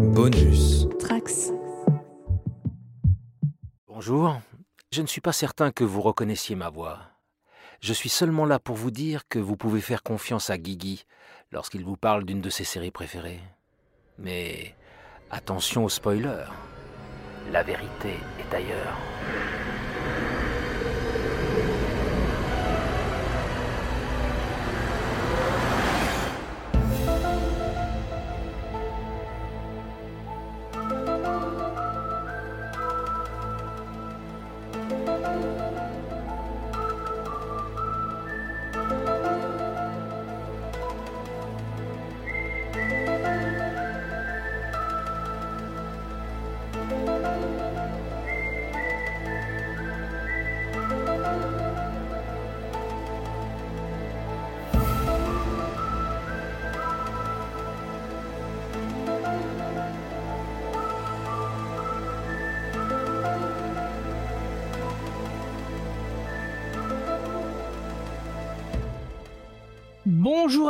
Bonus. Trax. Bonjour. Je ne suis pas certain que vous reconnaissiez ma voix. Je suis seulement là pour vous dire que vous pouvez faire confiance à Guigui lorsqu'il vous parle d'une de ses séries préférées. Mais attention aux spoilers. La vérité est ailleurs.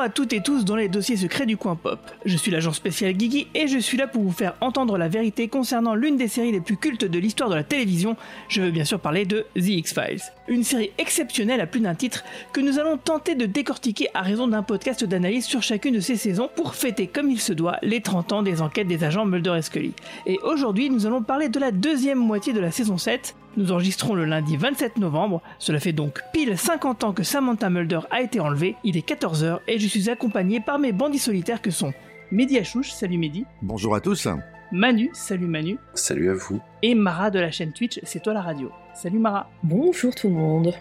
À toutes et tous dans les dossiers secrets du coin pop. Je suis l'agent spécial Guigui et je suis là pour vous faire entendre la vérité concernant l'une des séries les plus cultes de l'histoire de la télévision. Je veux bien sûr parler de The X-Files. Une série exceptionnelle à plus d'un titre que nous allons tenter de décortiquer à raison d'un podcast d'analyse sur chacune de ces saisons pour fêter comme il se doit les 30 ans des enquêtes des agents Mulder et Scully. Et aujourd'hui, nous allons parler de la deuxième moitié de la saison 7, nous enregistrons le lundi 27 novembre, cela fait donc pile 50 ans que Samantha Mulder a été enlevée, il est 14h et je suis accompagné par mes bandits solitaires que sont Mehdi Achouche, salut Mehdi. Bonjour à tous. Manu, salut Manu. Salut à vous. Et Mara de la chaîne Twitch, c'est toi la radio. Salut Mara. Bonjour tout le monde.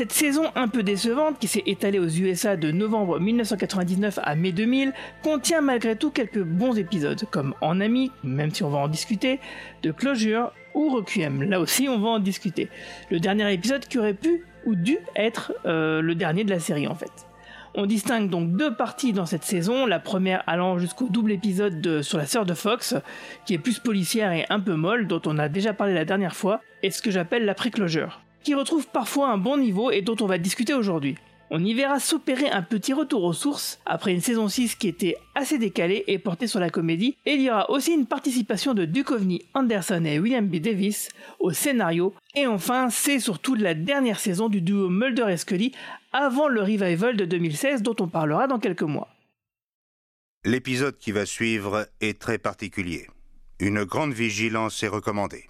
Cette saison un peu décevante qui s'est étalée aux USA de novembre 1999 à mai 2000 contient malgré tout quelques bons épisodes comme En Ami, même si on va en discuter, de Closure ou Requiem, là aussi on va en discuter. Le dernier épisode qui aurait pu ou dû être euh, le dernier de la série en fait. On distingue donc deux parties dans cette saison, la première allant jusqu'au double épisode de, sur la sœur de Fox, qui est plus policière et un peu molle, dont on a déjà parlé la dernière fois, et ce que j'appelle la pré-closure qui retrouve parfois un bon niveau et dont on va discuter aujourd'hui. On y verra s'opérer un petit retour aux sources après une saison 6 qui était assez décalée et portée sur la comédie, il y aura aussi une participation de Duchovny, Anderson et William B. Davis au scénario, et enfin c'est surtout la dernière saison du duo Mulder et Scully avant le revival de 2016 dont on parlera dans quelques mois. L'épisode qui va suivre est très particulier. Une grande vigilance est recommandée.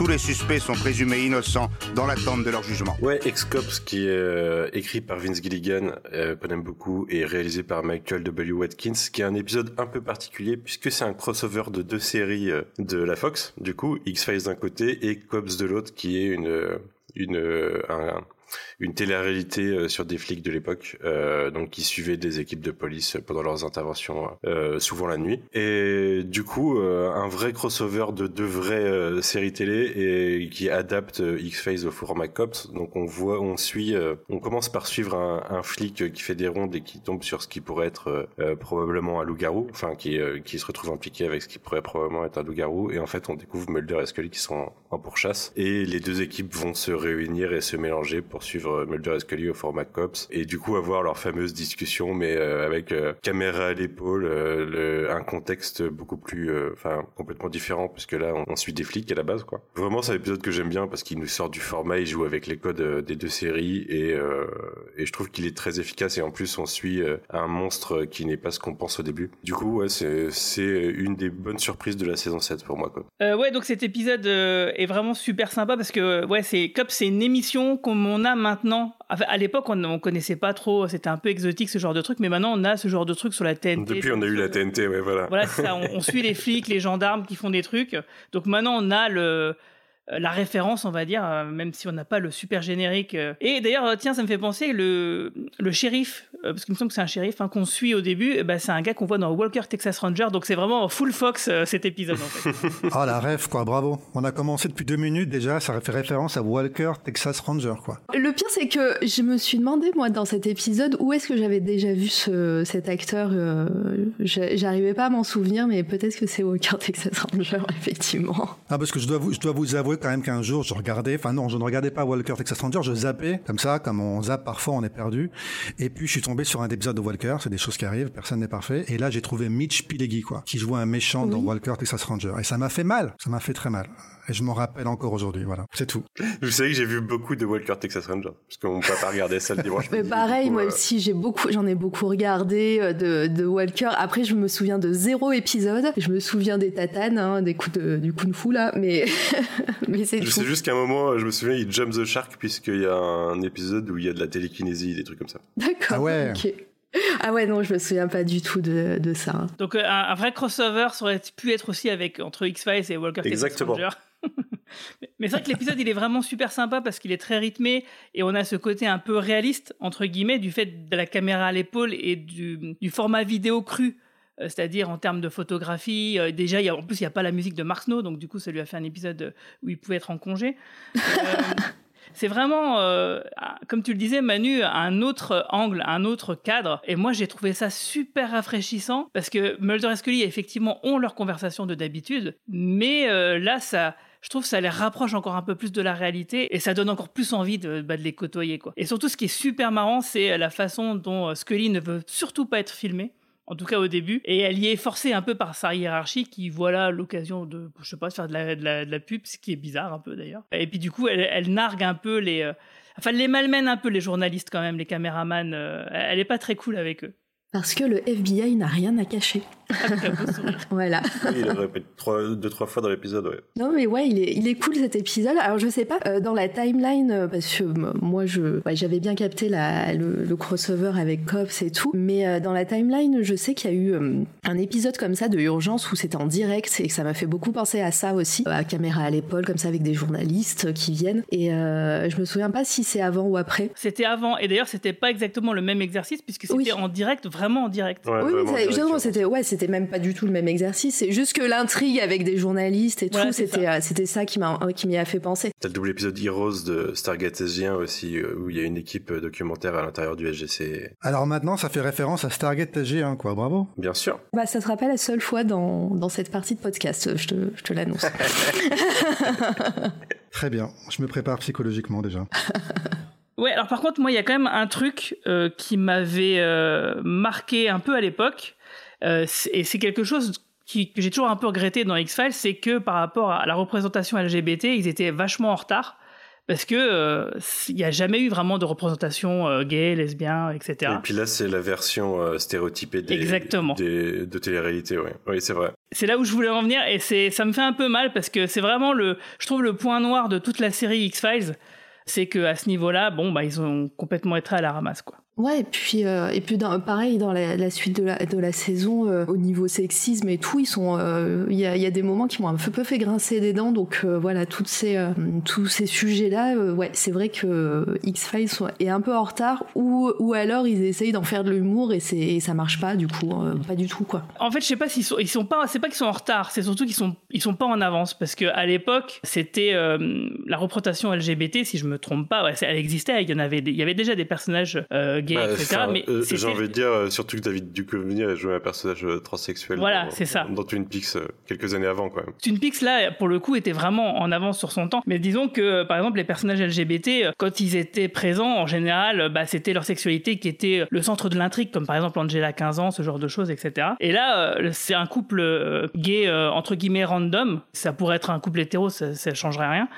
Tous les suspects sont présumés innocents dans l'attente de leur jugement. Ouais, Ex-Cops, qui est euh, écrit par Vince Gilligan, euh, qu'on aime beaucoup, et réalisé par Michael W. Watkins, qui est un épisode un peu particulier, puisque c'est un crossover de deux séries euh, de la Fox, du coup, X-Files d'un côté et Cops de l'autre, qui est une, une, un, une télé-réalité euh, sur des flics de l'époque, euh, donc qui suivaient des équipes de police pendant leurs interventions, euh, souvent la nuit. Et du coup, un vrai crossover de deux vraies séries télé et qui adapte X-Files au format cops. Donc on voit, on suit, on commence par suivre un, un, flic qui fait des rondes et qui tombe sur ce qui pourrait être probablement un loup-garou, enfin qui qui se retrouve impliqué avec ce qui pourrait probablement être un loup-garou. Et en fait, on découvre Mulder et Scully qui sont en pourchasse et les deux équipes vont se réunir et se mélanger pour pour suivre Mulder et Scully au format Cops et du coup avoir leur fameuse discussion, mais avec caméra à l'épaule, un contexte beaucoup plus, enfin complètement différent puisque là on, suit des flics à la base quoi. Vraiment c'est un épisode que j'aime bien parce qu'il nous sort du format, il joue avec les codes des deux séries et, et je trouve qu'il est très efficace et en plus on suit un monstre qui n'est pas ce qu'on pense au début. Du coup ouais c'est une des bonnes surprises de la saison 7 pour moi quoi. ouais donc cet épisode est vraiment super sympa parce que ouais, c'est Cops, c'est une émission comme on a maintenant. À l'époque, on, ne connaissait pas trop, c'était un peu exotique ce genre de truc, mais maintenant on a ce genre de truc sur la TNT. Depuis, on a eu la TNT, ouais, voilà. Voilà, ça, on, suit les flics, les gendarmes qui font des trucs. Donc maintenant, on a le la référence, on va dire, euh, même si on n'a pas le super générique. Euh. Et d'ailleurs, tiens, ça me fait penser, le, le shérif, parce qu'il me semble que c'est un shérif hein, qu'on suit au début, ben, c'est un gars qu'on voit dans Walker Texas Ranger, donc c'est vraiment full Fox cet épisode en fait. Ah, la rêve, quoi, bravo. On a commencé depuis deux minutes déjà, ça fait référence à Walker Texas Ranger, quoi. Le pire, c'est que je me suis demandé, moi, dans cet épisode, où est-ce que j'avais déjà vu ce, cet acteur. J'arrivais pas à m'en souvenir, mais peut-être que c'est Walker Texas Ranger, effectivement. Ah, parce que je dois vous, je dois vous avouer quand même qu'un jour, je regardais, enfin non, je ne regardais pas Walker Texas Ranger, je zappais, comme ça, comme on zappe parfois, on est perdu. Et puis, je suis tombé sur un épisode de Walker, c'est des choses qui arrivent, personne n'est parfait. Et là, j'ai trouvé Mitch Pileggi, quoi, qui jouait un méchant dans Walker Texas Ranger. Et ça m'a fait mal, ça m'a fait très mal. Et je m'en rappelle encore aujourd'hui, voilà. C'est tout. Vous savez que j'ai vu beaucoup de Walker Texas Ranger, parce qu'on peut pas regarder ça le dimanche. Mais pareil, moi euh, aussi, j'ai beaucoup, j'en ai beaucoup regardé euh, de, de, Walker. Après, je me souviens de zéro épisode. Je me souviens des tatanes, hein, des coups de, du kung-fu là, mais, mais c'est Je sais juste qu'à un moment, je me souviens, il jump the shark, puisqu'il y a un épisode où il y a de la télékinésie, des trucs comme ça. D'accord. Ah ouais. Ah ouais, non, je me souviens pas du tout de, de ça. Donc euh, un, vrai crossover ça aurait pu être aussi avec entre X-Files et Walker Exactement. Texas Ranger. Mais c'est vrai que l'épisode, il est vraiment super sympa parce qu'il est très rythmé et on a ce côté un peu réaliste, entre guillemets, du fait de la caméra à l'épaule et du, format vidéo cru. Euh, c'est-à-dire en termes de photographie, euh, déjà, y a, en plus, il n'y a pas la musique de Mark Snow, donc du coup, ça lui a fait un épisode où il pouvait être en congé. Euh, c'est vraiment, comme tu le disais, Manu, un autre angle, un autre cadre. Et moi, j'ai trouvé ça super rafraîchissant parce que Mulder et Scully, effectivement, ont leur conversation de d'habitude, mais là, ça, je trouve que ça les rapproche encore un peu plus de la réalité et ça donne encore plus envie de, bah, de les côtoyer. Quoi. Et surtout, ce qui est super marrant, c'est la façon dont euh, Scully ne veut surtout pas être filmée en tout cas au début, et elle y est forcée un peu par sa hiérarchie qui voilà l'occasion de, je sais pas, de faire de la, de la, pub, ce qui est bizarre un peu d'ailleurs. Et puis du coup, elle, elle nargue un peu les, euh, enfin, elle les malmène un peu les journalistes quand même, les caméramans. Euh, elle est pas très cool avec eux. Parce que le FBI n'a rien à cacher. voilà. il le répète trois, deux, trois fois dans l'épisode, ouais. Non, mais ouais, il est, il est cool cet épisode. Alors, je sais pas, euh, dans la timeline, euh, parce que moi, je, j'avais bien capté la, le, crossover avec Cops et tout, mais euh, dans la timeline, je sais qu'il y a eu un épisode comme ça de urgence où c'était en direct et que ça m'a fait beaucoup penser à ça aussi, à caméra à l'épaule, comme ça, avec des journalistes qui viennent. Et je me souviens pas si c'est avant ou après. C'était avant, et d'ailleurs, c'était pas exactement le même exercice puisque c'était en direct, vraiment en direct. oui, mais c'était, ouais, c'était même pas du tout le même exercice. C'est juste que l'intrigue avec des journalistes et tout, c'était ça. Euh, c'était ça qui m'a qui m'y a fait penser. T'as le double épisode Heroes de Stargate SG1 aussi euh, où il y a une équipe euh, documentaire à l'intérieur du SGC. Alors maintenant, ça fait référence à Stargate SG1 quoi, bravo. Bien sûr. Bah ça sera pas la seule fois dans, dans cette partie de podcast, je te, je te l'annonce. Très bien, je me prépare psychologiquement déjà. Ouais, alors par contre, moi, il y a quand même un truc qui m'avait marqué un peu à l'époque. Euh, et c'est quelque chose que j'ai toujours un peu regretté dans X-Files, c'est que par rapport à la représentation LGBT, ils étaient vachement en retard parce que il euh, n'y a jamais eu vraiment de représentation euh, gay, lesbien, etc. Et puis là, c'est la version stéréotypée des, Exactement. de télé-réalité, oui. Oui, c'est vrai. C'est là où je voulais en venir, et c'est, ça me fait un peu mal parce que c'est vraiment le, je trouve le point noir de toute la série X-Files, c'est que à ce niveau-là, bon, bah, ils ont complètement été à la ramasse, quoi. Ouais, et puis, euh, et puis pareil, dans la, suite de la, de la saison, euh, au niveau sexisme et tout, euh, il y, a, y, a, des moments qui m'ont un peu fait grincer des dents. Donc voilà, toutes ces, tous ces sujets-là, ouais, c'est vrai que X-Files est un peu en retard, ou, ou alors ils essayent d'en faire de l'humour et, et ça marche pas, du coup, pas du tout, quoi. En fait, je sais pas s'ils sont, ils sont pas, c'est pas qu'ils sont en retard, c'est surtout qu'ils sont, ils sont pas en avance, parce que à l'époque, c'était la représentation LGBT, si je me trompe pas, ouais, elle existait, il y en avait, il y avait déjà des personnages gay, Bah, etc. enfin, mais euh, j'ai envie de dire, euh, surtout que David Duchovny a joué un personnage euh, transsexuel. Voilà, dans- c'est ça. Dans Twin Peaks quelques années avant, quand même. Twin Peaks là pour le coup était vraiment en avance sur son temps mais disons que par exemple les personnages LGBT quand ils étaient présents en général bah, c'était leur sexualité qui était le centre de l'intrigue comme par exemple Angela 15 ans ce genre de choses etc et là c'est un couple gay entre guillemets random ça pourrait être un couple hétéro ça, ça changerait rien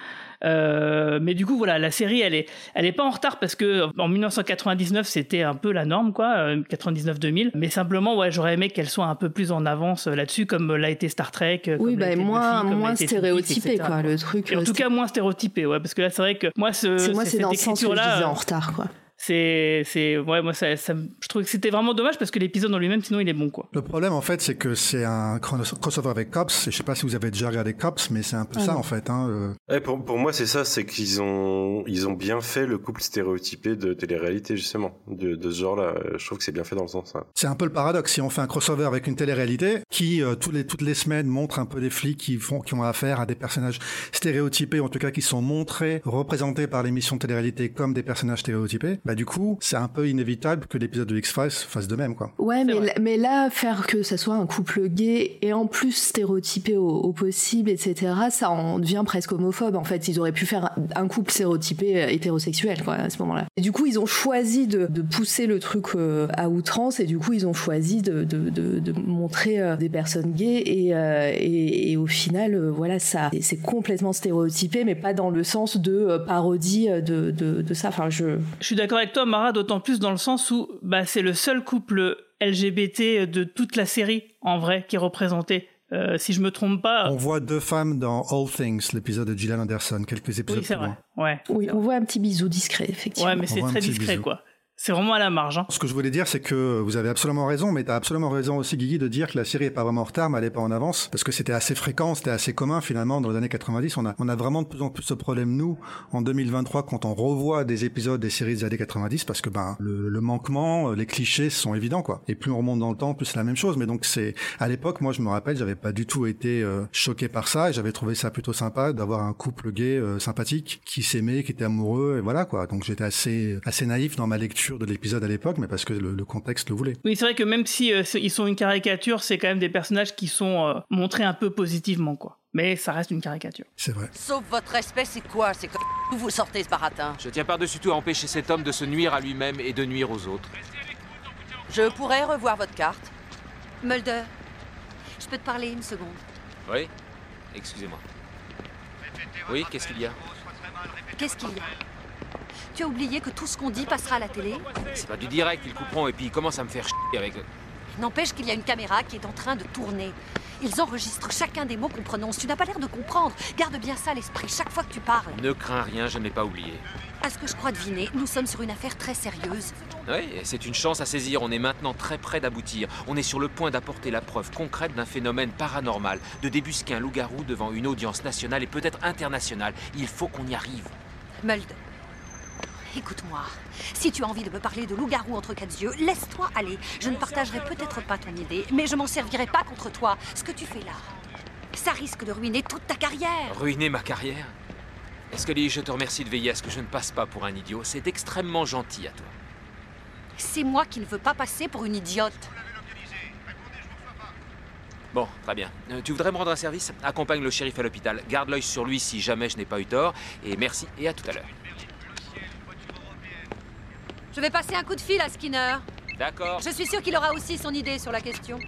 euh, mais du coup, voilà, la série, elle est, elle est pas en retard parce que en 1999, c'était un peu la norme, quoi, euh, 99-2000. Mais simplement, ouais, j'aurais aimé qu'elle soit un peu plus en avance euh, là-dessus, comme l'a été Star Trek. euh, Oui, comme bah, moins, Buffy, moins stéréotypé, quoi, le truc. Et en euh, tout cas, moins stéréotypé, ouais, parce que là, c'est vrai que moi, ce, c'est moi, c'est- dans le sens que je disais en euh, retard, quoi. C'est, c'est, ouais, moi, ça, je trouve que c'était vraiment dommage parce que l'épisode en lui-même, sinon, il est bon, quoi. Le problème, en fait, c'est que c'est un crossover avec Cops. Et je sais pas si vous avez déjà regardé Cops, mais c'est un peu Ah ça, non. en fait. Hein. euh. Ouais, pour, pour moi, c'est ça, c'est qu'ils ont, ils ont bien fait le couple stéréotypé de télé-réalité, justement. De, de ce genre-là. Euh, Je trouve que c'est bien fait dans le sens. hein. C'est un peu le paradoxe. Si on fait un crossover avec une télé-réalité qui, euh, tous les, toutes les semaines, montre un peu des flics qui, font, qui ont affaire à des personnages stéréotypés, en tout cas qui sont montrés, représentés par l'émission de télé-réalité comme des personnages stéréotypés, bah du coup, c'est un peu inévitable que l'épisode de X-Files fasse de même, quoi. Ouais, mais, mais là, faire que ça soit un couple gay et en plus stéréotypé au, au possible, etc., ça en devient presque homophobe. En fait, ils auraient pu faire un couple stéréotypé euh, hétérosexuel, quoi, à ce moment-là. Et du coup, ils ont choisi de, de pousser le truc euh, à outrance et du coup, ils ont choisi de, de, de, de montrer euh, des personnes gays et, euh, et, et au final, euh, voilà, ça, c'est complètement stéréotypé, mais pas dans le sens de euh, parodie de, de, de ça. Enfin, je, Je suis d'accord avec toi, Mara, d'autant plus dans le sens où bah, c'est le seul couple LGBT de toute la série, en vrai, qui est représenté. Euh, si je me trompe pas. On voit deux femmes dans All Things, l'épisode de Gillian Anderson, quelques épisodes Oui, c'est plus vrai. Ouais. oui, on voit un petit bisou discret, effectivement. Ouais, mais c'est très petit discret, bisou. quoi. C'est vraiment à la marge. Hein. Ce que je voulais dire, c'est que vous avez absolument raison, mais tu as absolument raison aussi, Guigui, de dire que la série est pas vraiment en retard, mais elle est pas en avance, parce que c'était assez fréquent, c'était assez commun finalement dans les années 90. On a, on a vraiment de plus en plus ce problème, nous, en 2023, quand on revoit des épisodes des séries des années 90, parce que ben le, le manquement, les clichés sont évidents, quoi. Et plus on remonte dans le temps, plus c'est la même chose. Mais donc c'est à l'époque, moi je me rappelle, j'avais pas du tout été euh, choqué par ça, et j'avais trouvé ça plutôt sympa d'avoir un couple gay euh, sympathique qui s'aimait, qui était amoureux, et voilà quoi. Donc j'étais assez assez naïf dans ma lecture de l'épisode à l'époque, mais parce que le, le contexte le voulait. Oui, c'est vrai que même si euh, ils sont une caricature, c'est quand même des personnages qui sont euh, montrés un peu positivement, quoi. Mais ça reste une caricature. C'est vrai. Sauf votre respect, c'est quoi? C'est que où vous sortez ce baratin Je tiens par-dessus tout à empêcher cet homme de se nuire à lui-même et de nuire aux autres. Je pourrais revoir votre carte Mulder, je peux te parler une seconde Oui? Excusez-moi. Oui, qu'est-ce qu'il y a? Qu'est-ce qu'il y a? Tu as oublié que tout ce qu'on dit passera à la télé C'est pas du direct, ils couperont et puis ils commencent à me faire chier avec... N'empêche qu'il y a une caméra qui est en train de tourner. Ils enregistrent chacun des mots qu'on prononce. Tu n'as pas l'air de comprendre. Garde bien ça à l'esprit chaque fois que tu parles. Ne crains rien, je n'ai pas oublié. À ce que je crois deviner, nous sommes sur une affaire très sérieuse. Oui, c'est une chance à saisir. On est maintenant très près d'aboutir. On est sur le point d'apporter la preuve concrète d'un phénomène paranormal, de débusquer un loup-garou devant une audience nationale et peut-être internationale. Il faut qu'on y arrive. Mulder, écoute-moi. Si tu as envie de me parler de loup-garou entre quatre yeux, laisse-toi aller. Je ne partagerai peut-être pas ton idée, mais je m'en servirai pas contre toi. Ce que tu fais là, ça risque de ruiner toute ta carrière. Ruiner ma carrière? Scully, je te remercie de veiller à ce que je ne passe pas pour un idiot. C'est extrêmement gentil à toi. C'est moi qui ne veux pas passer pour une idiote. Bon, très bien. Euh, tu voudrais me rendre un service? Accompagne le shérif à l'hôpital. Garde l'œil sur lui si jamais je n'ai pas eu tort. Et merci et à tout à l'heure. Je vais passer un coup de fil à Skinner. D'accord. Je suis sûre qu'il aura aussi son idée sur la question.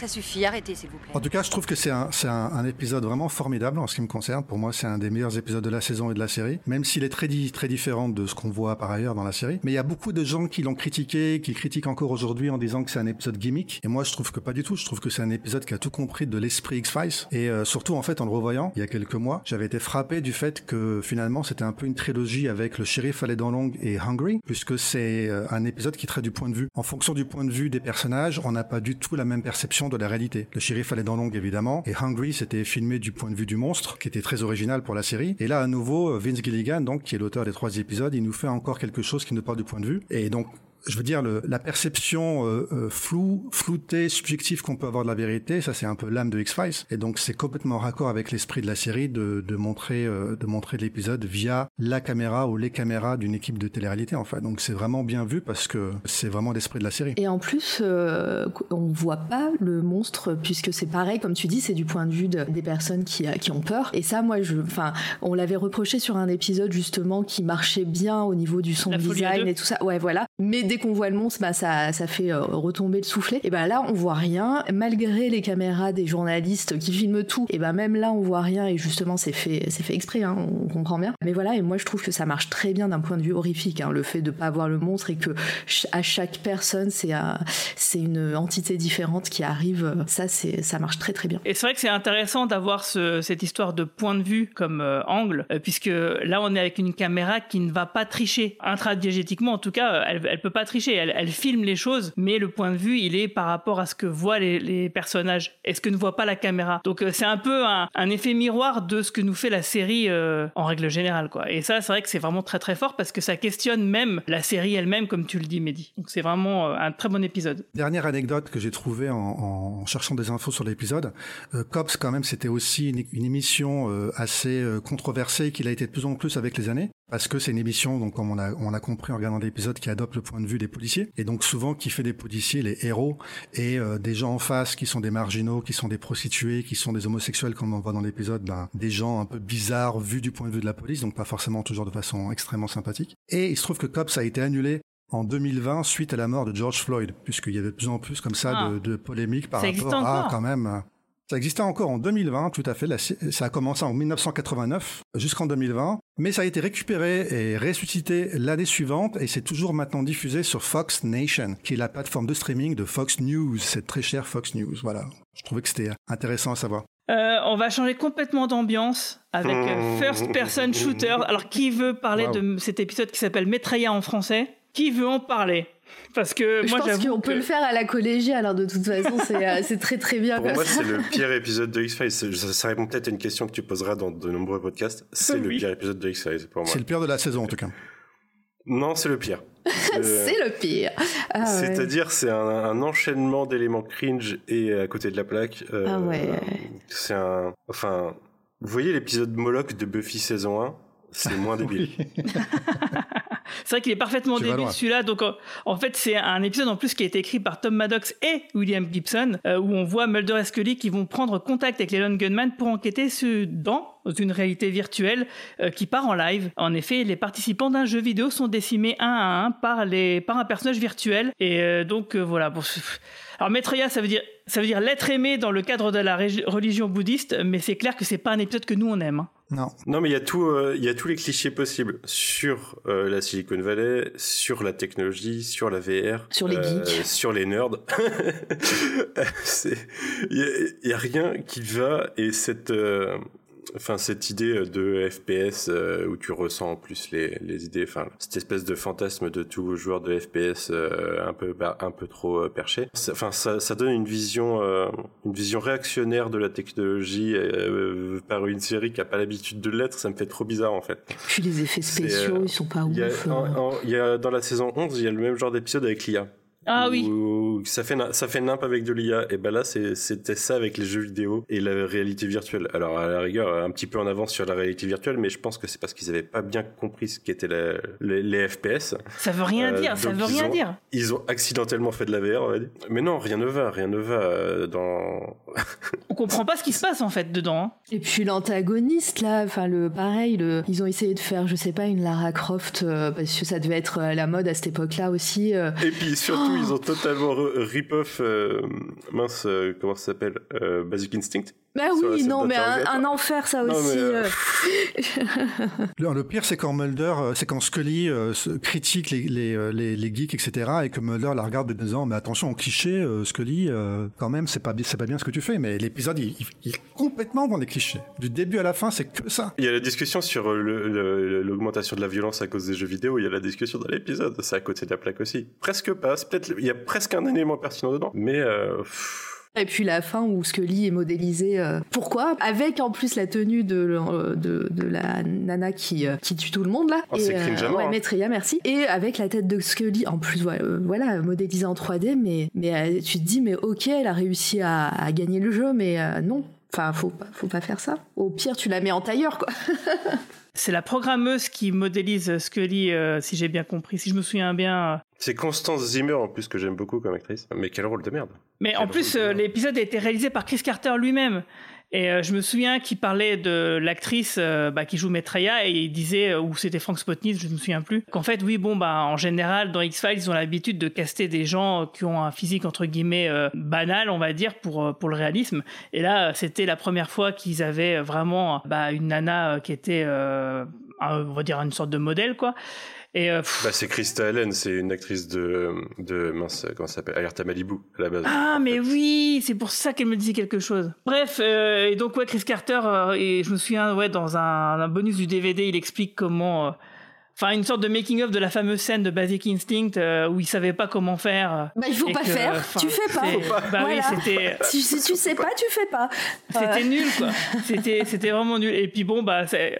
Ça suffit, arrêtez s'il vous plaît. En tout cas, je trouve que c'est un, un, un épisode vraiment formidable en ce qui me concerne. Pour moi, c'est un des meilleurs épisodes de la saison et de la série, même s'il est très, très différent de ce qu'on voit par ailleurs dans la série. Mais il y a beaucoup de gens qui l'ont critiqué, qui critiquent encore aujourd'hui en disant que c'est un épisode gimmick. Et moi, je trouve que pas du tout. Je trouve que c'est un épisode qui a tout compris de l'esprit X-Files. Et euh, surtout, en fait, en le revoyant, il y a quelques mois, j'avais été frappé du fait que finalement, c'était un peu une trilogie avec le shérif à les dents longues et Hungry, puisque c'est euh, un épisode qui traite du point de vue. En fonction du point de vue des personnages, on n'a pas du tout la même perception de la réalité. Le shérif les dents longues, évidemment, et Hungry, c'était filmé du point de vue du monstre, qui était très original pour la série. Et là, à nouveau, Vince Gilligan, donc, qui est l'auteur des trois épisodes, il nous fait encore quelque chose qui nous parle du point de vue. Et donc, je veux dire, le, la perception euh, euh, floue, floutée, subjective qu'on peut avoir de la vérité, ça c'est un peu l'âme de X-Files. Et donc c'est complètement raccord avec l'esprit de la série de, de montrer, euh, de montrer l'épisode via la caméra ou les caméras d'une équipe de télé-réalité. Enfin, donc c'est vraiment bien vu parce que c'est vraiment l'esprit de la série. Et en plus, euh, on voit pas le monstre puisque c'est pareil, comme tu dis, c'est du point de vue de- des personnes qui, euh, qui ont peur. Et ça, moi, je, enfin, on l'avait reproché sur un épisode justement qui marchait bien au niveau du son design et tout ça. Ouais, voilà. Mais dès qu'on voit le monstre, bah, ça, ça fait euh, retomber le soufflet. Et ben là, on voit rien. Malgré les caméras des journalistes qui filment tout, et ben même là, on voit rien. Et justement, c'est fait, c'est fait exprès. Hein, on comprend bien. Mais voilà. Et moi, je trouve que ça marche très bien d'un point de vue horrifique. Hein, le fait de pas voir le monstre et que à chaque personne, c'est un- c'est une entité différente qui arrive. Ça, c'est, ça marche très très bien. Et c'est vrai que c'est intéressant d'avoir ce- cette histoire de point de vue comme euh, angle, euh, puisque là on est avec une caméra qui ne va pas tricher. Intradiégétiquement en tout cas, elle, elle peut pas tricher. Elle, filme les choses, mais le point de vue il est par rapport à ce que voient les, personnages et ce que ne voit pas la caméra. Donc euh, c'est un peu un, effet miroir de ce que nous fait la série euh, en règle générale. Quoi. Et ça c'est vrai que c'est vraiment très très fort parce que ça questionne même la série elle-même comme tu le dis Mehdi. Donc c'est vraiment euh, un très bon épisode. Dernière anecdote que j'ai trouvée en, cherchant des infos sur l'épisode, euh, Cops quand même c'était aussi une, une émission assez controversée qu'il a été de plus en plus avec les années parce que c'est une émission donc comme on a on a compris en regardant l'épisode qui adopte le point de vue des policiers et donc souvent qui fait des policiers les héros et euh, des gens en face qui sont des marginaux, qui sont des prostituées, qui sont des homosexuels comme on voit dans l'épisode, ben, des gens un peu bizarres vus du point de vue de la police donc pas forcément toujours de façon extrêmement sympathique. Et il se trouve que Cops a été annulé en 2020 suite à la mort de George Floyd, puisqu'il y avait de plus en plus comme ça Ah. de, de polémiques par Ça rapport à encore quand même. Ça existait encore en 2020, tout à fait. Ça a commencé en 1989 jusqu'en 2020, mais ça a été récupéré et ressuscité l'année suivante et c'est toujours maintenant diffusé sur Fox Nation, qui est la plateforme de streaming de Fox News. C'est très cher Fox News, voilà. Je trouvais que c'était intéressant à savoir. Euh, on va changer complètement d'ambiance avec euh, First Person Shooter. Alors, qui veut parler Wow. de cet épisode qui s'appelle Metraya en français? Qui veut en parler? Parce que Je moi, pense qu'on que... peut le faire à la collégiale. hein, de toute façon, c'est, euh, très très bien. Pour moi, c'est le pire épisode de X-Files. Ça, ça répond peut-être à une question que tu poseras dans de nombreux podcasts. C'est le pire épisode de X-Files pour moi. C'est le pire de la saison en tout cas. Non, c'est le pire. C'est le pire. Ah ouais. C'est-à-dire, c'est un, un enchaînement d'éléments cringe et à côté de la plaque. euh, Ah ouais. C'est un. Enfin, vous voyez l'épisode Moloch de Buffy saison 1 C'est moins débile. C'est vrai qu'il est parfaitement Tu débile celui-là. Donc en, en fait, c'est un épisode en plus qui a été écrit par Tom Maddox et William Gibson, euh, où on voit Mulder et Scully qui vont prendre contact avec les Lone Gunman pour enquêter sur, dans une réalité virtuelle euh, qui part en live. En effet, les participants d'un jeu vidéo sont décimés un à un par les par un personnage virtuel. Et euh, donc euh, voilà. Bon, c'est- alors Maitreya, ça veut dire ça veut dire l'être aimé dans le cadre de la religion bouddhiste, mais c'est clair que c'est pas un épisode que nous on aime. hein. Non. Non, mais il y a tout, euh, il y a tous les clichés possibles sur euh, la Silicon Valley, sur la technologie, sur la VR, Sur les euh, geeks. sur les nerds. Il y, y a rien qui va et cette, euh, enfin cette idée de FPS euh, où tu ressens en plus les, les idées, enfin cette espèce de fantasme de tout joueur de FPS euh, un peu un peu trop euh, perché. Ça- Enfin ça, ça donne une vision euh, une vision réactionnaire de la technologie par une série qui a pas l'habitude de l'être. Ça me fait trop bizarre en fait. Puis les effets spéciaux, ils sont pas Il y, a, ouf. en- en- il y a dans la saison 11, il y a le même genre d'épisode avec l'IA. Ah oui. Où ça fait ça fait nimp avec de l'IA et ben là c'était ça avec les jeux vidéo et la réalité virtuelle. Alors à la rigueur un petit peu en avance sur la réalité virtuelle mais je pense que c'est parce qu'ils avaient pas bien compris ce qu'étaient les, les FPS. Ça veut rien Euh, dire. Ça veut rien ont- dire. Ils ont accidentellement fait de la VR on va dire. Mais non rien ne va rien ne va euh, dans On comprend pas ce qui se passe en fait dedans. hein. Et puis l'antagoniste là, enfin le pareil, le, ils ont essayé de faire, je sais pas, une Lara Croft euh, parce que ça devait être à la mode à cette époque-là aussi. euh. Et puis surtout, ils ont totalement rip-off, euh, mince, euh, comment ça s'appelle euh, Basic Instinct. Bah oui, non mais un, enfer ça Non, aussi. mais, euh, euh. Le, pire, c'est quand Mulder, euh, c'est quand Scully euh, critique les, les, les, les geeks, etc., et que Mulder la regarde en disant, mais attention, en cliché, euh, Scully, euh, quand même, c'est pas, c'est pas bien ce que tu fais. Mais l'épisode, il, il- il est complètement dans les clichés. Du début à la fin, c'est que ça. Il y a la discussion sur le- le- l'augmentation de la violence à cause des jeux vidéo. Il y a la discussion dans l'épisode. C'est à côté de la plaque aussi. Presque pas. C'est peut-être, il y a presque un élément pertinent dedans. Mais euh, pff, Et puis la fin où Scully est modélisé. euh, pourquoi? Avec en plus la tenue de, euh, de, de la nana qui, euh, qui tue tout le monde là. Oh, c'est Et, cringe ouais, hein. Maitreya, merci. Et avec la tête de Scully, en plus, voilà, euh, voilà modélisée en 3D, mais, mais euh, tu te dis, mais ok, elle a réussi à, à gagner le jeu, mais euh, non. Enfin, faut pas, faut pas faire ça. Au pire, tu la mets en tailleur, quoi. C'est la programmeuse qui modélise Scully, euh, si j'ai bien compris, si je me souviens bien. C'est Constance Zimmer en plus que j'aime beaucoup comme actrice. Mais quel rôle de merde. Mais en plus, euh, merde. l'épisode a été réalisé par Chris Carter lui-même. Et euh, je me souviens qu'il parlait de l'actrice euh, bah, qui joue Maitreya et il disait, ou c'était Frank Spotnitz, je ne me souviens plus, qu'en fait, oui, bon, bah, en général, dans X-Files, ils ont l'habitude de caster des gens qui ont un physique, entre guillemets, euh, banal, on va dire, pour, pour le réalisme. Et là, c'était la première fois qu'ils avaient vraiment bah, une nana qui était, on va dire, une sorte de modèle, quoi. Et euh, Bah, c'est Krista Allen, c'est une actrice de, de mince, comment ça s'appelle? Alerta Malibu, à la base. Ah, mais fait. oui, c'est pour ça qu'elle me disait quelque chose. Bref, euh, et donc, ouais, Chris Carter, euh, et je me souviens, ouais, dans un, un bonus du DVD, il explique comment. euh, Enfin, une sorte de making-of de la fameuse scène de Basic Instinct euh, où il savait pas comment faire. euh, Bah, il faut pas que, faire. Tu fais pas. Bah Voilà. oui, c'était. Si, si tu sais pas, tu fais pas. C'était nul, quoi. C'était, c'était vraiment nul. Et puis bon, bah, c'est-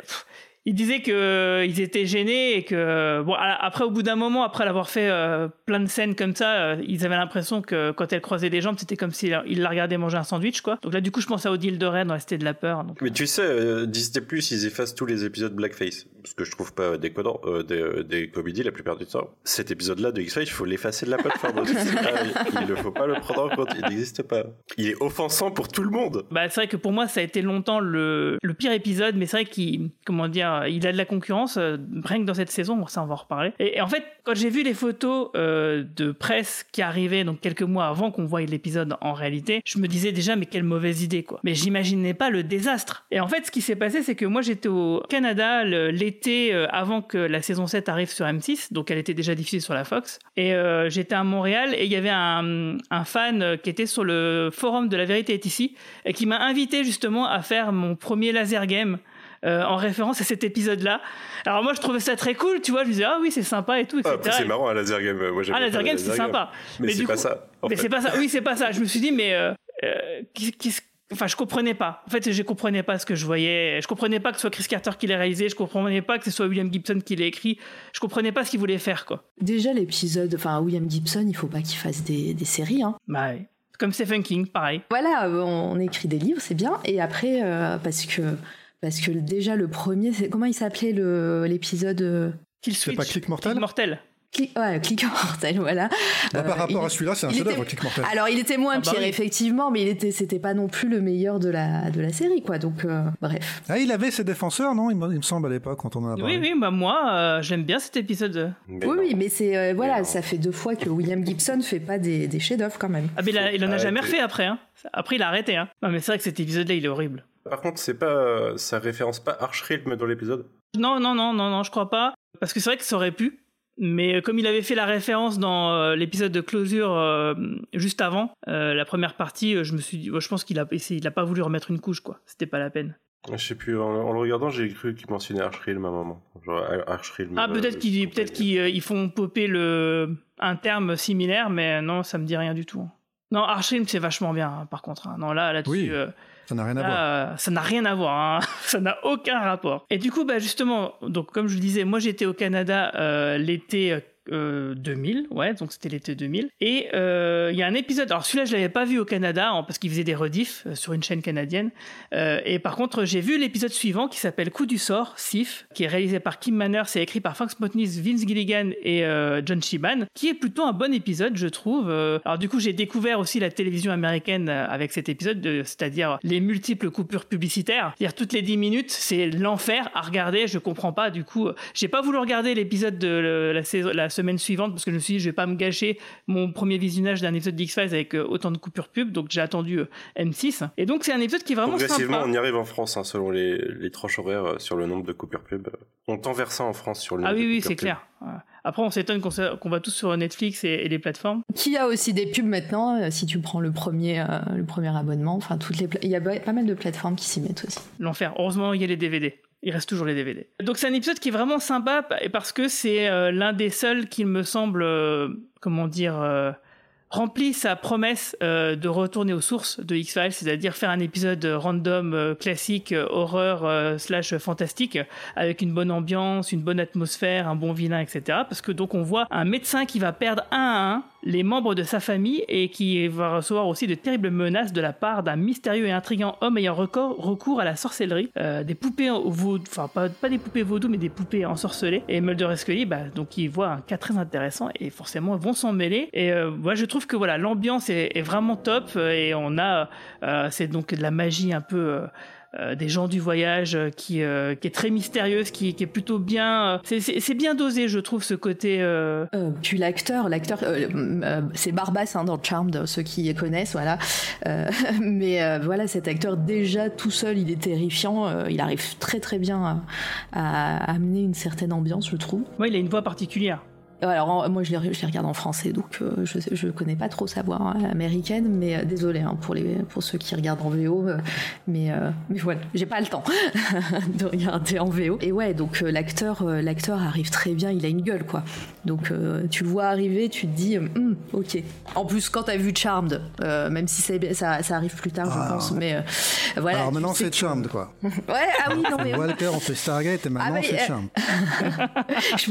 pff, ils disaient que euh, ils étaient gênés et que bon, à- après, au bout d'un moment, après l'avoir fait euh, plein de scènes comme ça, euh, ils avaient l'impression que quand elle croisait des jambes, c'était comme s'ils ils la regardaient manger un sandwich, quoi. Donc là, du coup, je pense à Odile de Rennes dans la Cité de la peur. Donc, Mais tu sais, euh, Disney Plus, ils effacent tous les épisodes Blackface. Ce que je trouve pas décodant euh, des, euh, des comédies la plupart du temps. Cet épisode-là de X-Files, il faut l'effacer de la plateforme. Pas- il ne faut pas le prendre en compte. Il n'existe pas. Il est offensant pour tout le monde. Bah, c'est vrai que pour moi, ça a été longtemps le, le pire épisode, mais c'est vrai qu'il, comment dire, il a de la concurrence, euh, rien que dans cette saison, ça on va en reparler. Et, en fait, quand j'ai vu les photos euh, de presse qui arrivaient, donc quelques mois avant qu'on voie l'épisode en réalité, je me disais déjà, mais quelle mauvaise idée, quoi. Mais j'imaginais pas le désastre. Et en fait, ce qui s'est passé, c'est que moi, j'étais au Canada l'été euh, avant que la saison 7 arrive sur M6, donc elle était déjà diffusée sur la Fox. Et euh, j'étais à Montréal et il y avait un, un fan euh, qui était sur le forum de La Vérité est ici et qui m'a invité justement à faire mon premier laser game. Euh, en référence à cet épisode-là. Alors moi je trouvais ça très cool, tu vois, je me disais ah oui c'est sympa et tout, Ah, etc. après, c'est marrant, un laser game. Moi, j'aime ah laser game c'est sympa. Mais, Mais c'est pas coup- ça. en mais fait. c'est pas ça. Oui c'est pas ça. Je me suis dit mais euh, euh, qu'est-ce- Enfin, je comprenais pas. En fait, je comprenais pas ce que je voyais. Je comprenais pas que ce soit Chris Carter qui l'ait réalisé. Je comprenais pas que ce soit William Gibson qui l'ait écrit. Je comprenais pas ce qu'il voulait faire, quoi. Déjà, l'épisode, enfin, William Gibson, il faut pas qu'il fasse des, des séries, hein. Bah, ouais. Comme Stephen King, pareil. Voilà, euh, on, on écrit des livres, c'est bien. Et après, euh, parce que parce que déjà le premier, c'est comment il s'appelait le l'épisode euh, Kill C'est Switch. pas Click Mortel Mortel. Click, ouais, Click Mortel, voilà. Bah, Par Euh, rapport il- à celui-là, c'est un chef-d'œuvre, Click Mortel. Alors, il était moins Ah bah pire, oui. effectivement, mais il était, c'était pas non plus le meilleur de la de la série, quoi. Donc, euh, bref. Ah, il avait ses défenseurs, non il me, il me semble à l'époque quand on en a parlé. Oui, oui, bah moi, euh, j'aime bien cet épisode. Mais oui, non. oui, mais c'est euh, voilà, ça fait deux fois que William Gibson fait pas des, des chefs-d'œuvre quand même. Ah, mais il, a- il en a jamais refait après. Hein. Après, il a arrêté. Hein. Non, mais c'est vrai que cet épisode-là, il est horrible. Par contre, c'est pas, ça référence pas Arch Rhythm dans l'épisode. Non, non, non, non, non, je crois pas. Parce que c'est vrai que ça aurait pu. Mais euh, comme il avait fait la référence dans euh, l'épisode de closure euh, juste avant, euh, la première partie, euh, je me suis dit, ouais, je pense qu'il a, il a pas voulu remettre une couche, quoi. C'était pas la peine. Je sais plus, en, en le regardant, j'ai cru qu'il mentionnait Arch Rhythm à un moment. Genre Arch Rhythm. Ah, euh, peut-être qu'ils, compagnie. peut-être qu'ils euh, ils font popper le, un terme similaire, mais non, ça me dit rien du tout. Non, Archrim, c'est vachement bien, hein, par contre. hein. Non, là, là-dessus, Oui, euh, Ça n'a rien à voir. Là, euh, ça n'a rien à voir, hein. ça n'a aucun rapport. Et du coup, bah justement, donc comme je le disais, moi j'étais au Canada euh, l'été euh, 2000, ouais, donc c'était l'été 2000. Et euh, il y a un épisode, alors celui-là je l'avais pas vu au Canada hein, parce qu'il faisait des rediffs euh, sur une chaîne canadienne. Euh, et par contre, j'ai vu l'épisode suivant qui s'appelle Coup du sort, Sif, qui est réalisé par Kim Manners et écrit par Frank Smotnis, Vince Gilligan et euh, John Shiban, qui est plutôt un bon épisode, je trouve. Euh, alors du coup, j'ai découvert aussi la télévision américaine euh, avec cet épisode, de- c'est-à-dire les multiples coupures publicitaires. C'est-à-dire toutes les 10 minutes, c'est l'enfer à regarder. Je comprends pas. Du coup, euh, j'ai pas voulu regarder l'épisode de la, saison, semaine suivante parce que je me suis dit, je vais pas me gâcher mon premier visionnage d'un épisode d'X-Files avec euh, autant de coupures pub. Donc j'ai attendu euh, M6. Et donc c'est un épisode qui est vraiment Progressivement, sympa. on y arrive en France, hein, selon les, les tranches horaires euh, sur le nombre de coupures pub. On tend vers ça en France sur le Ah nombre oui, de oui, coupures c'est clair. Après, on s'étonne qu'on qu'on va tous sur Netflix et, et les plateformes. Qui a aussi des pubs maintenant, euh, si tu prends le premier, euh, le premier abonnement. Enfin, toutes les il y a pas mal de plateformes qui s'y mettent aussi. L'enfer. Heureusement, il y a les DVD. Il reste toujours les DVD. Donc c'est un épisode qui est vraiment sympa pa- parce que c'est euh, l'un des seuls qui me semble, euh, comment dire, euh, remplit sa promesse de retourner aux sources de X-Files, c'est-à-dire faire un épisode random classique horreur slash fantastique avec une bonne ambiance, une bonne atmosphère, un bon vilain, etc. Parce que donc on voit un médecin qui va perdre un à un les membres de sa famille et qui va recevoir aussi de terribles menaces de la part d'un mystérieux et intrigant homme ayant recours à la sorcellerie, des poupées vaudou, enfin pas, pas, des poupées vaudou mais des poupées ensorcelées. Et Mulder et Scully, bah, donc ils voient un cas très intéressant et forcément vont s'en mêler. Et moi je trouve que voilà, l'ambiance est, vraiment top euh, et on a, euh, c'est donc de la magie un peu. Euh, des gens du voyage qui, qui est très mystérieuse, qui, qui est plutôt bien. c'est bien dosé, je trouve, ce côté. puis l'acteur, l'acteur, c'est Barbas hein, dans Charmed, ceux qui connaissent, voilà. mais voilà, cet acteur déjà tout seul, il est terrifiant. il arrive très très bien à, amener une certaine ambiance, je trouve. Oui, il a une voix particulière. Alors moi je les, je les, regarde en français donc euh, je je connais pas trop sa voix hein, américaine mais euh, désolé hein, pour les pour ceux qui regardent en VO euh, mais mais voilà j'ai pas le temps de regarder en VO et ouais donc l'acteur l'acteur arrive très bien il a une gueule quoi. Donc tu le vois arriver tu te dis hum, ok. En plus quand t'as vu Charmed même si ça, ça arrive plus tard je ah. pense mais voilà alors maintenant c'est Charmed quoi. Ouais ah oui non mais Walker on fait Stargate et maintenant ah, c'est Charmed.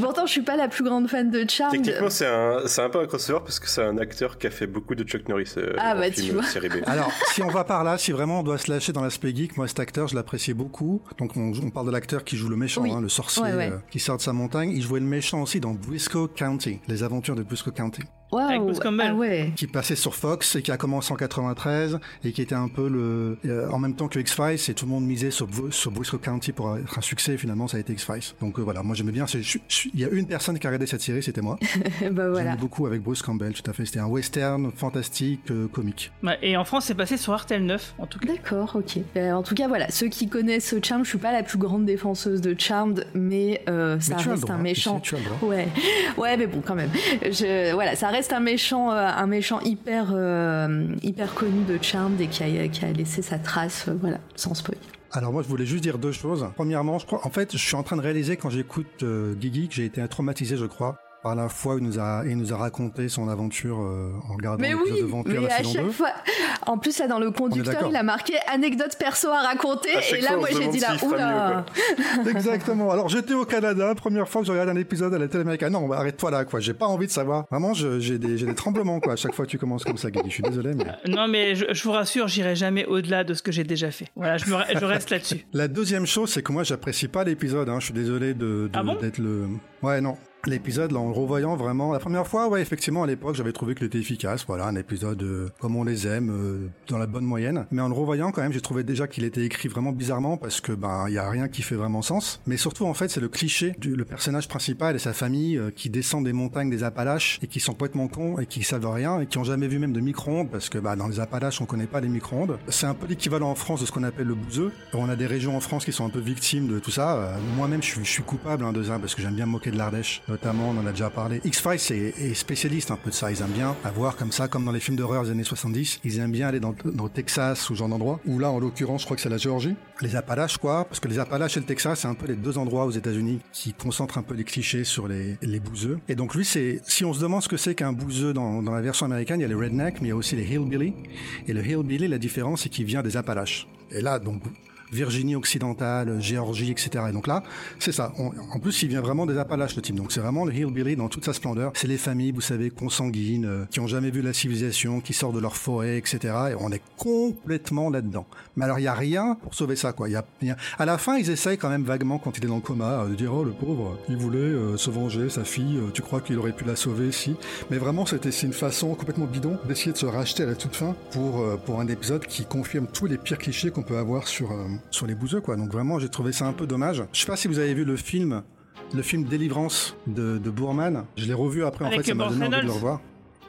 Pourtant je suis pas la plus grande fan de Techniquement, c'est un, c'est un peu un crossover parce que c'est un acteur qui a fait beaucoup de Chuck Norris. Euh, ah bah tu vois. Série B. Alors, si on va par là, si vraiment on doit se lâcher dans l'aspect geek, moi cet acteur, je l'appréciais beaucoup. Donc on, on parle de l'acteur qui joue le méchant, hein, le sorcier euh, qui sort de sa montagne. Il jouait le méchant aussi dans Briscoe County, les aventures de Briscoe County. Wow. Ah ouais. Qui passait sur Fox et qui a commencé en 93 et qui était un peu le, euh, en même temps que X-Files et tout le monde misait sur, sur Briscoe County pour être un succès. finalement, ça a été X-Files. Donc voilà, moi j'aimais bien. Il y a une personne qui a regardé cette série, c'était moi. bah voilà. beaucoup avec Bruce Campbell, tout à fait. C'était un western fantastique, euh, comique. et en France, c'est passé sur RTL 9, en tout cas. D'accord, ok. Euh, en tout cas, voilà, ceux qui connaissent Charmed, je suis pas la plus grande défenseuse de Charmed, mais euh, ça reste un méchant. ouais, ouais, mais bon, quand même. Je, voilà, ça reste un méchant, un méchant hyper, hyper connu de Charmed et qui a, laissé sa trace, voilà, sans spoil. Alors moi je voulais juste dire deux choses. Premièrement, je crois, en fait, je suis en train de réaliser quand j'écoute euh, Guigui que j'ai été traumatisé, je crois, par la fois, il nous a, il nous a raconté son aventure euh, en regardant l'épisode de Vampire mais à chaque fois. En plus, là, dans le conducteur, il a marqué anecdote perso à raconter. et là, moi, j'ai dit là, oula. Exactement. Alors, j'étais au Canada, première fois que je regarde un épisode à la télé américaine. Non, arrête-toi là, quoi. J'ai pas envie de savoir. Vraiment, j'ai des, des, tremblements, quoi. À chaque fois que tu commences comme ça, Guy. Je suis désolé, mais. Euh, non, mais je, vous rassure, j'irai jamais au-delà de ce que j'ai déjà fait. Voilà, je, me, je reste là-dessus. La deuxième chose, c'est que moi, j'apprécie pas l'épisode. Hein. Je suis désolé de, de ah d'être le. Ouais, non l'épisode en le revoyant vraiment la première fois ouais effectivement à l'époque j'avais trouvé qu'il était efficace voilà un épisode euh, comme on les aime euh, dans la bonne moyenne. Mais en le revoyant quand même j'ai trouvé déjà qu'il était écrit vraiment bizarrement parce que ben il y a rien qui fait vraiment sens. Mais surtout en fait c'est le cliché du le personnage principal et sa famille euh, qui descendent des montagnes des Appalaches et qui sont complètement cons et qui savent rien et qui ont jamais vu même de micro-ondes parce que bah, dans les Appalaches on connaît pas les micro-ondes. C'est un peu l'équivalent en France de ce qu'on appelle le bouseux. On a des régions en France qui sont un peu victimes de tout ça. Moi-même je suis, je suis coupable hein, de ça parce que j'aime bien me moquer de l'Ardèche notamment on en a déjà parlé. X-Files est, spécialiste un peu de ça. Ils aiment bien avoir comme ça, comme dans les films d'horreur des années 70, ils aiment bien aller dans, dans le Texas ou genre d'endroit. Ou là, en l'occurrence, je crois que c'est la Géorgie. Les Appalaches, quoi. Parce que les Appalaches et le Texas, c'est un peu les deux endroits aux États-Unis qui concentrent un peu les clichés sur les, les bouseux. Et donc lui, c'est, si on se demande ce que c'est qu'un bouseux dans, dans la version américaine, il y a les rednecks, mais il y a aussi les hillbilly. Et le hillbilly, la différence, c'est qu'il vient des Appalaches. Et là, donc, Virginie occidentale, Géorgie, etc. Et donc là, c'est ça. en plus, il vient vraiment des Appalaches, le type. Donc c'est vraiment le hillbilly dans toute sa splendeur. C'est les familles, vous savez, consanguines, euh, qui ont jamais vu la civilisation, qui sortent de leur forêt, etc. Et on est complètement là-dedans. Mais alors, il y a rien pour sauver ça, quoi. Il y a, À la fin, ils essayent quand même vaguement, quand il est dans le coma, euh, de dire, oh, le pauvre, il voulait euh, se venger, sa fille, tu crois qu'il aurait pu la sauver, si. Mais vraiment, c'était une façon complètement bidon d'essayer de se racheter à la toute fin pour, pour un épisode qui confirme tous les pires clichés qu'on peut avoir sur, sur les bouseux, quoi. Donc vraiment, j'ai trouvé ça un peu dommage. Je sais pas si vous avez vu le film, le film Délivrance de, de Boorman. Je l'ai revu après, en fait, ça m'a donné envie de le revoir.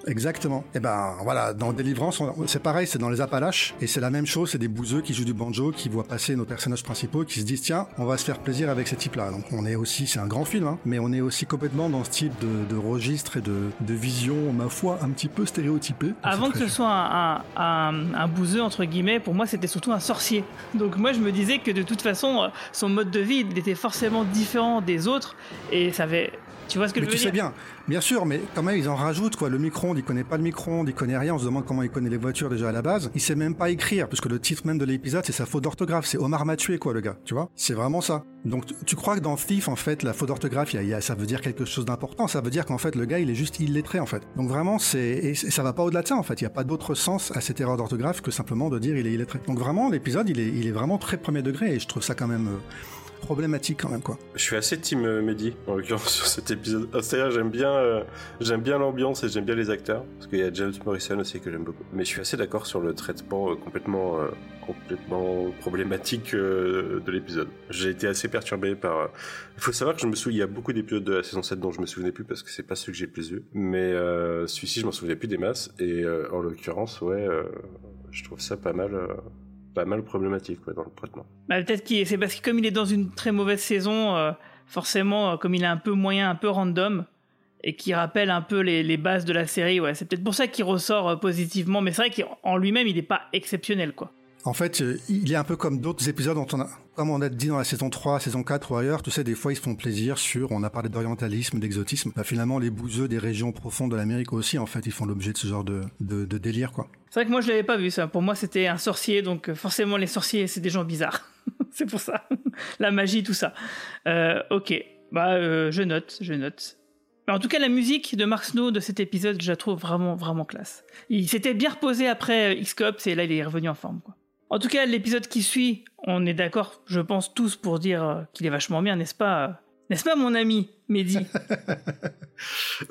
Exactement. Et eh ben voilà, dans Délivrance, c'est pareil, c'est dans les Appalaches et c'est la même chose, c'est des bouseux qui jouent du banjo, qui voient passer nos personnages principaux, qui se disent tiens, on va se faire plaisir avec ces types-là. Donc on est aussi, c'est un grand film, hein, mais on est aussi complètement dans ce type de, registre et de, vision, ma foi, un petit peu stéréotypé. Avant que ce soit un, un, un, bouseux entre guillemets, pour moi c'était surtout un sorcier. Donc moi je me disais que de toute façon, son mode de vie il était forcément différent des autres et ça avait Tu vois ce que mais je veux tu dire sais bien, bien sûr, mais quand même ils en rajoutent quoi. Le micro-ondes, il connaît pas le micro-ondes, il connaît rien. On se demande comment il connaît les voitures déjà à la base. Il sait même pas écrire, puisque le titre même de l'épisode c'est sa faute d'orthographe. C'est Omar m'a tué quoi, le gars. Tu vois C'est vraiment ça. Donc tu- crois que dans Thief en fait la faute d'orthographe, ça veut dire quelque chose d'important. Ça veut dire qu'en fait le gars il est juste illettré en fait. Donc vraiment c'est et ça va pas au-delà de ça en fait. Il y a pas d'autre sens à cette erreur d'orthographe que simplement de dire il est illettré. Donc vraiment l'épisode il est il est vraiment très premier degré et je trouve ça quand même euh, problématique quand même quoi. Je suis assez team euh, Mehdi, en l'occurrence, sur cet épisode. Ah, C'est-à-dire, j'aime bien, euh, bien l'ambiance et j'aime bien les acteurs. Parce qu'il y a James Morrison aussi que j'aime beaucoup. Mais je suis assez d'accord sur le traitement euh, complètement, euh, complètement problématique de l'épisode. J'ai été assez perturbé par. Il faut savoir que je me souviens, il y a beaucoup d'épisodes de la saison 7 dont je me souvenais plus parce que c'est pas ceux que j'ai le plus vu. Mais celui-ci, je m'en souvenais plus des masses. Et en l'occurrence, ouais, je trouve ça pas mal. Pas mal problématique quoi, dans le traitement. Bah, peut-être qu'il c'est parce que comme il est dans une très mauvaise saison, euh, forcément, euh, comme il est un peu moyen, un peu random, et qui rappelle un peu les, les bases de la série, ouais, c'est peut-être pour ça qu'il ressort euh, positivement. Mais c'est vrai qu'en lui-même, il n'est pas exceptionnel, quoi. En fait, euh, il est un peu comme d'autres épisodes dont on a, comme on a dit dans la saison 3, saison 4 ou ailleurs, tu sais, des fois ils se font plaisir sur, on a parlé d'orientalisme, d'exotisme. Bah, finalement, les bouseux des régions profondes de l'Amérique aussi, en fait, ils font l'objet de ce genre de, de, de délire, quoi. C'est vrai que moi, je l'avais pas vu ça. Pour moi, c'était un sorcier, donc euh, forcément, les sorciers, c'est des gens bizarres. c'est pour ça. la magie, tout ça. Euh, ok, bah, euh, je note, je note. En tout cas, la musique de Mark Snow de cet épisode, je la trouve vraiment, vraiment classe. Il s'était bien reposé après X-Cops et là, il est revenu en forme. Quoi. En tout cas, l'épisode qui suit, on est d'accord, je pense tous pour dire qu'il est vachement bien, n'est-ce pas N'est-ce pas, mon ami Mehdi?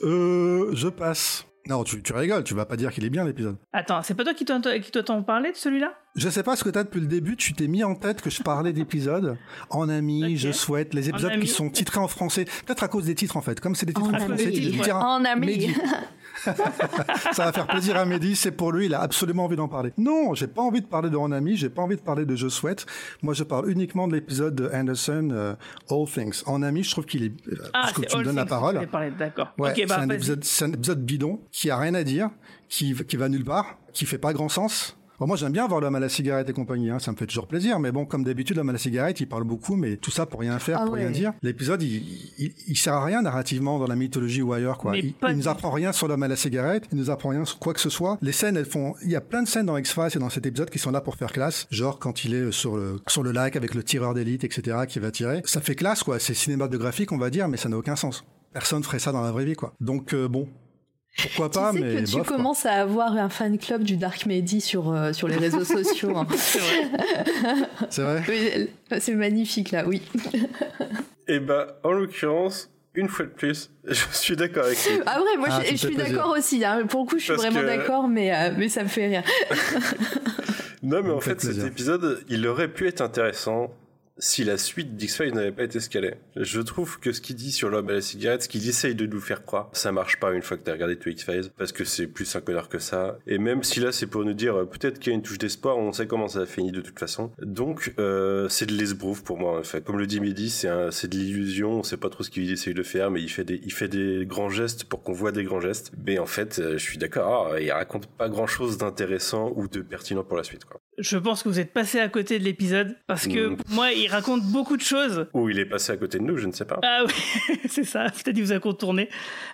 Euh, je passe. Non, tu, tu rigoles, tu vas pas dire qu'il est bien l'épisode. Attends, c'est pas toi qui dois t'en parler de celui-là? Je sais pas ce que t'as depuis le début, tu t'es mis en tête que je parlais d'épisodes en ami, je souhaite, les épisodes qui sont titrés en français. Peut-être à cause des titres en fait. Comme c'est des titres En français, tu En ami. Ça va faire plaisir à Mehdi, c'est pour lui, il a absolument envie d'en parler. Non, j'ai pas envie de parler de En ami, j'ai pas envie de parler de Je souhaite. Moi, je parle uniquement de l'épisode de Anderson, euh, All Things. En ami, je trouve qu'il est. euh, Ah, parce que tu me donnes la parole. D'accord. Ouais, ok, c'est bah, un un épisode bidon qui a rien à dire, qui, qui va nulle part, qui fait pas grand sens. Bon, moi, j'aime bien voir l'homme à la cigarette et compagnie, hein, ça me fait toujours plaisir, mais bon, comme d'habitude, l'homme à la cigarette, il parle beaucoup, mais tout ça pour rien faire, Ah pour rien dire. L'épisode, il, il, il sert à rien narrativement dans la mythologie ou ailleurs, quoi. Il, il nous apprend rien sur l'homme à la cigarette, il nous apprend rien sur quoi que ce soit. Les scènes, elles font, il y a plein de scènes dans X-Files et dans cet épisode qui sont là pour faire classe, genre quand il est sur le, sur le lac avec le tireur d'élite, etc., qui va tirer. Ça fait classe, quoi. C'est cinématographique, on va dire, mais ça n'a aucun sens. Personne ferait ça dans la vraie vie, quoi. Donc, euh, bon. Pourquoi pas, tu sais mais que tu bof, quoi. commences à avoir un fan club du Dark Mehdi sur, euh, sur les réseaux sociaux. hein. C'est vrai. C'est vrai? Oui, C'est magnifique là, oui. Et bah, en l'occurrence, une fois de plus, je suis d'accord avec lui. Ah vrai, moi Ah, je, suis d'accord aussi. hein. Pour le coup, je suis Parce vraiment que- d'accord, mais, euh, mais ça me fait rire. Non, mais Ça en fait fait, cet épisode, il aurait pu être intéressant si la suite d'X-Files n'avait pas été est. Je trouve que ce qu'il dit sur l'homme à la cigarette, ce qu'il essaye de nous faire croire, ça marche pas une fois que t'as regardé tout X-Files, parce que c'est plus un connard que ça. Et même si là, c'est pour nous dire, euh, peut-être qu'il y a une touche d'espoir, on sait comment ça a fini de toute façon. Donc, euh, c'est de l'esbrouf pour moi, en fait. Comme le dit Mehdi, c'est de l'illusion, on sait pas trop ce qu'il essaye de faire, mais il fait des, il fait des grands gestes pour qu'on voit des grands gestes. Mais en fait, euh, je suis d'accord, il raconte pas grand chose d'intéressant ou de pertinent pour la suite, quoi. Je pense que vous êtes passé à côté de l'épisode parce que pour moi, il raconte beaucoup de choses. Ou il est passé à côté de nous, je ne sais pas. Ah oui, c'est ça, peut-être il vous a contourné.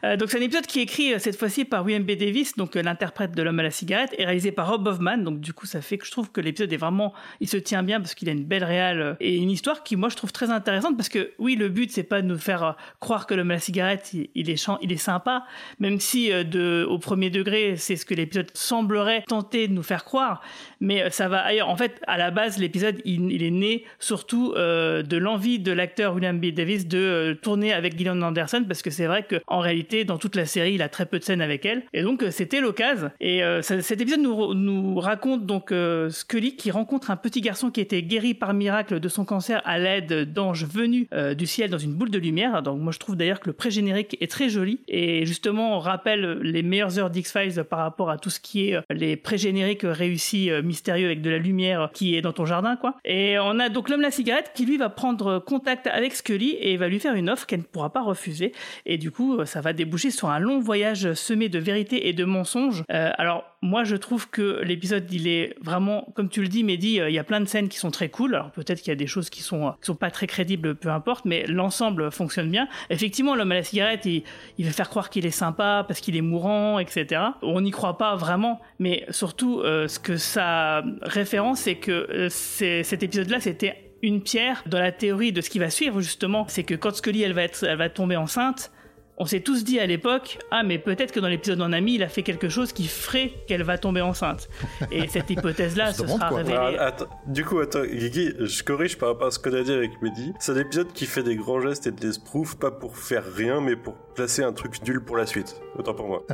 Euh, donc c'est un épisode qui est écrit euh, cette fois-ci par William B. Davis, donc euh, l'interprète de l'homme à la cigarette, et réalisé par Rob Hoffman. Donc du coup, ça fait que je trouve que l'épisode est vraiment, il se tient bien parce qu'il a une belle réale et une histoire qui moi je trouve très intéressante parce que oui, le but c'est pas de nous faire croire que l'homme à la cigarette il, il est il est sympa, même si de au premier degré c'est ce que l'épisode semblerait tenter de nous faire croire, mais euh, ça va ailleurs. En fait, à la base, l'épisode il, est né surtout euh, de l'envie de l'acteur William B. Davis de euh, tourner avec Gillian Anderson parce que c'est vrai que en réalité dans toute la série il a très peu de scènes avec elle et donc euh, c'était l'occasion et cet épisode nous, raconte donc Scully qui rencontre un petit garçon qui était guéri par miracle de son cancer à l'aide d'anges venus du ciel dans une boule de lumière donc moi je trouve d'ailleurs que le pré-générique est très joli et justement on rappelle les meilleures heures d'X-Files par rapport à tout ce qui est les pré-génériques réussis mystérieux de la lumière qui est dans ton jardin quoi et on a donc l'homme la cigarette qui lui va prendre contact avec Scully et va lui faire une offre qu'elle ne pourra pas refuser. Et du coup, ça va déboucher sur un long voyage semé de vérité et de mensonges. Euh, alors, moi, je trouve que l'épisode, il est vraiment, comme tu le dis, Mehdi, euh, il y a plein de scènes qui sont très cool. Alors peut-être qu'il y a des choses qui sont, qui sont pas très crédibles, peu importe, mais l'ensemble fonctionne bien. Effectivement, l'homme à la cigarette, il, il veut faire croire qu'il est sympa parce qu'il est mourant, etc. On n'y croit pas vraiment, mais surtout, euh, ce que ça référence, c'est que euh, cet épisode-là, c'était une pierre dans la théorie de ce qui va suivre justement, c'est que quand Scully elle va être, elle va tomber enceinte, on s'est tous dit à l'époque, ah mais peut-être que dans l'épisode en ami, il a fait quelque chose qui ferait qu'elle va tomber enceinte. Et cette hypothèse-là Se sera quoi. révélée. Alors, attends, du coup, attends, Guigui, je corrige par rapport à ce qu'on a dit avec Mehdi. C'est un épisode qui fait des grands gestes et de l'esprouf, pas pour faire rien, mais pour placer un truc nul pour la suite. Autant pour moi.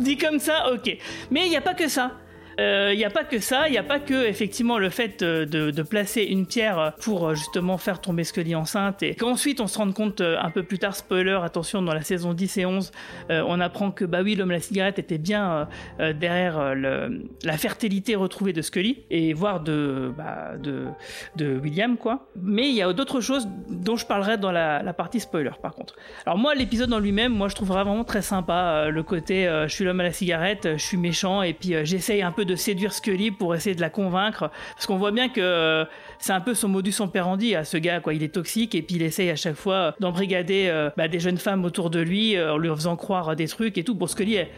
Dit comme ça, ok. Mais il n'y a pas que ça. Il n'y a pas que ça, il n'y a pas que effectivement le fait euh, de, placer une pierre pour euh, justement faire tomber Scully enceinte et qu'ensuite on se rende compte euh, un peu plus tard, spoiler, attention, dans la saison 10 et 11, euh, on apprend que bah oui, l'homme la cigarette était bien euh, euh, derrière euh, la fertilité retrouvée de Scully et voire de, bah, de, de William quoi. Mais il y a d'autres choses dont je parlerai dans la, la partie spoiler par contre. Alors moi l'épisode en lui-même, moi je trouve vraiment très sympa euh, le côté euh, je suis l'homme à la cigarette, euh, je suis méchant et puis euh, j'essaye un peu de séduire Scully pour essayer de la convaincre parce qu'on voit bien que euh, c'est un peu son modus operandi à ce gars quoi, il est toxique et puis il essaye à chaque fois euh, d'embrigader euh, bah, des jeunes femmes autour de lui en lui faisant croire des trucs et tout. Pour Scully elle,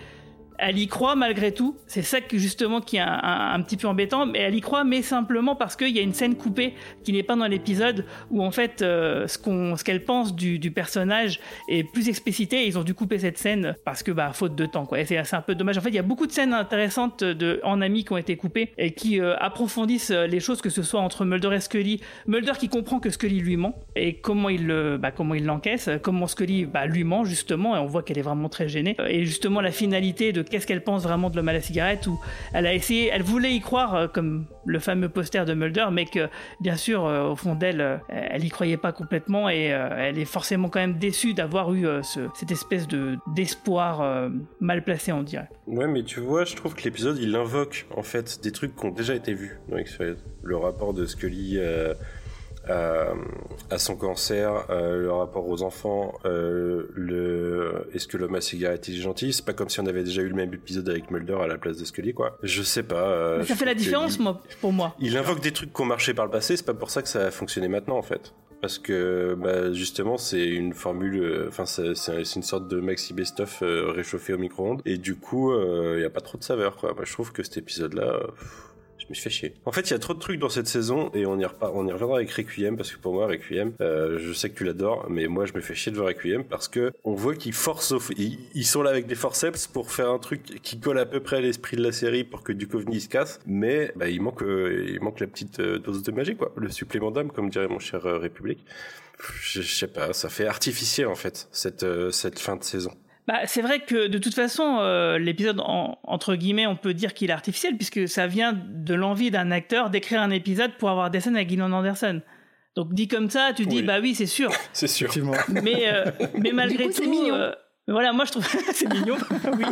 elle y croit malgré tout. C'est ça que justement qui est un, petit peu embêtant, mais elle y croit, mais simplement parce qu'il y a une scène coupée qui n'est pas dans l'épisode où en fait euh, ce qu'on, ce qu'elle pense du, personnage est plus explicité. Ils ont dû couper cette scène parce que bah faute de temps quoi. Et c'est, c'est un peu dommage. En fait, il y a beaucoup de scènes intéressantes de en amis qui ont été coupées et qui euh, approfondissent euh, les choses que ce soit entre Mulder et Scully. Mulder qui comprend que Scully lui ment et comment il le, bah, comment il l'encaisse, comment Scully bah, lui ment justement et on voit qu'elle est vraiment très gênée. Et justement la finalité de qu'est-ce qu'elle pense vraiment de l'homme à cigarette où elle a essayé, elle voulait y croire euh, comme le fameux poster de Mulder, mais que bien sûr euh, au fond d'elle, euh, elle y croyait pas complètement et elle est forcément quand même déçue d'avoir eu ce- cette espèce de d'espoir mal placé on dirait. Ouais, mais tu vois, je trouve que l'épisode, il invoque, en fait, des trucs qui ont déjà été vus dans X-Files. Le rapport de Scully euh, à, à son cancer, le rapport aux enfants, le... est-ce que l'homme à cigarette est gentil? C'est pas comme si on avait déjà eu le même épisode avec Mulder à la place de Scully, quoi. Je sais pas. euh, Mais ça fait la différence il- moi pour moi. Il invoque des trucs qui ont marché par le passé, c'est pas pour ça que ça a fonctionné maintenant en fait. Parce que bah, justement c'est une formule, euh, enfin c'est une sorte de maxi best-of euh, réchauffé au micro-ondes et du coup il y a pas trop de saveur quoi. Moi je trouve que cet épisode-là, euh, pff, je me suis fait chier. En fait il y a trop de trucs dans cette saison et on y, reviendra avec Requiem parce que pour moi Requiem, euh, je sais que tu l'adores, mais moi je me fais chier devant Requiem parce que on voit qu'ils forcent, ils, ils sont là avec des forceps pour faire un truc qui colle à peu près à l'esprit de la série pour que Duchovny se casse, mais bah, il manque, euh, il manque la petite euh, dose de magie quoi, le supplément d'âme comme dirait mon cher euh, République. Je, sais pas, ça fait artificiel en fait cette cette fin de saison. Bah, c'est vrai que de toute façon, euh, l'épisode, en- entre guillemets, on peut dire qu'il est artificiel, puisque ça vient de l'envie d'un acteur d'écrire un épisode pour avoir des scènes avec Gillian Anderson. Donc dit comme ça, tu dis, Oui. bah oui, c'est sûr. C'est sûr. Mais, euh, mais malgré coup, tout, c'est mignon. euh, voilà, moi je trouve c'est mignon, oui.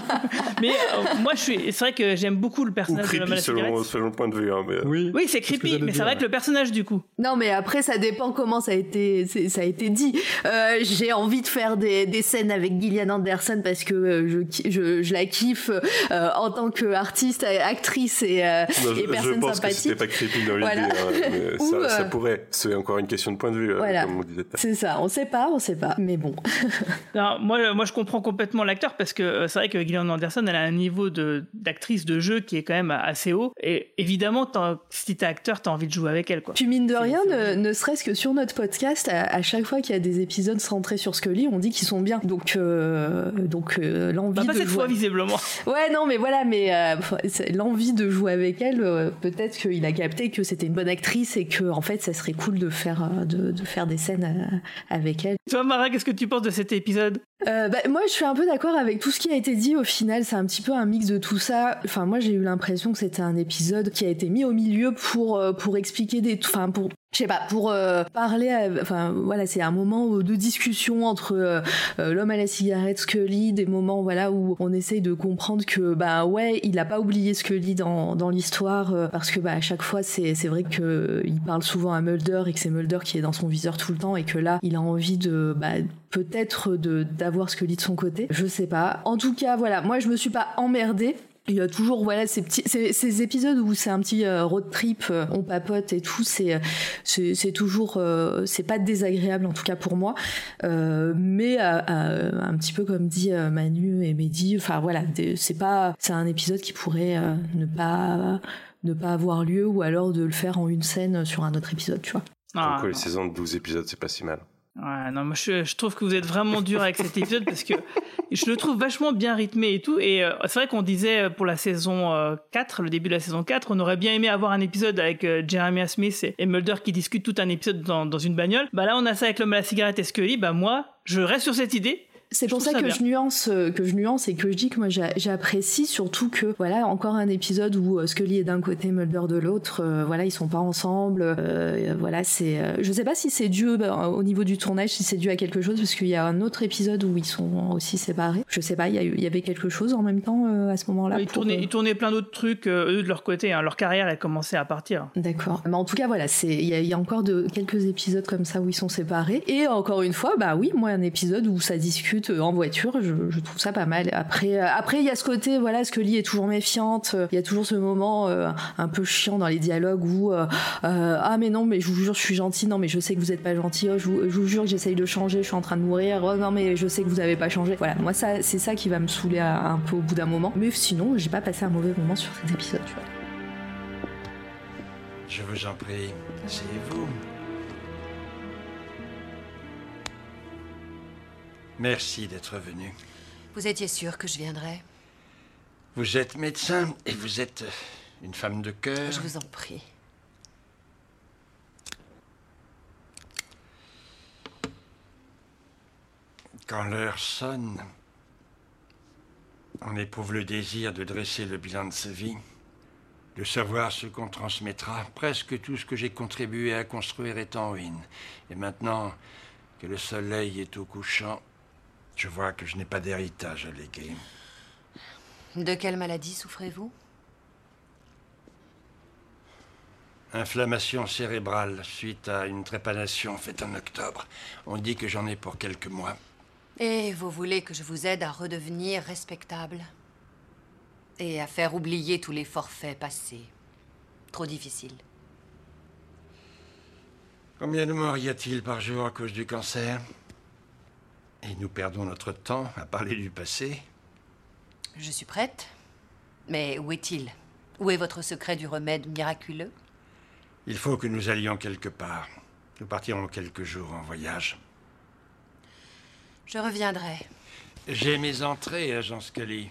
Mais euh, moi, je suis, c'est vrai que j'aime beaucoup le Ou personnage de l'homme à creepy la cigarette. selon, selon le point de vue. Hein, mais... Oui. Oui, c'est ce que creepy, mais c'est vrai que le personnage du coup. Non, mais après, ça dépend comment ça a été, ça a été dit. Euh, j'ai envie de faire des, des scènes avec Gillian Anderson parce que euh, je, je, je la kiffe euh, en tant qu'artiste, actrice et, euh, Non, je, et je personne pense que sympathique. c'était pas creepy dans l'idée. Voilà. hein, mais Ou, ça, ça euh, pourrait. C'est encore une question de point de vue, euh, Voilà. comme on disait. C'est ça, on sait pas, on sait pas. Mais bon. Non, moi, moi, je comprends complètement l'acteur parce que euh, c'est vrai que Gillian Anderson, elle a un niveau de d'actrice de jeu qui est quand même assez haut. Et évidemment, si t'es acteur, t'as envie de jouer avec elle, quoi. Puis mine de rien, ne, ne serait-ce que sur notre podcast, à, à chaque fois qu'il y a des épisodes centrés sur Scully, on dit qu'ils sont bien. Donc, euh, donc euh, l'envie Bah, pas de cette jouer. fois, visiblement. Ouais, non, mais voilà, mais euh, l'envie de jouer avec elle, peut-être qu'il a capté que c'était une bonne actrice et que en fait, ça serait cool de faire de, de faire des scènes avec elle. Toi, Mara, qu'est-ce que tu penses de cet épisode? Bah, moi, je suis un peu d'accord avec tout ce qui a été dit. Au final, c'est un petit peu un mix de tout ça. Enfin, moi, j'ai eu l'impression que c'était un épisode qui a été mis au milieu pour euh, expliquer des, enfin, pour je sais pas, pour euh, parler, enfin voilà, c'est un moment de discussion entre euh, euh, l'homme à la cigarette, Scully, des moments voilà où on essaye de comprendre que bah ouais, il a pas oublié Scully dans, dans l'histoire parce que bah à chaque fois c'est c'est vrai que il parle souvent à Mulder et que c'est Mulder qui est dans son viseur tout le temps et que là il a envie de bah, peut-être de d'avoir Scully de son côté. Je sais pas. En tout cas voilà, moi je me suis pas emmerdée il y a toujours voilà ces petits ces, épisodes où c'est un petit euh, road trip euh, on papote et tout c'est c'est toujours euh, c'est pas désagréable en tout cas pour moi. Mais un petit peu comme dit Manu et Mehdi enfin voilà c'est pas c'est un épisode qui pourrait ne pas ne pas avoir lieu ou alors de le faire en une scène sur un autre épisode tu vois. Ah, les saisons de 12 épisodes c'est pas si mal Ouais, non, moi je, je, trouve que vous êtes vraiment dur avec cet épisode parce que je le trouve vachement bien rythmé et tout. Et euh, c'est vrai qu'on disait euh, pour la saison 4, euh, le début de la saison 4, on aurait bien aimé avoir un épisode avec Jeremiah Smith et, Mulder qui discutent tout un épisode dans, dans, une bagnole. Bah là, on a ça avec l'homme à la cigarette et Scully. Bah moi, je reste sur cette idée c'est pour ça, que je nuance, euh, que je nuance et que je dis que moi j'apprécie surtout que voilà encore un épisode où euh, Scully est d'un côté, Mulder de l'autre. Euh, voilà, ils sont pas ensemble. voilà, c'est. je sais pas si c'est dû bah, au niveau du tournage, si c'est dû à quelque chose parce qu'il y a un autre épisode où ils sont aussi séparés. Je sais pas, il y, y avait quelque chose en même temps à ce moment-là. Ils, tournaient, ils, tournaient, plein d'autres trucs eux de leur côté. Hein. leur carrière a commencé à partir. D'accord. Mais en tout cas, voilà, c'est il y, y, a encore de quelques épisodes comme ça où ils sont séparés. Et encore une fois, bah oui, moi un épisode où ça discute en voiture. Je, trouve ça pas mal. Après, euh, après il y a ce côté, voilà, Scully est toujours méfiante. Il y a toujours ce moment euh, un peu chiant dans les dialogues où euh, ah mais non, mais je vous jure, je suis gentil. Non, mais je sais que vous êtes pas gentil. Oh, je, vous, jure que j'essaye de changer. Je suis en train de mourir. Oh non, mais je sais que vous avez pas changé. Voilà, moi ça, c'est ça qui va me saouler un peu au bout d'un moment. Mais sinon, j'ai pas passé un mauvais moment sur cet épisode. Tu vois. Je vous en prie, c'est vous. Merci d'être venu. Vous étiez sûr que je viendrais? Vous êtes médecin et vous êtes une femme de cœur. Je vous en prie. Quand l'heure sonne, on éprouve le désir de dresser le bilan de sa vie, de savoir ce qu'on transmettra. Presque tout ce que j'ai contribué à construire est en ruine. Et maintenant que le soleil est au couchant, je vois que je n'ai pas d'héritage à léguer. De quelle maladie souffrez-vous? Inflammation cérébrale suite à une trépanation faite en octobre. On dit que j'en ai pour quelques mois. Et vous voulez que je vous aide à redevenir respectable? Et à faire oublier tous les forfaits passés Trop difficile. Combien de morts y a-t-il par jour à cause du cancer? Et nous perdons notre temps à parler du passé. Je suis prête. Mais où est-il? Où est votre secret du remède miraculeux? Il faut que nous allions quelque part. Nous partirons quelques jours en voyage. Je reviendrai. J'ai mes entrées, agent Scully.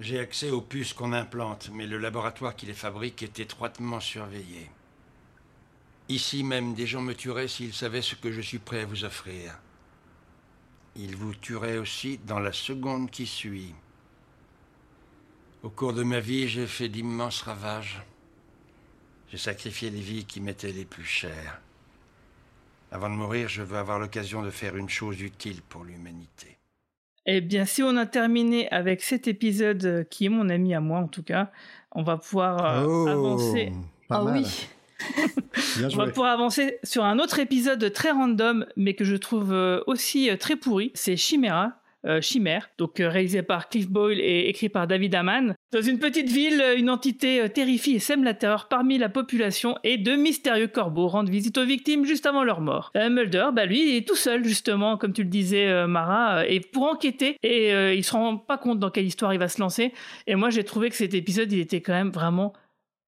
J'ai accès aux puces qu'on implante, mais le laboratoire qui les fabrique est étroitement surveillé. Ici même, des gens me tueraient s'ils savaient ce que je suis prêt à vous offrir. Il vous tuerait aussi dans la seconde qui suit. Au cours de ma vie, j'ai fait d'immenses ravages. J'ai sacrifié les vies qui m'étaient les plus chères. Avant de mourir, je veux avoir l'occasion de faire une chose utile pour l'humanité. Eh bien, si on a terminé avec cet épisode, euh, qui est mon ami à moi en tout cas, on va pouvoir euh, oh, avancer. Ah oui. On va pouvoir avancer sur un autre épisode très random, mais que je trouve euh, aussi euh, très pourri. C'est Chimera, euh, Chimère, donc réalisé par Cliff Boyle et écrit par David Amann. Dans une petite ville, une entité terrifie et sème la terreur parmi la population et de mystérieux corbeaux rendent visite aux victimes juste avant leur mort. Mulder, bah lui, il est tout seul justement, comme tu le disais Mara, et pour enquêter et il se rend pas compte dans quelle histoire il va se lancer. Et moi, j'ai trouvé que cet épisode, il était quand même vraiment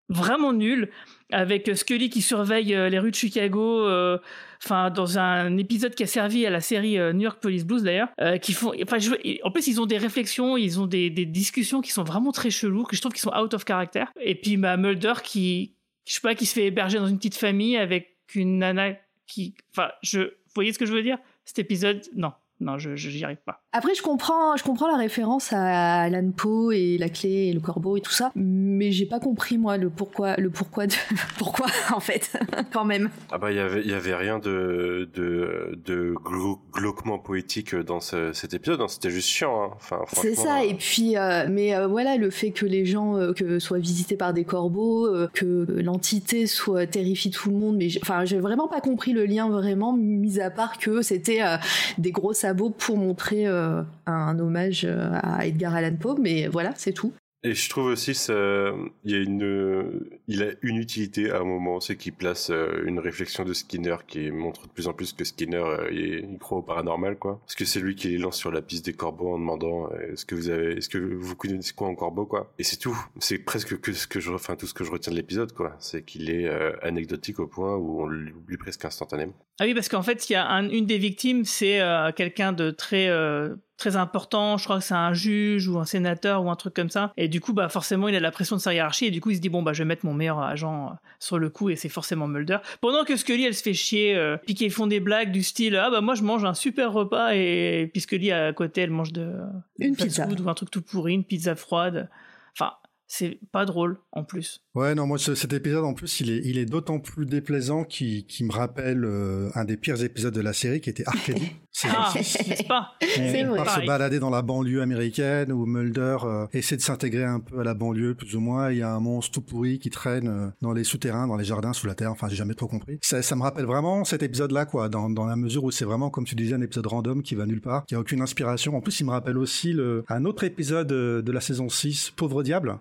vraiment nul avec Scully qui surveille euh, les rues de Chicago euh, enfin dans un épisode qui a servi à la série euh, New York Police Blues d'ailleurs qui font en plus ils ont des réflexions ils ont des, discussions qui sont vraiment très cheloues que je trouve qui sont out of character. Et puis ma Mulder qui je sais pas qui se fait héberger dans une petite famille avec une nana qui enfin je vous voyez ce que je veux dire? Cet épisode non. Non je j'y arrive pas Après, je comprends, je comprends la référence à Alan Poe et la clé et le corbeau et tout ça, mais j'ai pas compris moi le pourquoi, le pourquoi de pourquoi en fait, quand même. Ah bah il y avait, il y avait rien de de de glauquement poétique dans cet épisode, hein. c'était juste chiant. Hein. Enfin, c'est ça. Euh. Et puis, euh, mais euh, voilà, le fait que les gens que soient visités par des corbeaux, que l'entité soit terrifie tout le monde, mais enfin, j'ai vraiment pas compris le lien vraiment, mis à part que c'était des gros sabots pour montrer un hommage à Edgar Allan Poe, mais voilà, c'est tout. Et je trouve aussi ça, il y a une, il a une utilité à un moment, c'est qu'il place euh, une réflexion de Skinner qui montre de plus en plus que Skinner euh, il, croit au paranormal quoi. Parce que c'est lui qui les lance sur la piste des corbeaux en demandant euh, est-ce que vous avez, est-ce que vous connaissez quoi en corbeau quoi? Et c'est tout. C'est presque que ce que je, enfin tout ce que je retiens de l'épisode quoi. C'est qu'il est anecdotique au point où on l'oublie presque instantanément. Ah oui parce qu'en fait il y a une des victimes c'est quelqu'un de très très important, je crois que c'est un juge ou un sénateur ou un truc comme ça. Et du coup, bah forcément, il a la pression de sa hiérarchie et du coup, il se dit bon bah je vais mettre mon meilleur agent euh, sur le coup et c'est forcément Mulder. Pendant que Scully, elle se fait chier, euh, puis qu'ils font des blagues du style ah bah moi je mange un super repas et puis Scully à côté, elle mange de une pizza ou un truc tout pourri, une pizza froide. Enfin, c'est pas drôle en plus. Ouais, non, moi cet épisode en plus, il est, il est d'autant plus déplaisant qu'il me rappelle euh, un des pires épisodes de la série qui était Arcady. C'est ah, n'est-ce pas C'est vrai. se balader dans la banlieue américaine où Mulder euh, essaie de s'intégrer un peu à la banlieue plus ou moins. Il y a un monstre tout pourri qui traîne euh, dans les souterrains, dans les jardins, sous la terre. Enfin, j'ai jamais trop compris. Ça, ça me rappelle vraiment cet épisode-là, quoi, dans, dans la mesure où c'est vraiment, comme tu disais, un épisode random qui va nulle part, qui a aucune inspiration. En plus, il me rappelle aussi le, un autre épisode de la saison 6, Pauvre Diable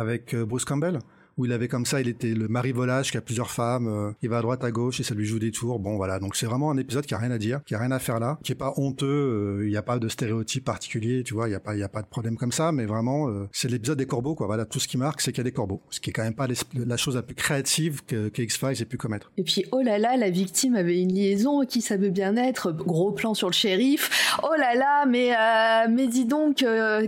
avec euh, Bruce Campbell où il avait comme ça, il était le mari volage qui a plusieurs femmes, euh, il va à droite à gauche et ça lui joue des tours. Bon voilà, donc c'est vraiment un épisode qui a rien à dire, qui a rien à faire là, qui est pas honteux, euh, il n'y a pas de stéréotype particulier, tu vois, il y a pas il y a pas de problème comme ça, mais vraiment euh, c'est l'épisode des corbeaux quoi. Voilà, tout ce qui marque c'est qu'il y a des corbeaux, ce qui est quand même pas la chose la plus créative que, que X-Files ait pu commettre. Et puis oh là là, la victime avait une liaison qui ça bien être, gros plan sur le shérif. Oh là là, mais mais dis donc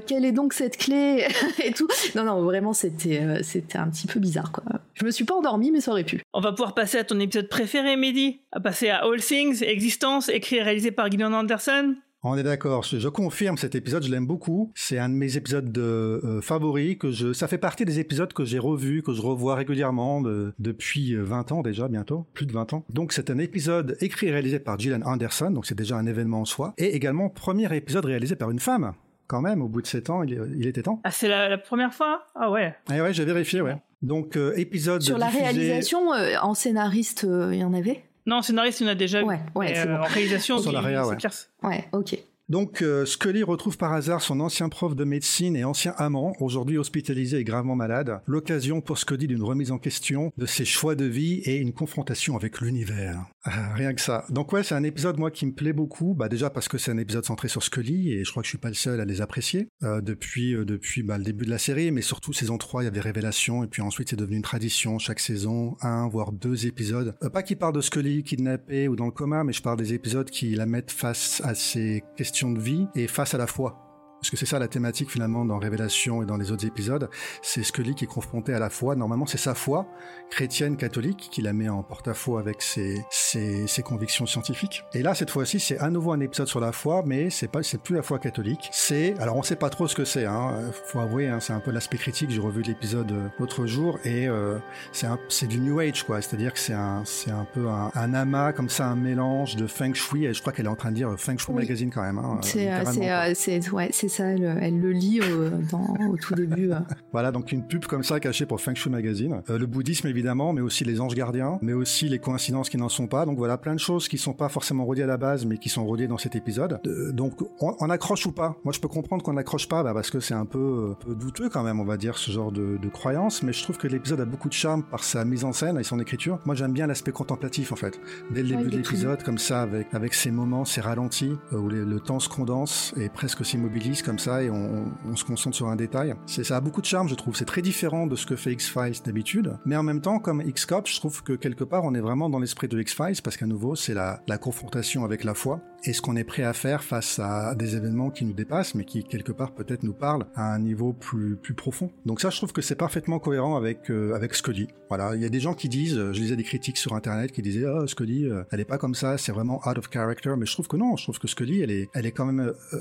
quelle est donc cette clé? Et tout. Non non, vraiment c'était c'était un petit peu bizarre quoi. Je me suis pas endormi, mais ça aurait pu. On va pouvoir passer à ton épisode préféré, Mehdi. À passer à All Things, Existence, écrit et réalisé par Gillian Anderson. On est d'accord, je, confirme cet épisode, je l'aime beaucoup. C'est un de mes épisodes de, euh, favoris que je, ça fait partie des épisodes que j'ai revus, que je revois régulièrement depuis 20 euh, ans déjà, bientôt, plus de 20 ans. Donc c'est un épisode écrit et réalisé par Gillian Anderson, donc c'est déjà un événement en soi, et également premier épisode réalisé par une femme. Quand même, au bout de 7 ans, il, était temps. Ah, c'est la, première fois? Ah ouais. Eh ouais, j'ai vérifié, ouais. Donc, euh, épisode. Sur la réalisation, euh, en scénariste, euh, il y en avait? Non, en scénariste, il y en a déjà ouais, Ouais, c'est bon. En réalisation, sur la réa, ouais. Ouais, ok. Donc euh, Scully retrouve par hasard son ancien prof de médecine et ancien amant, aujourd'hui hospitalisé et gravement malade. L'occasion pour Scully d'une remise en question de ses choix de vie et une confrontation avec l'univers. Ah, rien que ça. Donc ouais, c'est un épisode moi qui me plaît beaucoup. Bah déjà parce que c'est un épisode centré sur Scully et je crois que je suis pas le seul à les apprécier euh, depuis euh, depuis bah, le début de la série. Mais surtout saison 3, il y avait révélation et puis ensuite c'est devenu une tradition chaque saison, un voire deux épisodes. pas qui parle de Scully kidnappée ou dans le coma, mais je parle des épisodes qui la mettent face à ces questions de vie et face à la foi. Parce que c'est ça la thématique finalement dans Révélation et dans les autres épisodes. C'est Scully qui est confronté à la foi. Normalement, c'est sa foi chrétienne catholique qui la met en porte-à-faux avec ses, ses, ses, convictions scientifiques. Et là, cette fois-ci, c'est à nouveau un épisode sur la foi, mais c'est pas, c'est plus la foi catholique. C'est, alors on sait pas trop ce que c'est. Hein. Faut avouer, hein, c'est un peu l'aspect critique. J'ai revu l'épisode euh, l'autre jour et euh, c'est c'est du New Age quoi. C'est-à-dire que c'est un, c'est un peu un, un, amas comme ça, un mélange de Feng Shui. Et je crois qu'elle est en train de dire Feng Shui Magazine quand même. Hein, c'est, euh, c'est, ouais, c'est ça, elle, le lit au, tout début. voilà, donc une pub comme ça cachée pour Feng Shui Magazine. Euh, le bouddhisme évidemment, mais aussi les anges gardiens, mais aussi les coïncidences qui n'en sont pas. Donc voilà, plein de choses qui sont pas forcément reliées à la base, mais qui sont reliées dans cet épisode. Euh, donc on, accroche ou pas? Moi je peux comprendre qu'on n'accroche pas, bah, parce que c'est un peu, douteux quand même, on va dire, ce genre de, de croyance, mais je trouve que l'épisode a beaucoup de charme par sa mise en scène et son écriture. Moi j'aime bien l'aspect contemplatif en fait. Dès le début de l'épisode, comme ça, avec, avec ces moments, ces ralentis, où le temps se condense et presque s'immobilise comme ça, et on, se concentre sur un détail. ça a beaucoup de charme, je trouve. C'est très différent de ce que fait X-Files d'habitude. Mais en même temps, comme X-Cop, je trouve que quelque part, on est vraiment dans l'esprit de X-Files parce qu'à nouveau, c'est la, confrontation avec la foi et ce qu'on est prêt à faire face à des événements qui nous dépassent, mais qui quelque part peut-être nous parlent à un niveau plus, plus profond. Donc ça, je trouve que c'est parfaitement cohérent avec, euh, avec Scully. Voilà. Il y a des gens qui disent, je lisais des critiques sur Internet qui disaient, oh, Scully, euh, elle est pas comme ça, c'est vraiment out of character. Mais je trouve que non, je trouve que Scully, elle est, elle est quand même, euh,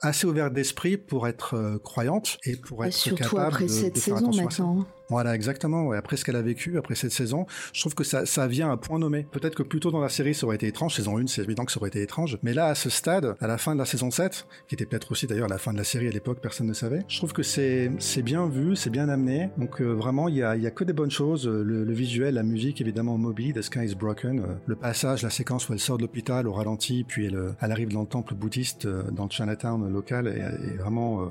assez ouverte d'esprit pour être croyante et pour être surtout capable après de, cette de faire saison attention à ça. Voilà, exactement. Ouais. Après ce qu'elle a vécu, après cette saison, je trouve que ça, ça vient à point nommé. Peut-être que plus tôt dans la série, ça aurait été étrange. Saison 1, c'est évident que ça aurait été étrange. Mais là, à ce stade, à la fin de la saison 7, qui était peut-être aussi d'ailleurs la fin de la série à l'époque, personne ne savait, je trouve que c'est bien vu, c'est bien amené. Donc euh, vraiment, il y a, y a que des bonnes choses. Le, le visuel, la musique, évidemment, Moby, The Sky is Broken. euh, le passage, la séquence où elle sort de l'hôpital au ralenti, puis elle, elle arrive dans le temple bouddhiste, euh, dans le Chinatown local, est, est vraiment...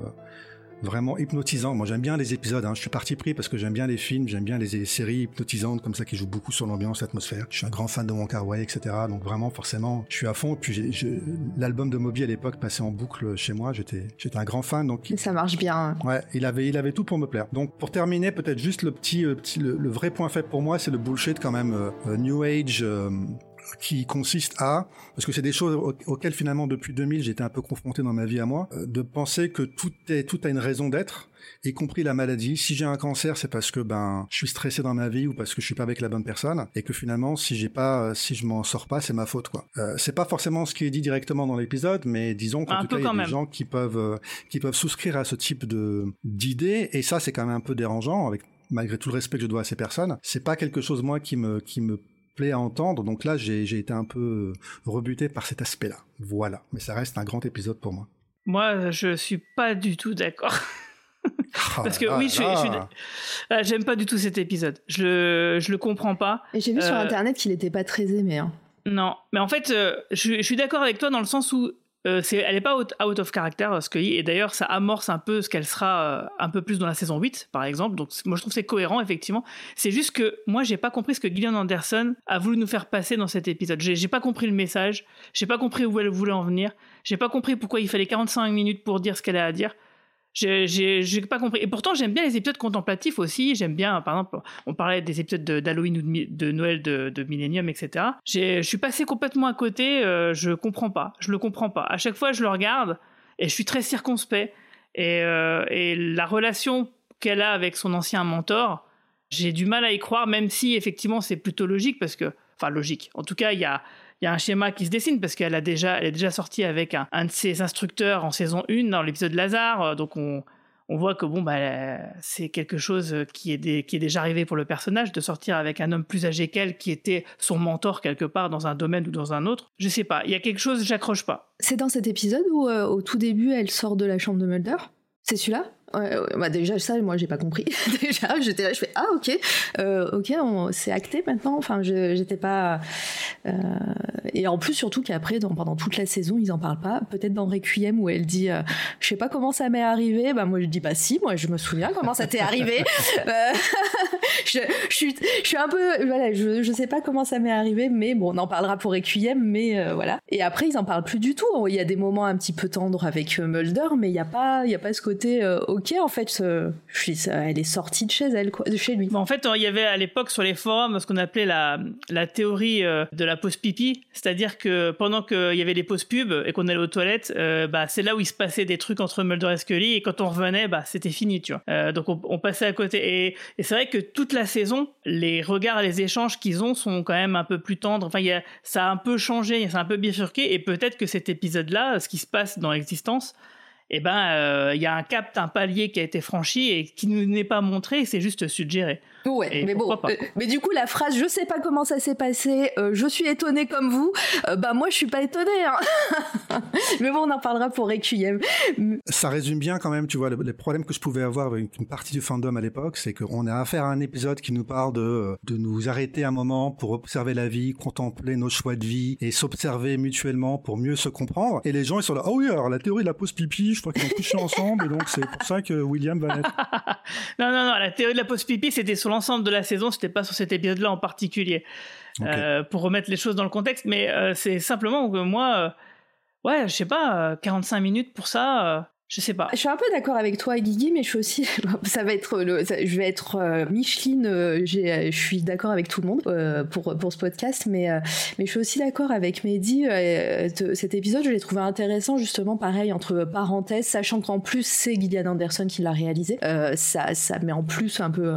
vraiment hypnotisant. Moi, j'aime bien les épisodes. Hein. Je suis parti pris parce que j'aime bien les films, j'aime bien les, les séries hypnotisantes comme ça qui jouent beaucoup sur l'ambiance, l'atmosphère. Je suis un grand fan de Wong Kar Wai, etc. Donc vraiment, forcément, je suis à fond. Puis l'album de Moby à l'époque passait en boucle chez moi. J'étais, j'étais un grand fan. Donc Et ça marche bien. Ouais, il avait, il avait tout pour me plaire. Donc, pour terminer, peut-être juste le petit, euh, petit, le, le vrai point faible pour moi, c'est le bullshit quand même euh, euh, New Age. Qui consiste à, parce que c'est des choses au- auxquelles finalement depuis 2000 j'étais un peu confronté dans ma vie à moi, euh, de penser que tout est, tout a une raison d'être, y compris la maladie. Si j'ai un cancer, c'est parce que ben je suis stressé dans ma vie ou parce que je suis pas avec la bonne personne, et que finalement si j'ai pas, euh, si je m'en sors pas, c'est ma faute quoi. Euh, c'est pas forcément ce qui est dit directement dans l'épisode, mais disons qu'en tout cas il y a des même. gens qui peuvent, euh, qui peuvent souscrire à ce type de d'idées, et ça c'est quand même un peu dérangeant avec malgré tout le respect que je dois à ces personnes. C'est pas quelque chose moi qui me qui me plaît à entendre. Donc là, j'ai j'ai été un peu rebuté par cet aspect-là. Voilà. Mais ça reste un grand épisode pour moi. Moi, je suis pas du tout d'accord. Oh Parce que oui, je je euh, j'aime pas du tout cet épisode. Je le, je le comprends pas. Et j'ai vu sur Euh, internet qu'il était pas très aimé. hein. Non, mais en fait, euh, je, je suis d'accord avec toi dans le sens où euh, elle est pas out, of character, et d'ailleurs, ça amorce un peu ce qu'elle sera euh, un peu plus dans la saison 8, par exemple. Donc, moi, je trouve c'est cohérent, effectivement. C'est juste que moi, j'ai pas compris ce que Gillian Anderson a voulu nous faire passer dans cet épisode. J'ai pas compris le message, j'ai pas compris où elle voulait en venir, j'ai pas compris pourquoi il fallait 45 minutes pour dire ce qu'elle a à dire. J'ai, pas compris. Et pourtant, j'aime bien les épisodes contemplatifs aussi. J'aime bien, par exemple, on parlait des épisodes de- d'Halloween ou de, Noël de, Millennium, etc. Je suis passé complètement à côté. euh, je comprends pas. Je le comprends pas. À chaque fois, je le regarde et je suis très circonspect. Et, euh, et la relation qu'elle a avec son ancien mentor, j'ai du mal à y croire, même si effectivement c'est plutôt logique parce que, enfin logique. En tout cas, il y a, il y a un schéma qui se dessine parce qu'elle a déjà, elle est déjà sortie avec un, de ses instructeurs en saison 1 dans l'épisode Lazare, euh, donc on, voit que bon bah euh, c'est quelque chose qui est, des- qui est déjà arrivé pour le personnage de sortir avec un homme plus âgé qu'elle qui était son mentor quelque part dans un domaine ou dans un autre. Je sais pas, il y a quelque chose, j'accroche pas. C'est dans cet épisode où, euh, au tout début, elle sort de la chambre de Mulder? C'est celui-là? Ouais, bah déjà ça moi j'ai pas compris. Déjà j'étais là je fais ah ok. Euh, ok c'est acté maintenant? Enfin je- j'étais pas euh, et en plus surtout qu'après pendant toute la saison ils en parlent pas. Peut-être dans Requiem où elle dit euh, je sais pas comment ça m'est arrivé. Bah moi je dis bah si moi je me souviens comment ça t'est arrivé. Euh, je, je suis je suis un peu voilà je, je sais pas comment ça m'est arrivé mais bon on en parlera pour Requiem mais euh, voilà. Et après ils en parlent plus du tout. Il y a des moments un petit peu tendres avec euh, Mulder mais il y a pas il y a pas ce côté euh, ok en fait euh, elle est sortie de chez elle de chez lui en fait, il y avait à l'époque sur les forums ce qu'on appelait la, théorie euh, de la pause pipi, c'est-à-dire que pendant qu'il y avait les pauses pub et qu'on allait aux toilettes, euh, bah, c'est là où il se passait des trucs entre Mulder et Scully, et quand on revenait, bah, c'était fini. Euh, donc on, passait à côté. Et, c'est vrai que toute la saison, les regards les échanges qu'ils ont sont quand même un peu plus tendres. Enfin, ça a un peu changé, ça a un peu bifurqué, et peut-être que cet épisode-là, ce qui se passe dans l'existence, eh ben, euh, il y a un cap, un palier qui a été franchi et qui ne n'est pas montré, c'est juste suggéré. Ouais, Et mais bon, euh, mais du coup la phrase je sais pas comment ça s'est passé, euh, je suis étonné comme vous, euh, bah moi je suis pas étonné. Hein. mais bon on en parlera pour Requiem. Ça résume bien quand même, tu vois, le- les problèmes que je pouvais avoir avec une partie du fandom à l'époque, c'est qu'on a affaire à un épisode qui nous parle de, de nous arrêter un moment pour observer la vie, contempler nos choix de vie et s'observer mutuellement pour mieux se comprendre. Et les gens, ils sont là, ah oui, alors la théorie de la pause pipi, je crois qu'ils ont couché ensemble et donc c'est pour ça que William va naître. Non, non, non, la théorie de la pause pipi, c'était sur l'ensemble de la saison, c'était pas sur cet épisode-là en particulier. Euh, pour remettre les choses dans le contexte, mais euh, c'est simplement que moi, euh, ouais, je sais pas, euh, 45 minutes pour ça, Je sais pas. Je suis un peu d'accord avec toi, Guigui, mais je suis aussi. Ça va être. Je vais être euh, Micheline. Euh, je suis d'accord avec tout le monde euh, pour, pour ce podcast, mais, mais je suis aussi d'accord avec Mehdi. cet épisode, je l'ai trouvé intéressant, justement, pareil, entre parenthèses, sachant qu'en plus, c'est Gillian Anderson qui l'a réalisé. ça, ça met en plus un peu,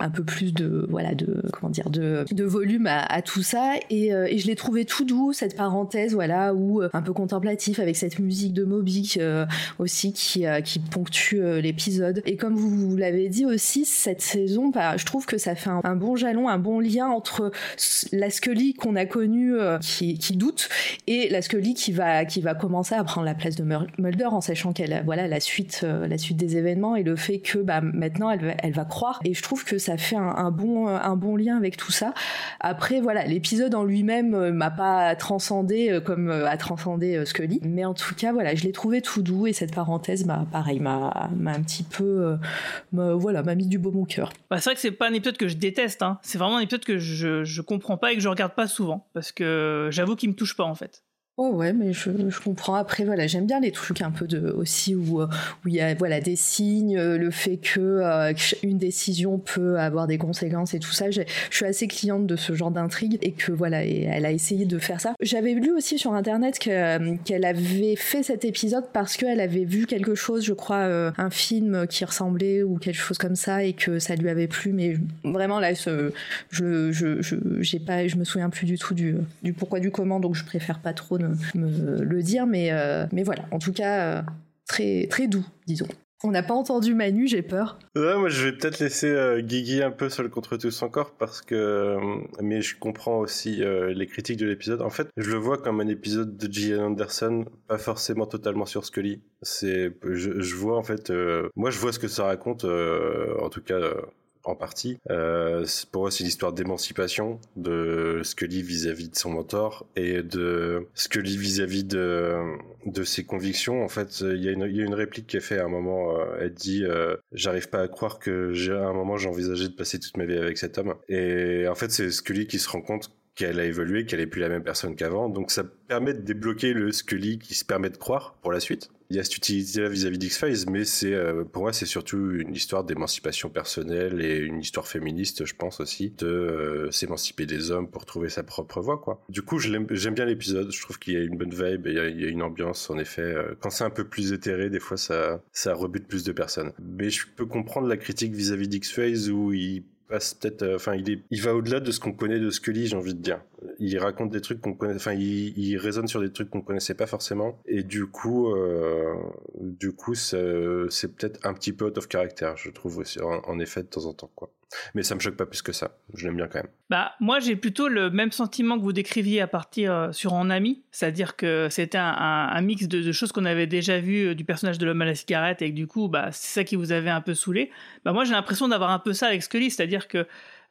un peu plus de. Voilà, de. Comment dire De, de volume à, à tout ça. Et, et je l'ai trouvé tout doux, cette parenthèse, voilà, ou un peu contemplatif, avec cette musique de Moby aussi qui, euh, qui ponctue euh, l'épisode. Et comme vous l'avez dit aussi, cette saison, bah, je trouve que ça fait un, bon jalon, un bon lien entre la Scully qu'on a connue euh, qui, doute et la Scully qui va, qui va commencer à prendre la place de Mulder en sachant qu'elle voilà la suite, la suite des événements et le fait que bah, maintenant elle, elle va croire. Et je trouve que ça fait un, bon, un bon lien avec tout ça. Après, voilà, l'épisode en lui-même m'a pas transcendé comme a transcendé Scully. Mais en tout cas, voilà, je l'ai trouvé tout doux et cette parenthèse m'a pareil m'a un petit peu euh, voilà m'a mis du beau mon cœur. Bah, c'est vrai que c'est pas un épisode que je déteste hein. c'est vraiment un épisode que je je comprends pas et que je regarde pas souvent parce que j'avoue qu'il me touche pas en fait. Oh ouais, mais je, comprends. Après, voilà, j'aime bien les trucs un peu de aussi où euh, où il y a voilà des signes, euh, le fait que euh, une décision peut avoir des conséquences et tout ça. Je suis assez cliente de ce genre d'intrigue et que voilà, elle a essayé de faire ça. J'avais lu aussi sur internet qu'elle avait fait cet épisode parce qu'elle avait vu quelque chose, je crois, un film qui ressemblait ou quelque chose comme ça et que ça lui avait plu. Mais vraiment là, ce, je je je j'ai pas, je me souviens plus du tout du du pourquoi du comment, donc je préfère pas trop me, le dire, mais, euh, mais voilà, en tout cas, euh, très, très doux, disons. On n'a pas entendu Manu, j'ai peur. Ouais, moi je vais peut-être laisser euh, Guigui un peu seul contre tous encore parce que, mais je comprends aussi les critiques de l'épisode. En fait, je le vois comme un épisode de Gillian Anderson, pas forcément totalement sur Scully. C'est, je vois en fait, moi je vois ce que ça raconte, en tout cas en partie. Euh, pour moi, c'est l'histoire d'émancipation de Scully vis-à-vis de son mentor et de Scully vis-à-vis de, de ses convictions. En fait, il y, a une, il y a une réplique qui est faite à un moment. Euh, elle dit euh, J'arrive pas à croire que j'ai à un moment j'ai envisagé de passer toute ma vie avec cet homme. Et en fait, c'est Scully qui se rend compte qu'elle a évolué, qu'elle est plus la même personne qu'avant. Donc ça permet de débloquer le Scully qui se permet de croire pour la suite il y a cette utilité-là vis-à-vis d'X-Files, mais c'est euh, pour moi c'est surtout une histoire d'émancipation personnelle et une histoire féministe, je pense aussi, de euh, s'émanciper des hommes pour trouver sa propre voie, quoi. Du coup, j'aime bien l'épisode. Je trouve qu'il y a une bonne vibe, il y a, une ambiance, en effet. Euh, quand c'est un peu plus éthéré, des fois ça ça rebute plus de personnes. Mais je peux comprendre la critique vis-à-vis d'X-Files où il peut-être, euh, enfin, il, il va au-delà de ce qu'on connaît de Scully, j'ai envie de dire. Il raconte des trucs qu'on connaît, enfin, il, il résonne sur des trucs qu'on connaissait pas forcément, et du coup, euh, du coup, c'est peut-être un petit peu out of character, je trouve aussi, en, effet, de temps en temps, quoi. Mais ça me choque pas plus que ça. Je l'aime bien quand même. Bah, moi, j'ai plutôt le même sentiment que vous décriviez à partir euh, sur En Ami, c'est-à-dire que c'était un, mix de, choses qu'on avait déjà vu du personnage de l'homme à la cigarette, et que du coup, bah, c'est ça qui vous avait un peu saoulé. Bah, moi, j'ai l'impression d'avoir un peu ça avec Scully, c'est-à-dire que euh,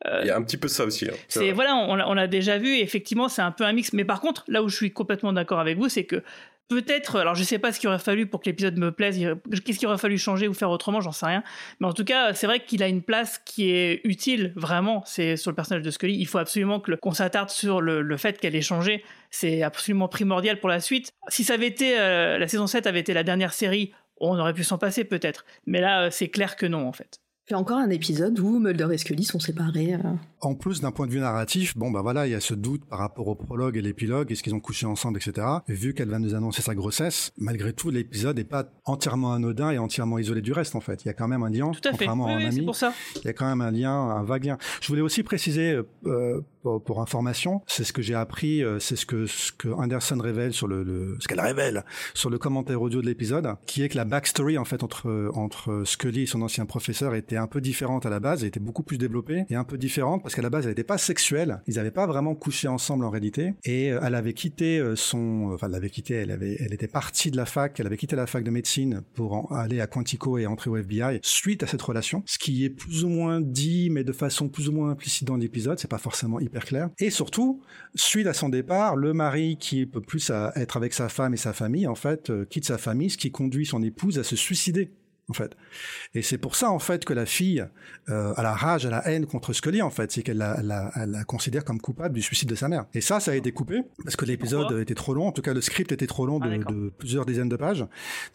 il y a un petit peu ça aussi. Hein. c'est voilà, on, l'a déjà vu. Et effectivement, c'est un peu un mix. Mais par contre, là où je suis complètement d'accord avec vous, c'est que peut-être, alors je sais pas ce qu'il aurait fallu pour que l'épisode me plaise, qu'est-ce qu'il aurait fallu changer ou faire autrement, j'en sais rien. Mais en tout cas, c'est vrai qu'il a une place qui est utile, vraiment, c'est sur le personnage de Scully. Il faut absolument qu'on s'attarde sur le, fait qu'elle ait changé. C'est absolument primordial pour la suite. Si ça avait été, euh, la saison 7 avait été la dernière série, on aurait pu s'en passer peut-être. Mais là, euh, c'est clair que non, en fait. Puis encore un épisode où Mulder et Scully sont séparés. Euh. En plus, d'un point de vue narratif, bon bah voilà, il y a ce doute par rapport au prologue et l'épilogue, est-ce qu'ils ont couché ensemble, etc. Et vu qu'elle va nous annoncer sa grossesse, malgré tout, l'épisode n'est pas entièrement anodin et entièrement isolé du reste en fait. Il y a quand même un lien, tout à contrairement fait. Oui, pour ça. Il y a quand même un lien, un vague lien. Je voulais aussi préciser euh, pour, information, c'est ce que j'ai appris, euh, c'est ce que ce que Anderson révèle sur le, le ce qu'elle révèle sur le commentaire audio de l'épisode, qui est que la backstory en fait entre entre Scully et son ancien professeur était un peu différente à la base, elle était beaucoup plus développée et un peu différente parce qu'à la base elle n'était pas sexuelle, ils n'avaient pas vraiment couché ensemble en réalité. Et euh, elle avait quitté euh, son, enfin elle avait quitté, elle avait, elle était partie de la fac, elle avait quitté la fac de médecine pour aller à Quantico et entrer au FBI suite à cette relation, ce qui est plus ou moins dit mais de façon plus ou moins implicite dans l'épisode, c'est pas forcément hyper clair. Et surtout, suite à son départ, le mari qui peut plus être avec sa femme et sa famille, en fait, euh, quitte sa famille, ce qui conduit son épouse à se suicider en fait. Et c'est pour ça en fait que la fille euh, a la rage, a la haine contre Scully en fait, c'est qu'elle la, la, la, considère comme coupable du suicide de sa mère. Et ça, ça a été coupé parce que l'épisode était trop long. En tout cas, le script était trop long de, ah, de, plusieurs dizaines de pages.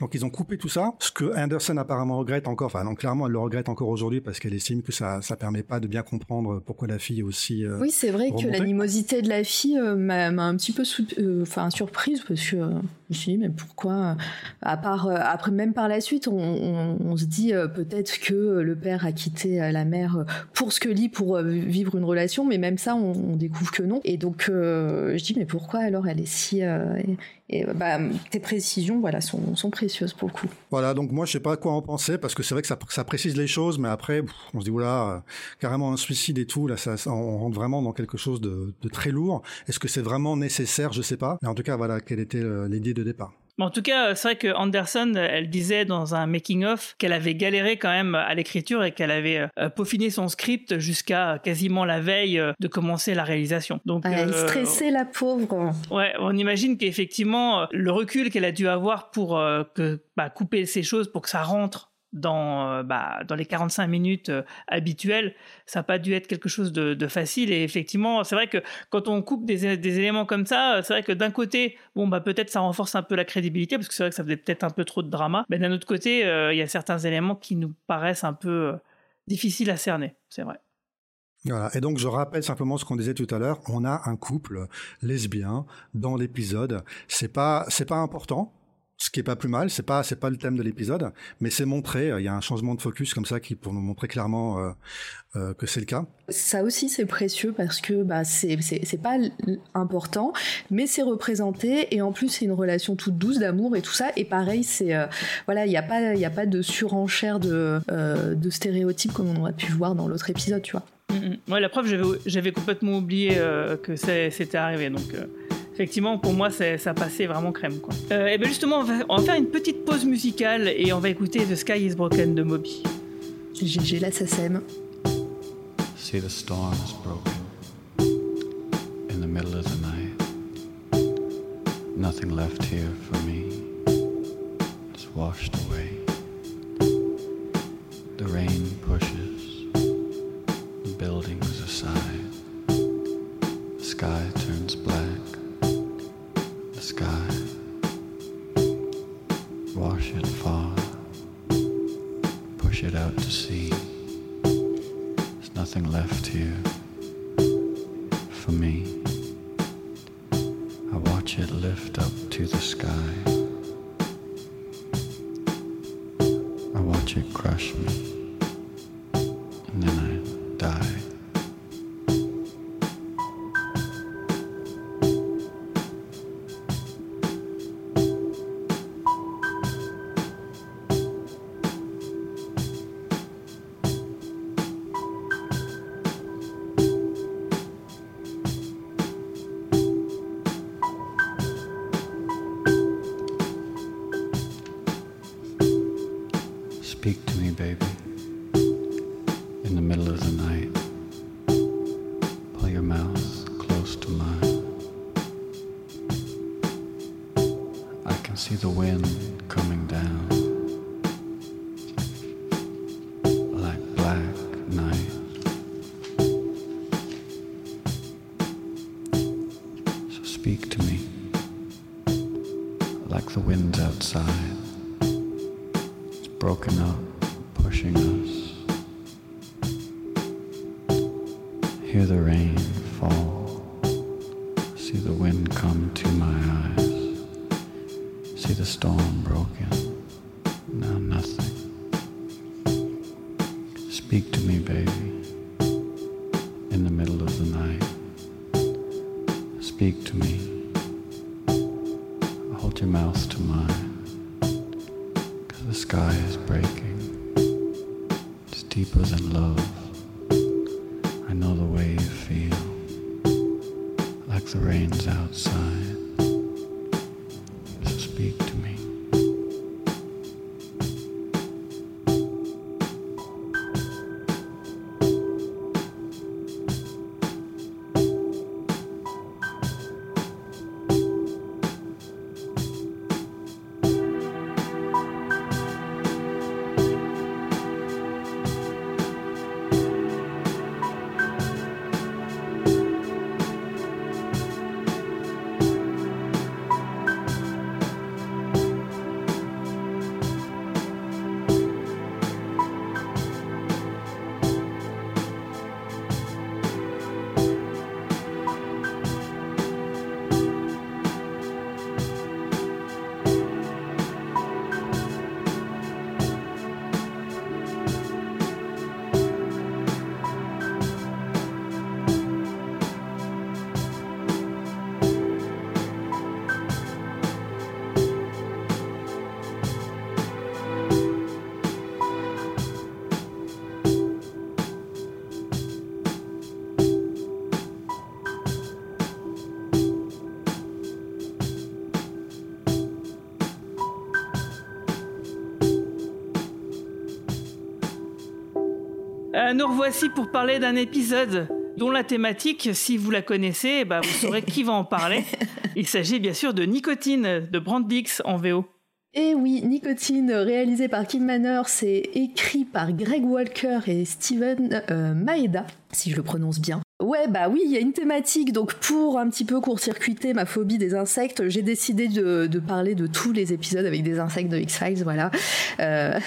Donc ils ont coupé tout ça. Ce que Anderson apparemment regrette encore. Enfin, non, clairement, elle le regrette encore aujourd'hui parce qu'elle estime que ça, ça permet pas de bien comprendre pourquoi la fille est aussi. Euh, oui, c'est vrai que l'animosité de la fille euh, m'a un petit peu, euh, enfin, surprise parce que je me suis dit mais pourquoi À part après, même par la suite, on, on se dit peut-être que le père a quitté la mère pour Scully pour vivre une relation, mais même ça, on, découvre que non. Et donc, je dis mais pourquoi alors elle est si et bah, tes précisions, voilà, sont, précieuses pour le coup. Voilà, donc moi je sais pas quoi en penser parce que c'est vrai que ça, précise les choses, mais après on se dit voilà, carrément un suicide et tout, là ça, on rentre vraiment dans quelque chose de, de très lourd. Est-ce que c'est vraiment nécessaire? Je sais pas. Mais en tout cas, voilà, quelle était l'idée de départ en tout cas, c'est vrai que Anderson, elle disait dans un making-of qu'elle avait galéré quand même à l'écriture et qu'elle avait euh, peaufiné son script jusqu'à quasiment la veille euh, de commencer la réalisation. Donc, elle euh, stressait la pauvre. Ouais, on imagine qu'effectivement, le recul qu'elle a dû avoir pour que, bah, couper ces choses pour que ça rentre dans, euh, bah, dans les 45 minutes euh, habituelles, ça n'a pas dû être quelque chose de, facile. Et effectivement, c'est vrai que quand on coupe des, éléments comme ça, c'est vrai que d'un côté, bon, bah, peut-être ça renforce un peu la crédibilité, parce que c'est vrai que ça faisait peut-être un peu trop de drama. Mais d'un autre côté, euh, il y a certains éléments qui nous paraissent un peu difficiles à cerner, c'est vrai. Voilà. Et donc, je rappelle simplement ce qu'on disait tout à l'heure. On a un couple lesbien dans l'épisode. C'est pas, c'est pas important ce qui est pas plus mal. C'est pas c'est pas le thème de l'épisode, mais c'est montré. Il y a un changement de focus comme ça qui pour nous montrer clairement euh, euh, que c'est le cas. Ça aussi c'est précieux parce que bah c'est c'est pas important, mais c'est représenté et en plus c'est une relation toute douce d'amour et tout ça. Et pareil c'est euh, voilà il n'y a pas il y a pas de surenchère de de stéréotypes comme on aurait pu voir dans l'autre épisode, tu vois. Mm, mm. la preuve j'avais j'avais complètement oublié que c'était arrivé donc effectivement, pour moi, ça passait vraiment crème. Quoi. Euh, et bien justement, on va, on va, faire une petite pause musicale et on va écouter The Sky is Broken de Moby. GG, là, ça sème. See the storm is broken in the middle of the night. Nothing left here for me. It's washed away. The rain pushes the buildings aside. The sky turns Euh, nous revoici pour parler d'un épisode dont la thématique, si vous la connaissez, bah, vous saurez qui va en parler. Il s'agit bien sûr de Nicotine de Brandix en VO. Et oui, Nicotine, réalisé par Kim Manor, c'est écrit par Greg Walker et Steven euh, Maeda, si je le prononce bien. Ouais, bah oui, il y a une thématique. Donc, pour un petit peu court-circuiter ma phobie des insectes, j'ai décidé de, parler de tous les épisodes avec des insectes de X-Files. Voilà. Euh...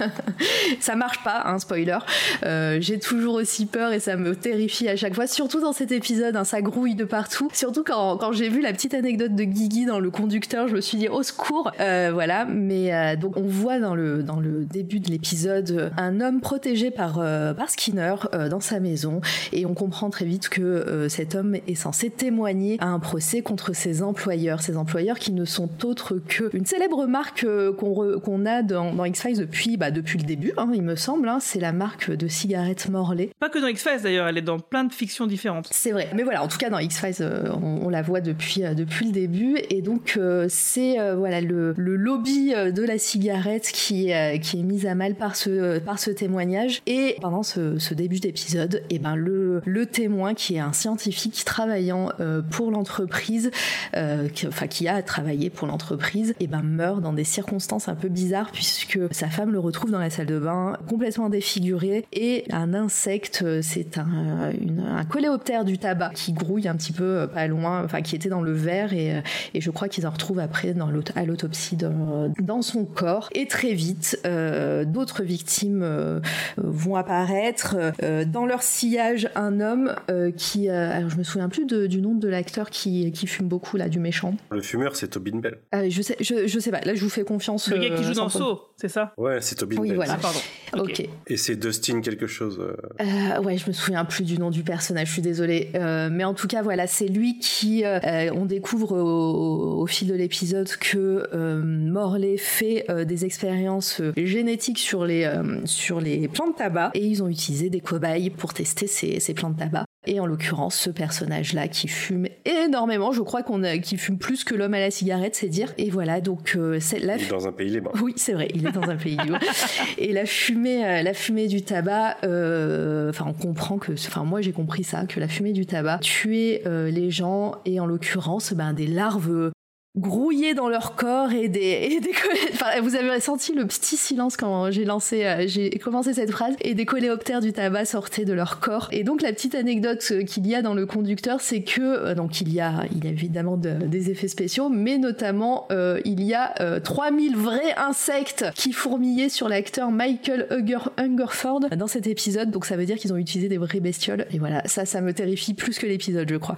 ça marche pas, hein, spoiler. Euh, j'ai toujours aussi peur et ça me terrifie à chaque fois. Surtout dans cet épisode, hein, ça grouille de partout. Surtout quand, quand j'ai vu la petite anecdote de Guigui dans le conducteur, je me suis dit au secours. Euh, voilà. Mais euh, donc, on voit dans le, dans le début de l'épisode un homme protégé par, par Skinner dans sa maison et on très vite que euh, cet homme est censé témoigner à un procès contre ses employeurs, ses employeurs qui ne sont autres que une célèbre marque euh, qu'on a dans, dans X-Files depuis, bah, depuis le début, hein, il me semble, hein, c'est la marque de cigarettes Morley. Pas que dans X-Files d'ailleurs, elle est dans plein de fictions différentes. C'est vrai, mais voilà, en tout cas dans X-Files, euh, on, on, la voit depuis, depuis le début, et donc c'est voilà le, le, lobby de la cigarette qui, qui est mis à mal par ce, par ce témoignage, et pendant ce, ce début d'épisode, et ben le, le témoin qui est un scientifique travaillant euh, pour l'entreprise, euh, enfin qui a travaillé pour l'entreprise, et ben meurt dans des circonstances un peu bizarres puisque sa femme le retrouve dans la salle de bain complètement défiguré et un insecte, c'est un, une, un coléoptère du tabac qui grouille un petit peu pas loin, enfin qui était dans le verre et, je crois qu'ils en retrouvent après dans à l'autopsie dans, son corps. Et très vite, euh, d'autres victimes euh, vont apparaître. Euh, dans leur sillage, homme euh, qui, euh, alors je me souviens plus de, du nom de l'acteur qui, qui fume beaucoup là, du méchant. Le fumeur, c'est Tobin Bell. Euh, je sais, je, je, sais pas. Là, je vous fais confiance. Le gars qui joue dans Saw, c'est ça? Ouais, c'est Tobin oui, Bell. Voilà. Ah, pardon. Ok. Et c'est Dustin quelque chose. ouais, je me souviens plus du nom du personnage. Je suis désolée, mais en tout cas, voilà, c'est lui qui. on découvre au, au, fil de l'épisode que Morley fait des expériences génétiques sur les sur les plants de tabac et ils ont utilisé des cobayes pour tester ces, ces plants de tabac. Et en l'occurrence, ce personnage-là qui fume énormément, je crois qu'on a, qui fume plus que l'homme à la cigarette, c'est dire. Et voilà, donc euh, c'est la. Il est dans un pays libre. Oui, c'est vrai, il est dans un pays libre. Et la fumée, euh, la fumée du tabac, enfin, euh, on comprend que, enfin, moi j'ai compris ça, que la fumée du tabac tuait les gens et en l'occurrence, ben des larves grouillés dans leur corps et des, et des enfin, vous avez senti le petit silence quand j'ai lancé euh, j'ai commencé cette phrase. Et des coléoptères du tabac sortaient de leur corps. Et donc la petite anecdote qu'il y a dans le conducteur c'est que euh, donc il y a il y a évidemment de, des effets spéciaux mais notamment euh, il y a 3000 vrais insectes qui fourmillaient sur l'acteur Michael Hunger, Hungerford. Dans cet épisode donc ça veut dire qu'ils ont utilisé des vraies bestioles. Et voilà ça ça me terrifie plus que l'épisode je crois.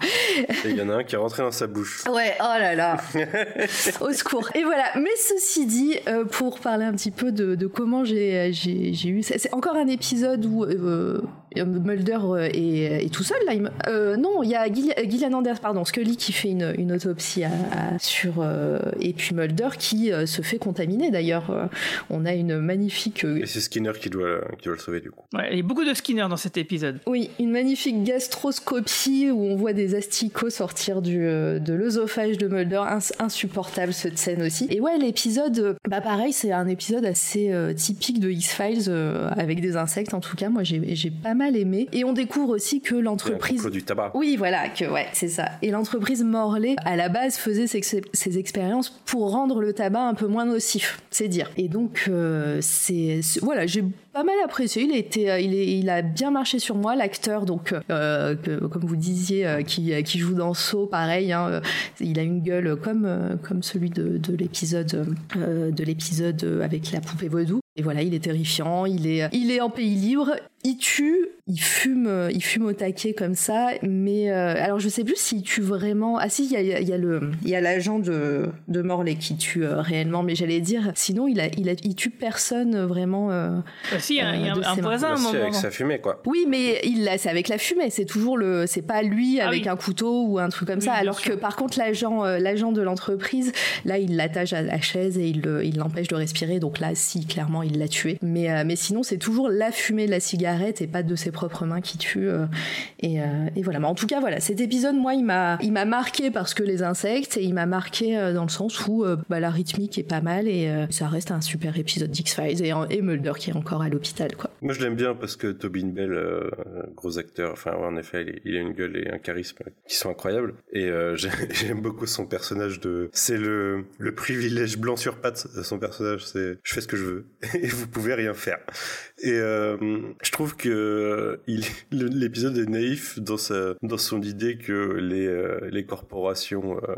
Il y en a un qui est rentré dans sa bouche. Ouais oh là là au secours. Et voilà. Mais ceci dit, euh, pour parler un petit peu de, comment j'ai eu. C'est encore un épisode où euh, Mulder est, est, tout seul là. Euh, non, il y a Gillian Anders, pardon, Scully qui fait une, une autopsie à, à, sur euh, et puis Mulder qui euh, se fait contaminer. D'ailleurs, on a une magnifique. Et c'est Skinner qui doit qui doit le sauver du coup. Ouais, il y a beaucoup de Skinner dans cet épisode. Oui, une magnifique gastroscopie où on voit des asticots sortir du de l'œsophage de Mulder. Ins insupportable cette scène aussi. Et ouais, l'épisode, bah pareil, c'est un épisode assez typique de X-Files avec des insectes. En tout cas, moi j'ai pas mal aimé. Et on découvre aussi que l'entreprise. du tabac. Oui, voilà, que ouais, c'est ça. Et l'entreprise Morley, à la base, faisait ces, expériences pour rendre le tabac un peu moins nocif, c'est dire. Et donc, euh, c'est voilà, j'ai pas mal apprécié. Il, était, il, est, il a bien marché sur moi. L'acteur, donc, euh, que, comme vous disiez, euh, qui, qui joue dans Saw, pareil, hein, il a une gueule comme, comme celui de, de l'épisode de l'épisode avec la poupée vaudou. Et voilà, il est terrifiant, il est, il est en pays libre, il tue, il fume, il fume au taquet comme ça, mais euh, alors je sais plus s'il tue vraiment. Ah si, il y a, il y a le, il y a l'agent de, de Morley qui tue euh, réellement, mais j'allais dire, sinon il a, il a, il tue personne vraiment. Euh, bah si, il y a, y a un, un voisin à un moment. avec sa fumée quoi. Oui, mais il c'est avec la fumée, c'est toujours le, c'est pas lui ah, avec oui. un couteau ou un truc comme oui, ça. Alors sûr. que par contre l'agent, l'agent de l'entreprise, là il l'attache à la chaise et il, il l'empêche de respirer. Donc là, si clairement il l'a tué. Mais, euh, mais sinon c'est toujours la fumée de la cigarette et pas de ses propres mains qui tue. euh, et, euh, et voilà. Mais en tout cas voilà, cet épisode moi il m'a il m'a marqué parce que les insectes et il m'a marqué euh, dans le sens où bah, la rythmique est pas mal et ça reste un super épisode d'X-Files et, et Mulder qui est encore à l'hôpital quoi. Moi, je l'aime bien parce que Tobin Bell, gros acteur, enfin, en effet, il, a une gueule et un charisme qui sont incroyables. Et j'ai- j'aime beaucoup son personnage de. C'est le, le privilège blanc sur pattes, son personnage. C'est je fais ce que je veux et vous pouvez rien faire. Et je trouve que l'épisode est naïf dans, son idée que les, euh, corporations. euh,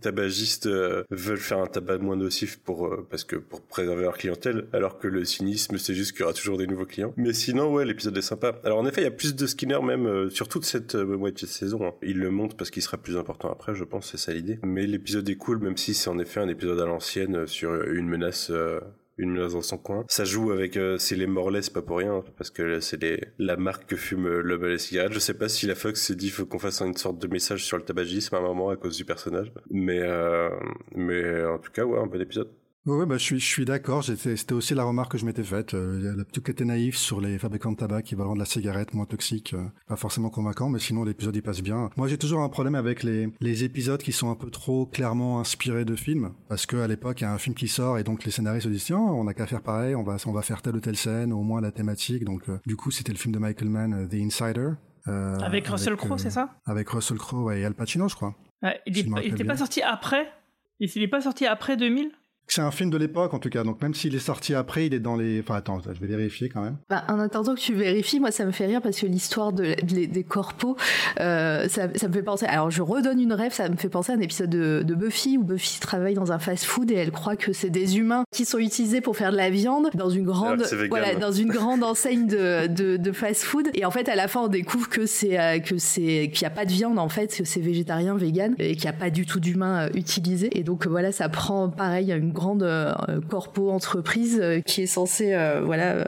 tabagistes euh, veulent faire un tabac moins nocif pour euh, parce que pour préserver leur clientèle alors que le cynisme c'est juste qu'il y aura toujours des nouveaux clients mais sinon ouais l'épisode est sympa alors en effet il y a plus de Skinner même euh, sur toute cette euh, moitié de saison hein. il le monte parce qu'il sera plus important après je pense c'est ça l'idée mais l'épisode est cool même si c'est en effet un épisode à l'ancienne euh, sur une menace euh, une dans son coin. Ça joue avec, euh, c'est les Morlaix, c'est pas pour rien, parce que c'est les, la marque que fume euh, l'homme cigarette. Je sais pas si la Fox s'est dit faut qu'on fasse une sorte de message sur le tabagisme à un moment à cause du personnage. Mais, euh, mais en tout cas, ouais, un bon épisode. Oui, bah, je suis, je suis d'accord. C'était aussi la remarque que je m'étais faite. Euh, le petit côté naïf sur les fabricants de tabac qui veulent rendre la cigarette moins toxique. euh, pas forcément convaincant, mais sinon l'épisode il passe bien. Moi, j'ai toujours un problème avec les, les épisodes qui sont un peu trop clairement inspirés de films. Parce que à l'époque, il y a un film qui sort et donc les scénaristes se disent tiens, on n'a qu'à faire pareil, on va, on va faire telle ou telle scène, au moins la thématique. Donc, euh, du coup, c'était le film de Michael Mann, The Insider. Avec Russell Crowe, c'est ça? Avec Russell Crowe et Al Pacino, je crois. Ouais, Il n'était pas sorti après? Il n'est pas sorti après 2000 C'est un film de l'époque en tout cas, donc même s'il est sorti après, il est dans les. Enfin attends, je vais vérifier quand même. Bah, en attendant que tu vérifies, moi ça me fait rire parce que l'histoire de, de- des corpos, euh, ça, ça me fait penser. Alors je redonne une rêve, ça me fait penser à un épisode de, de Buffy où Buffy travaille dans un fast-food et elle croit que c'est des humains qui sont utilisés pour faire de la viande dans une grande, c'est vegan. voilà, dans une grande enseigne de, de, de fast-food. Et en fait, à la fin, on découvre que c'est euh, que c'est qu'il n'y a pas de viande en fait, que c'est végétarien, vegan et qu'il n'y a pas du tout d'humains euh, utilisés. Et donc voilà, ça prend pareil une grande euh, corpo entreprise euh, qui est censée euh, voilà euh,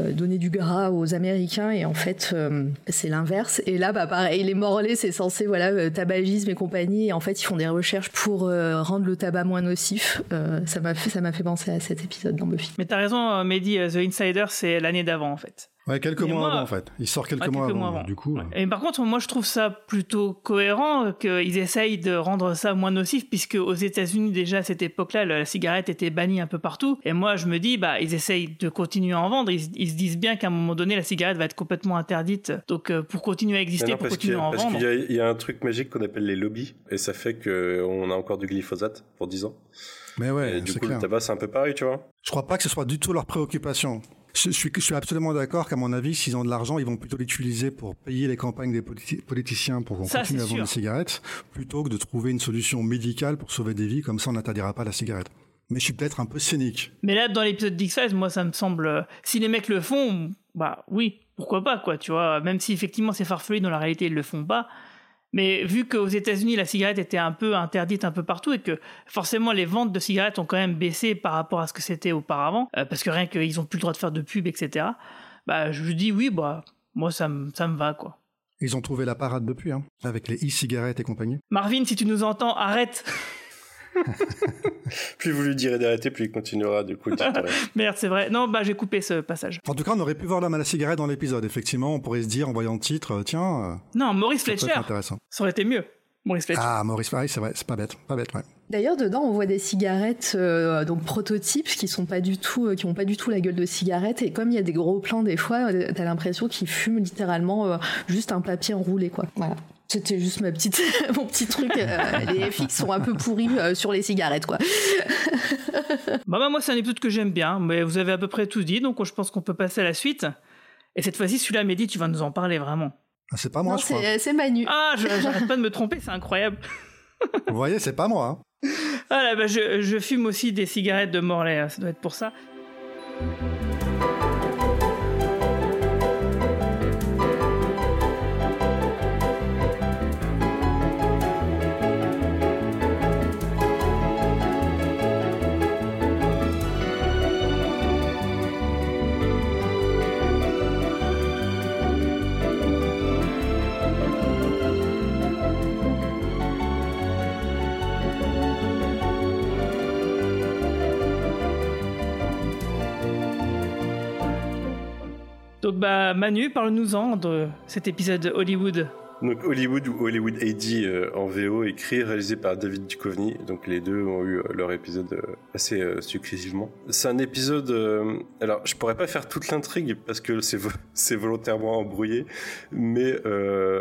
euh, donner du gras aux Américains et en fait c'est l'inverse. Et là, bah pareil, les Morlaix c'est censé voilà tabagisme et compagnie. Et en fait, ils font des recherches pour rendre le tabac moins nocif. Ça m'a fait ça fait penser à cet épisode dans Buffy. Mais t'as raison, Mehdi, The Insider, c'est l'année d'avant en fait. Ouais, quelques mois moi- avant en fait. Il sort quelques, Ouais, mois, quelques avant, mois avant. Du coup, euh, Et par contre, moi je trouve ça plutôt cohérent euh, qu'ils essayent de rendre ça moins nocif, puisque aux États-Unis déjà à cette époque-là, la cigarette était bannie un peu partout. Et moi je me dis, bah ils essayent de continuer à en vendre. Ils, ils se disent bien qu'à un moment donné, la cigarette va être complètement interdite. Donc euh, pour continuer à exister, non, pour parce continuer à a- en parce vendre. qu'il y a- il y a un truc magique qu'on appelle les lobbies, et ça fait qu'on a encore du glyphosate pour 10 ans. Mais ouais, et du coup, clair. le tabac, c'est un peu pareil, tu vois. Je crois pas que ce soit du tout leur préoccupation. Je, je suis, je suis absolument d'accord qu'à mon avis, s'ils ont de l'argent, ils vont plutôt l'utiliser pour payer les campagnes des politi- politiciens pour qu'on continue à vendre des cigarettes, plutôt que de trouver une solution médicale pour sauver des vies, comme ça on n'interdira pas la cigarette. Mais je suis peut-être un peu cynique. Mais là, dans l'épisode d'X-Files, moi, ça me semble. Si les mecs le font, bah oui, pourquoi pas, quoi, tu vois. Même si effectivement c'est farfelu, dans la réalité, ils le font pas. Mais vu qu'aux États-Unis, la cigarette était un peu interdite un peu partout et que forcément les ventes de cigarettes ont quand même baissé par rapport à ce que c'était auparavant, euh, parce que rien qu'ils ont plus le droit de faire de pub, etc. Bah, je dis oui, bah, moi, ça me ça me va, quoi. Ils ont trouvé la parade depuis, hein, avec les e-cigarettes et compagnie. Marvin, si tu nous entends, arrête Plus vous lui direz d'arrêter, plus il continuera, du coup. Merde, c'est vrai. Non, bah, j'ai coupé ce passage. En tout cas, on aurait pu voir l'homme à la cigarette dans l'épisode. Effectivement, on pourrait se dire, en voyant le titre, euh, tiens, euh, Non, Maurice Fletcher, intéressant. ça aurait été mieux. Maurice Fletcher. Ah, Maurice Paris, c'est vrai, c'est pas bête, pas bête, ouais. D'ailleurs, dedans, on voit des cigarettes euh, donc prototypes qui sont pas du tout, euh, qui ont pas du tout la gueule de cigarette. Et comme il y a des gros plans des fois, euh, t'as l'impression qu'ils fument littéralement euh, juste un papier enroulé, quoi. Voilà. C'était juste ma petite, mon petit truc. euh, les FX sont un peu pourris euh, sur les cigarettes, quoi. Bah, bah, moi, c'est un épisode que j'aime bien, mais vous avez à peu près tout dit, donc je pense qu'on peut passer à la suite. Et cette fois-ci, celui-là, Mehdi, tu vas nous en parler vraiment. Ah, c'est pas moi, Non, je crois. c'est Manu. Ah, j'arrête pas de me tromper, c'est incroyable. Vous voyez, c'est pas moi. hein. Ah là, bah, je, je fume aussi des cigarettes de Morlaix, hein, ça doit être pour ça. Bah Manu, parle-nous-en de cet épisode Hollywood. Donc Hollywood ou Hollywood AD euh, en VO, écrit réalisé par David Duchovny. Donc les deux ont eu euh, leur épisode euh, assez successivement. C'est un épisode. alors je pourrais pas faire toute l'intrigue parce que c'est c'est volontairement embrouillé, mais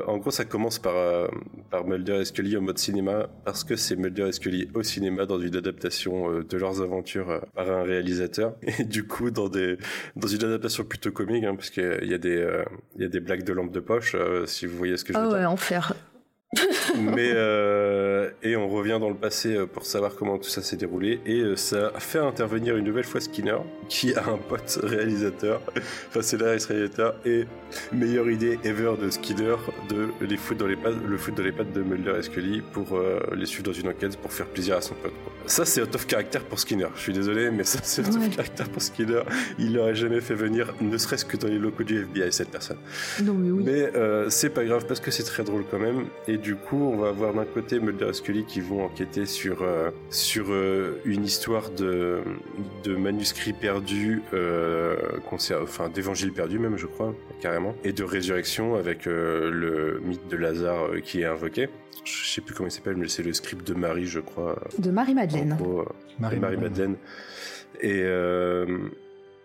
en gros ça commence par par Mulder et Scully en mode cinéma parce que c'est Mulder et Scully au cinéma dans une adaptation de leurs aventures par un réalisateur et du coup dans des dans une adaptation plutôt comique hein, parce qu'il y a des il y a des blagues de lampe de poche si vous voyez ce que je veux ouais, enfer. Mais euh, et on revient dans le passé euh, pour savoir comment tout ça s'est déroulé et euh, ça fait intervenir une nouvelle fois Skinner qui a un pote réalisateur, enfin c'est réalisateur et meilleure idée ever de Skinner de les foutre dans les pattes, le foot dans les pattes de Mulder et Scully pour les suivre dans une enquête pour faire plaisir à son pote. Ça c'est out of caractère pour Skinner. Je suis désolé mais ça c'est out of caractère pour Skinner. Il n'aurait jamais fait venir ne serait-ce que dans les locaux du FBI cette personne. Non mais oui. Mais c'est pas grave parce que c'est très drôle quand même et du coup, on va voir d'un côté Mulder et Scully qui vont enquêter sur euh, sur euh, une histoire de de manuscrits perdus, euh, enfin d'évangiles perdus même, je crois, carrément, et de résurrection avec le mythe de Lazare qui est invoqué. Je sais plus comment il s'appelle, mais c'est le script de Marie, je crois. De Marie Madeleine. Marie, Marie Madeleine. Et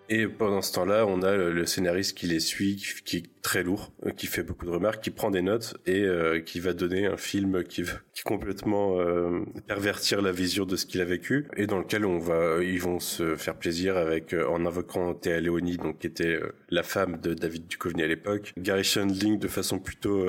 et pendant ce temps-là, on a le scénariste qui les suit, qui, est très lourd, euh, qui fait beaucoup de remarques, qui prend des notes et euh, qui va donner un film qui, qui complètement euh, pervertir la vision de ce qu'il a vécu et dans lequel on va, ils vont se faire plaisir avec en invoquant Théa Leoni, donc qui était la femme de David Duchovny à l'époque, Gary Shandling de façon plutôt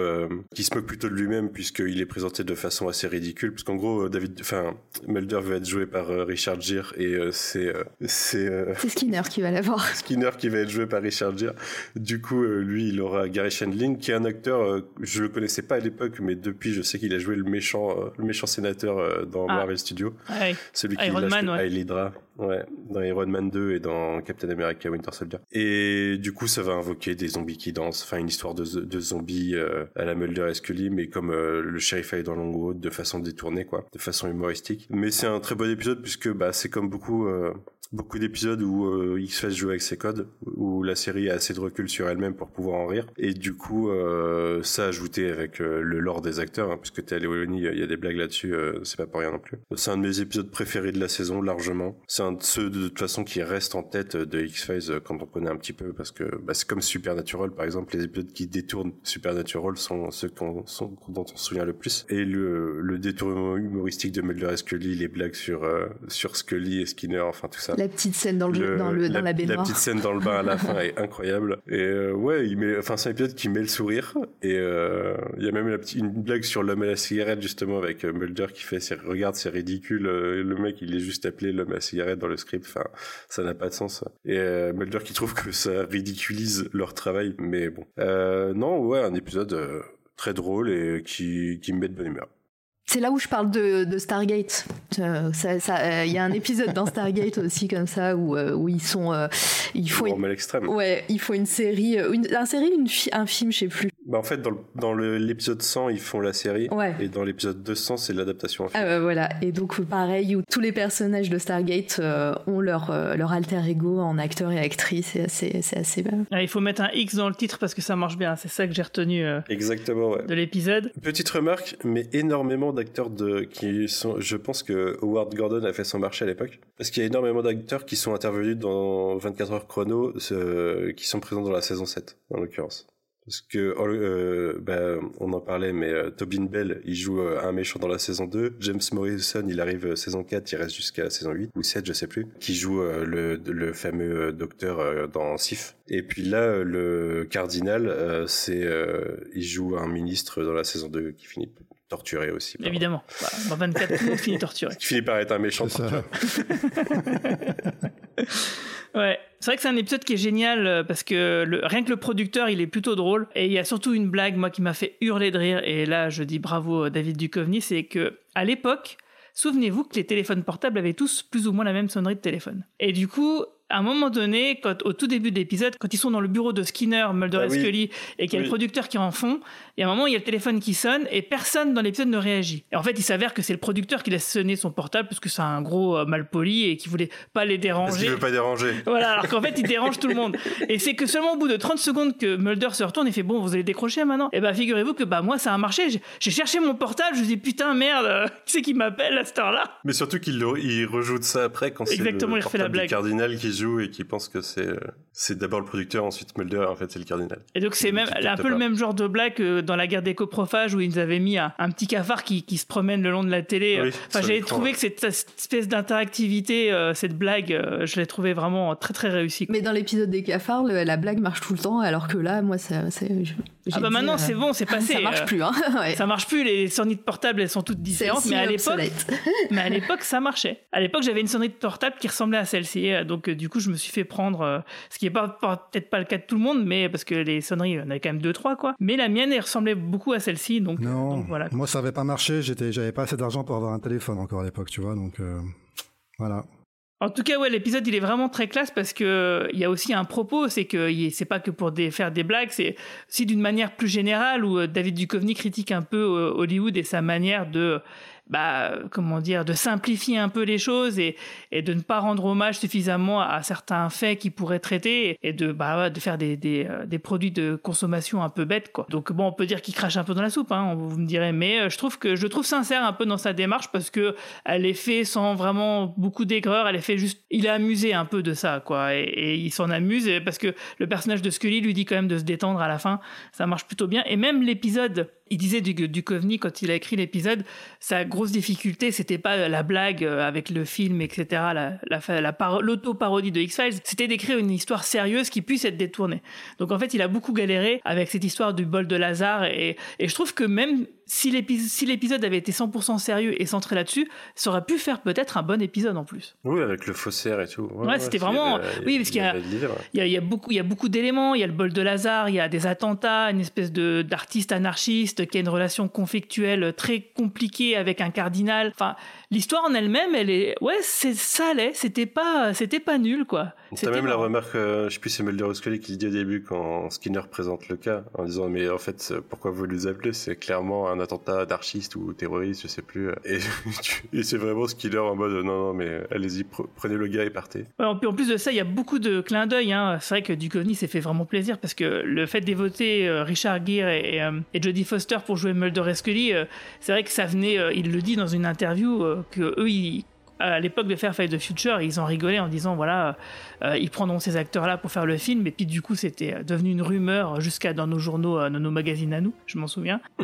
qui se moque plutôt de lui-même puisqu'il est présenté de façon assez ridicule, parce qu'en gros David, enfin Mulder veut être joué par Richard Gere et c'est c'est Skinner qui va l'avoir. Skinner qui va être joué par Richard Gere. Du coup, lui, il aura Gary Shandling, qui est un acteur, euh, je le connaissais pas à l'époque, mais depuis, je sais qu'il a joué le méchant, euh, le méchant sénateur dans ah. Marvel Studios. Ah Celui qui Iron Man, ouais. Hydra. Ouais, dans Iron Man 2 et dans Captain America Winter Soldier. Et du coup, ça va invoquer des zombies qui dansent, enfin une histoire de, de zombies à la Mulder et Scully, mais comme le shérif est dans Longwood, de façon détournée, quoi, de façon humoristique. Mais c'est un très bon épisode puisque bah c'est comme beaucoup beaucoup d'épisodes où euh, X-Files joue avec ses codes, où la série a assez de recul sur elle-même pour pouvoir en rire. Et du coup, euh, ça ajouté avec euh, le lore des acteurs, hein, puisque à Léonie, il y a des blagues là-dessus, euh, c'est pas pour rien non plus. C'est un de mes épisodes préférés de la saison, largement. C'est un de ceux de, toute façon qui reste en tête de X-Files quand on connaît un petit peu, parce que bah, c'est comme Supernatural, par exemple, les épisodes qui détournent Supernatural sont ceux qu'on, dont on se souvient le plus. Et le, le détournement humoristique de Mulder et Scully, les blagues sur, sur Scully et Skinner, enfin tout ça. La petite scène dans le, dans, le, la, dans la baignoire. La petite scène dans le bain à la fin est incroyable. Et euh, ouais, il met, enfin c'est un épisode qui met le sourire. Et euh, il y a même la petite, une blague sur l'homme à la cigarette justement avec euh, Mulder qui fait, regarde c'est ridicule. le mec il est juste appelé l'homme à la cigarette dans le script. Enfin ça n'a pas de sens. Et Mulder qui trouve que ça ridiculise leur travail. Mais bon, non ouais un épisode très drôle et qui, qui me met de bonne humeur. C'est là où je parle de, de Stargate. Il euh, euh, y a un épisode dans Stargate aussi comme ça où, euh, où ils sont, il faut une, extrême. Ouais, il faut une série, une, un série, une un film, je sais plus. Bah en fait, dans, dans l'épisode 100, ils font la série. Ouais. Et dans l'épisode 200, c'est l'adaptation en film. Ah bah voilà. Et donc, pareil, où tous les personnages de Stargate ont leur, leur alter ego en acteur et actrice. C'est assez, c'est assez bien. Ah, il faut mettre un X dans le titre parce que ça marche bien. C'est ça que j'ai retenu Exactement, ouais. de l'épisode. Petite remarque, mais énormément d'acteurs de qui sont. Je pense que Howard Gordon a fait son marché à l'époque parce qu'il y a énormément d'acteurs qui sont intervenus dans 24 heures chrono, qui sont présents dans la saison 7 en l'occurrence. Parce que euh, bah, on en parlait, mais euh, Tobin Bell, il joue euh, un méchant dans la saison 2. James Morrison, il arrive saison 4, il reste jusqu'à saison 8 ou 7, je sais plus, qui joue le, le, fameux docteur dans Sif. Et puis là, le cardinal, c'est il joue un ministre dans la saison 2 qui finit torturé aussi. Évidemment. Bah, dans 24 il finit torturé. Qui finit par être un méchant ouais, c'est vrai que c'est un épisode qui est génial euh, parce que rien que le producteur, il est plutôt drôle. Et il y a surtout une blague, moi, qui m'a fait hurler de rire. Et là, je dis bravo euh, David Duchovny, c'est que à l'époque, souvenez-vous que les téléphones portables avaient tous plus ou moins la même sonnerie de téléphone. Et du coup, à un moment donné, quand, au tout début de l'épisode, quand ils sont dans le bureau de Skinner, Mulder Ah et oui. Scully, et qu'il y a le Oui. producteur qui en fond, et à un moment, il y a le téléphone qui sonne, et personne dans l'épisode ne réagit. Et en fait, il s'avère que c'est le producteur qui laisse sonner son portable, parce que c'est un gros euh, malpoli, et qui voulait pas les Parce déranger. qu'il veut pas déranger. Voilà, alors qu'en fait, il dérange tout le monde. Et c'est que seulement au bout de 30 secondes que Mulder se retourne et fait Bon, vous allez décrocher maintenant Et bah, figurez-vous que bah, moi, ça a marché. J'ai- cherché mon portable, je me dis Putain, merde, euh, qui c'est qui m'appelle à cette heure-là? Mais surtout qu'il le- il rejoue de ça après quand c'est le il refait la du cardinal qui joue et qui pense que c'est euh, c'est d'abord le producteur, ensuite Mulder, et en fait c'est le cardinal. Et donc, c'est même un peu le même genre de blague que dans la guerre des coprophages où ils nous avaient mis un, un petit cafard qui, qui se promène le long de la télé. Oui, enfin, l'écran, trouvé que cette, cette espèce d'interactivité, euh, cette blague, euh, je l'ai trouvé vraiment très très réussie. Mais dans l'épisode des cafards, le- la blague marche tout le temps, alors que là, moi, ça, c'est. Ah bah maintenant, euh, c'est bon, c'est passé. Ça marche euh, plus, hein. ouais. Ça marche plus, les sonneries de portable elles sont toutes différentes, mais à l'époque, mais à l'époque ça marchait. À l'époque j'avais une sonnerie de portable qui ressemblait à celle-ci, euh, donc du coup je me suis fait prendre, ce qui est pas, pas- peut-être pas le cas de tout le monde, mais parce que les sonneries il y en avait quand même deux trois quoi. Mais la mienne elle ressemblait beaucoup à celle-ci, donc, Non, donc voilà. moi ça avait pas marché, j'étais, j'avais pas assez d'argent pour avoir un téléphone encore à l'époque, tu vois, donc euh, voilà. En tout cas, ouais, l'épisode il est vraiment très classe parce que il y a aussi un propos, c'est que c'est pas que pour faire des blagues, c'est aussi d'une manière plus générale où euh, David Duchovny critique un peu euh, Hollywood et sa manière de bah, comment dire, de simplifier un peu les choses et, et de ne pas rendre hommage suffisamment à certains faits qu'il pourrait traiter et de, bah, de faire des, des, euh, des produits de consommation un peu bêtes, quoi. Donc, bon, on peut dire qu'il crache un peu dans la soupe, hein, vous me direz, mais euh, je trouve que je trouve sincère un peu dans sa démarche parce que elle est fait sans vraiment beaucoup d'aigreur, elle est fait juste, il est amusé un peu de ça, quoi, et, et il s'en amuse parce que le personnage de Scully lui dit quand même de se détendre à la fin, ça marche plutôt bien, et même l'épisode, il disait du, du Coveney quand il a écrit l'épisode, sa grosse difficulté, c'était pas la blague euh, avec le film, etc., la, la, la par- l'auto-parodie de X-Files, c'était d'écrire une histoire sérieuse qui puisse être détournée. Donc en fait, il a beaucoup galéré avec cette histoire du bol de Lazare, et, et je trouve que même si l'épisode, si avait été 100% sérieux et centré là-dessus, ça aurait pu faire peut-être un bon épisode en plus. Oui, avec le faussaire et tout. Ouais, c'était vraiment- avait- oui, parce qu'il y a- y, y beaucoup, il y a beaucoup d'éléments. Il y a le bol de Lazare, il y a des attentats, une espèce de d'artiste anarchiste qui a une relation conflictuelle très compliquée avec un cardinal. Enfin, l'histoire en elle-même, elle est, ouais, c'est ça allait. C'était pas, c'était pas nul, quoi. T'as même la remarque, euh, je sais plus, c'est Mulder Scully qui dit au début quand Skinner présente le cas, en disant mais en fait euh, pourquoi vous les appelez? C'est clairement un attentat d'archiste ou terroriste, je sais plus. Et, tu- et c'est vraiment Skinner en mode non non mais allez-y pre- prenez le gars et partez. En plus- de ça, il y a beaucoup de clins d'œil. Hein. C'est vrai que Duchovny s'est fait vraiment plaisir parce que le fait d'évoquer euh, Richard Gere et, et, euh, Jodie Foster pour jouer Mulder et Scully, euh, c'est vrai que ça venait. euh, il le dit dans une interview euh, que eux, ils- à l'époque de faire Fight the Future, ils en rigolaient en disant voilà, euh, ils prendront ces acteurs-là pour faire le film. Et puis du coup, c'était devenu une rumeur jusqu'à dans nos journaux, euh, dans nos magazines à nous. Je m'en souviens.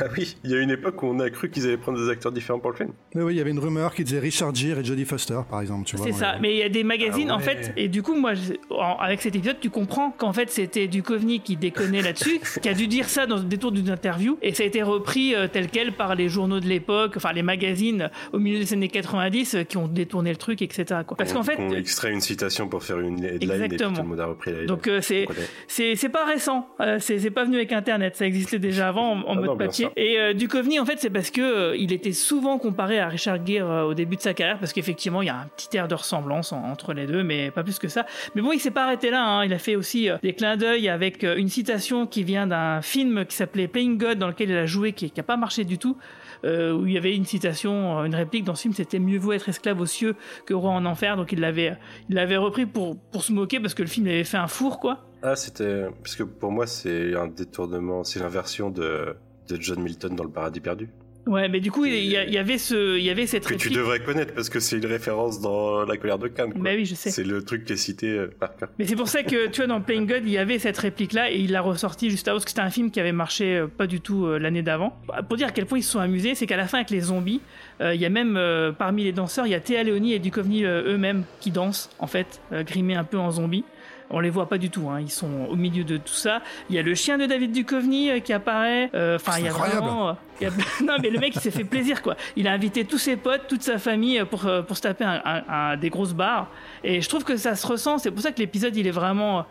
ah oui, il y a une époque où on a cru qu'ils allaient prendre des acteurs différents pour le film. Mais oui, il y avait une rumeur qui disait Richard Gere et Jodie Foster, par exemple, tu vois. C'est ça, les- mais il y a des magazines Ah en fait, et du coup, moi, je- en- avec cet épisode, tu comprends qu'en fait, c'était Duchovny qui déconnait là-dessus, qui a dû dire ça dans le détour d'une interview, et ça a été repris euh, tel quel par les journaux de l'époque, enfin les magazines au milieu des années 90 qui ont détourné le truc, etc. quoi. Parce On- qu'en fait, on extrait une citation pour faire une headline et tout le monde a repris la headline. donc euh, c'est c'est c'est pas récent, euh, c'est c'est pas venu avec Internet, ça existait déjà avant en, en Ah mode non, papier. Et euh, Duchovny, en fait, c'est parce que euh, il était souvent comparé à Richard Gere au début de sa carrière, parce qu'effectivement, il y a un petit air de ressemblance en- entre les deux, mais pas plus que ça. Mais bon, il s'est pas arrêté là. hein. Il a fait aussi des clins d'œil avec une citation qui vient d'un film qui s'appelait Playing God, dans lequel il a joué, qui, qui a pas marché du tout. Euh, où il y avait une citation, euh, une réplique dans ce film, c'était mieux vaut être esclave aux cieux que roi en enfer. Donc il l'avait, il l'avait repris pour pour se moquer parce que le film avait fait un four quoi. Ah, c'était. Parce que pour moi, c'est un détournement, c'est l'inversion de, de John Milton dans Le Paradis Perdu. Ouais, mais du coup, il y, avait ce, il y avait cette Que tu réplique. devrais connaître parce que c'est une référence dans La colère de Cannes. Bah oui, je sais. C'est le truc qui est cité euh, par cœur. Mais c'est pour ça que, tu vois, dans Playing God, il y avait cette réplique-là et il l'a ressorti juste avant, parce que c'était un film qui avait marché euh, pas du tout euh, l'année d'avant. Pour dire à quel point ils se sont amusés, c'est qu'à la fin, avec les zombies, euh, il y a même, euh, parmi les danseurs, il y a Théa Leoni et Duchovny eux-mêmes qui dansent, en fait, grimés un peu en zombies. On les voit pas du tout, hein. ils sont au milieu de tout ça. Il y a le chien de David Duchovny euh, qui apparaît. Euh, Enfin, il y a vraiment. euh, il y a- Non, mais le mec, il s'est fait plaisir, quoi. Il a invité tous ses potes, toute sa famille pour, pour se taper un, un- un- des grosses barres. Et je trouve que ça se ressent. C'est pour ça que l'épisode, il est vraiment.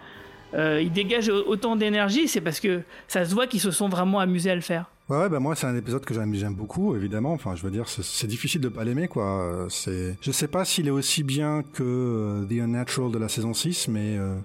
euh, il dégage au- autant d'énergie. C'est parce que ça se voit qu'ils se sont vraiment amusés à le faire. Ouais, ouais, bah moi c'est un épisode que j'aime beaucoup évidemment. Enfin, je veux dire, c'est- difficile de pas l'aimer quoi. C'est, je sais pas s'il est aussi bien que euh, The Unnatural de la saison 6, mais euh,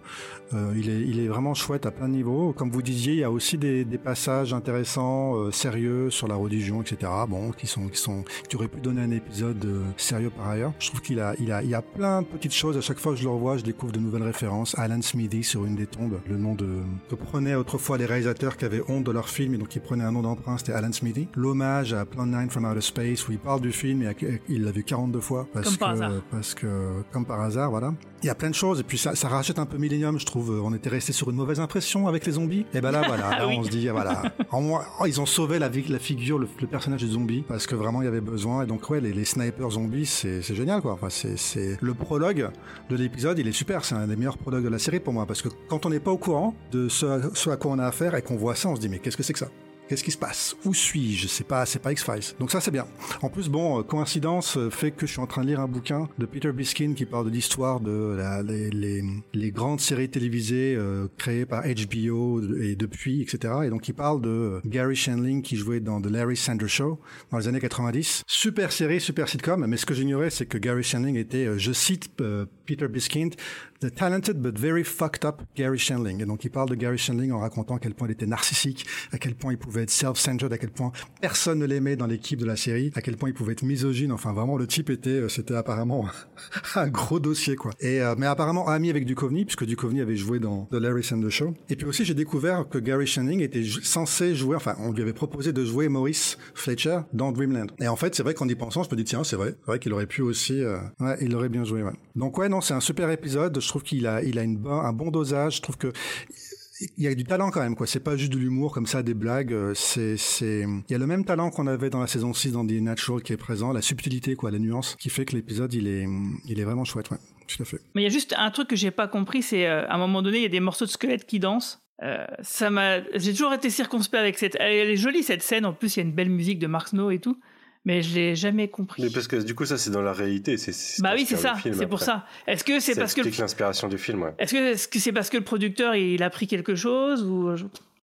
euh, il est il est vraiment chouette à plein de niveaux. Comme vous disiez, il y a aussi des, des passages intéressants, euh, sérieux sur la religion, etc. Bon, qui sont qui sont qui auraient pu donner un épisode euh, sérieux par ailleurs. Je trouve qu'il a il a il y a plein de petites choses. À chaque fois que je le revois, je découvre de nouvelles références. Alan Smithy sur une des tombes, le nom de que prenaient autrefois les réalisateurs qui avaient honte de leur film et donc ils prenaient un nom d'emprunt, c'était Alan Smithy. L'hommage à Plan 9 from Outer Space où il parle du film et à- il l'a vu 42 fois parce Comme par que hasard. parce que comme par hasard, voilà. Il y a plein de choses et puis ça, ça rachète un peu Millennium, je trouve. On était resté sur une mauvaise impression avec les zombies. Et ben là, voilà, là, Oui. on se dit voilà. En moins, oh, ils ont sauvé la, figure, le, le personnage du zombie parce que vraiment il y avait besoin. Et donc ouais, les, les snipers zombies, c'est génial quoi. Enfin, c'est le prologue de l'épisode, il est super. C'est un des meilleurs prologues de la série pour moi parce que quand on n'est pas au courant de ce à quoi on a affaire et qu'on voit ça, on se dit mais qu'est-ce que c'est que ça? Qu'est-ce qui se passe? Où suis-je? C'est pas, c'est pas X-Files. Donc ça, c'est bien. En plus, bon, euh, coïncidence euh, fait que je suis en train de lire un bouquin de Peter Biskin qui parle de l'histoire de la- les, les, les grandes séries télévisées euh, créées par HBO et depuis, etc. Et donc, il parle de Gary Shandling qui jouait dans The Larry Sanders Show dans les années 90. Super série, super sitcom. Mais ce que j'ignorais, c'est que Gary Shandling était, je cite Peter Biskind, The talented but very fucked up Gary Shandling. Et donc, il parle de Gary Shandling en racontant à quel point il était narcissique, à quel point il pouvait être self-centered, à quel point personne ne l'aimait dans l'équipe de la série, à quel point il pouvait être misogyne. Enfin, vraiment, le type était, euh, c'était apparemment un gros dossier, quoi. Et, euh, mais apparemment ami avec Duchovny, puisque Duchovny avait joué dans The Larry Sanders Show. Et puis aussi, j'ai découvert que Gary Shandling était censé jouer, enfin, on lui avait proposé de jouer Maurice Fletcher dans Dreamland. Et en fait, c'est vrai qu'en y pensant, je me dis, tiens, c'est vrai, c'est vrai qu'il aurait pu aussi, euh, ouais, il aurait bien joué, ouais. Donc ouais, non, c'est un super épisode. Je trouve qu'il a, il a une un bon dosage. Je trouve que il y a du talent quand même quoi c'est pas juste de l'humour comme ça des blagues euh, c'est c'est il y a le même talent qu'on avait dans la saison 6 dans The Natural qui est présent la subtilité quoi la nuance qui fait que l'épisode il est il est vraiment chouette ouais tout à fait Mais il y a juste un truc que j'ai pas compris, c'est euh, à un moment donné, il y a des morceaux de squelettes qui dansent. Euh, ça m'a, j'ai toujours été circonspect avec cette. Elle est jolie cette scène. En plus, il y a une belle musique de Mark Snow et tout. Mais je l'ai jamais compris. Mais parce que du coup, ça, c'est dans la réalité. c'est c'est bah oui, c'est ça. C'est pour ça. Est-ce que c'est Ça parce que le- l'inspiration du film, ouais. est-ce que est-ce que c'est parce que le producteur il a pris quelque chose ou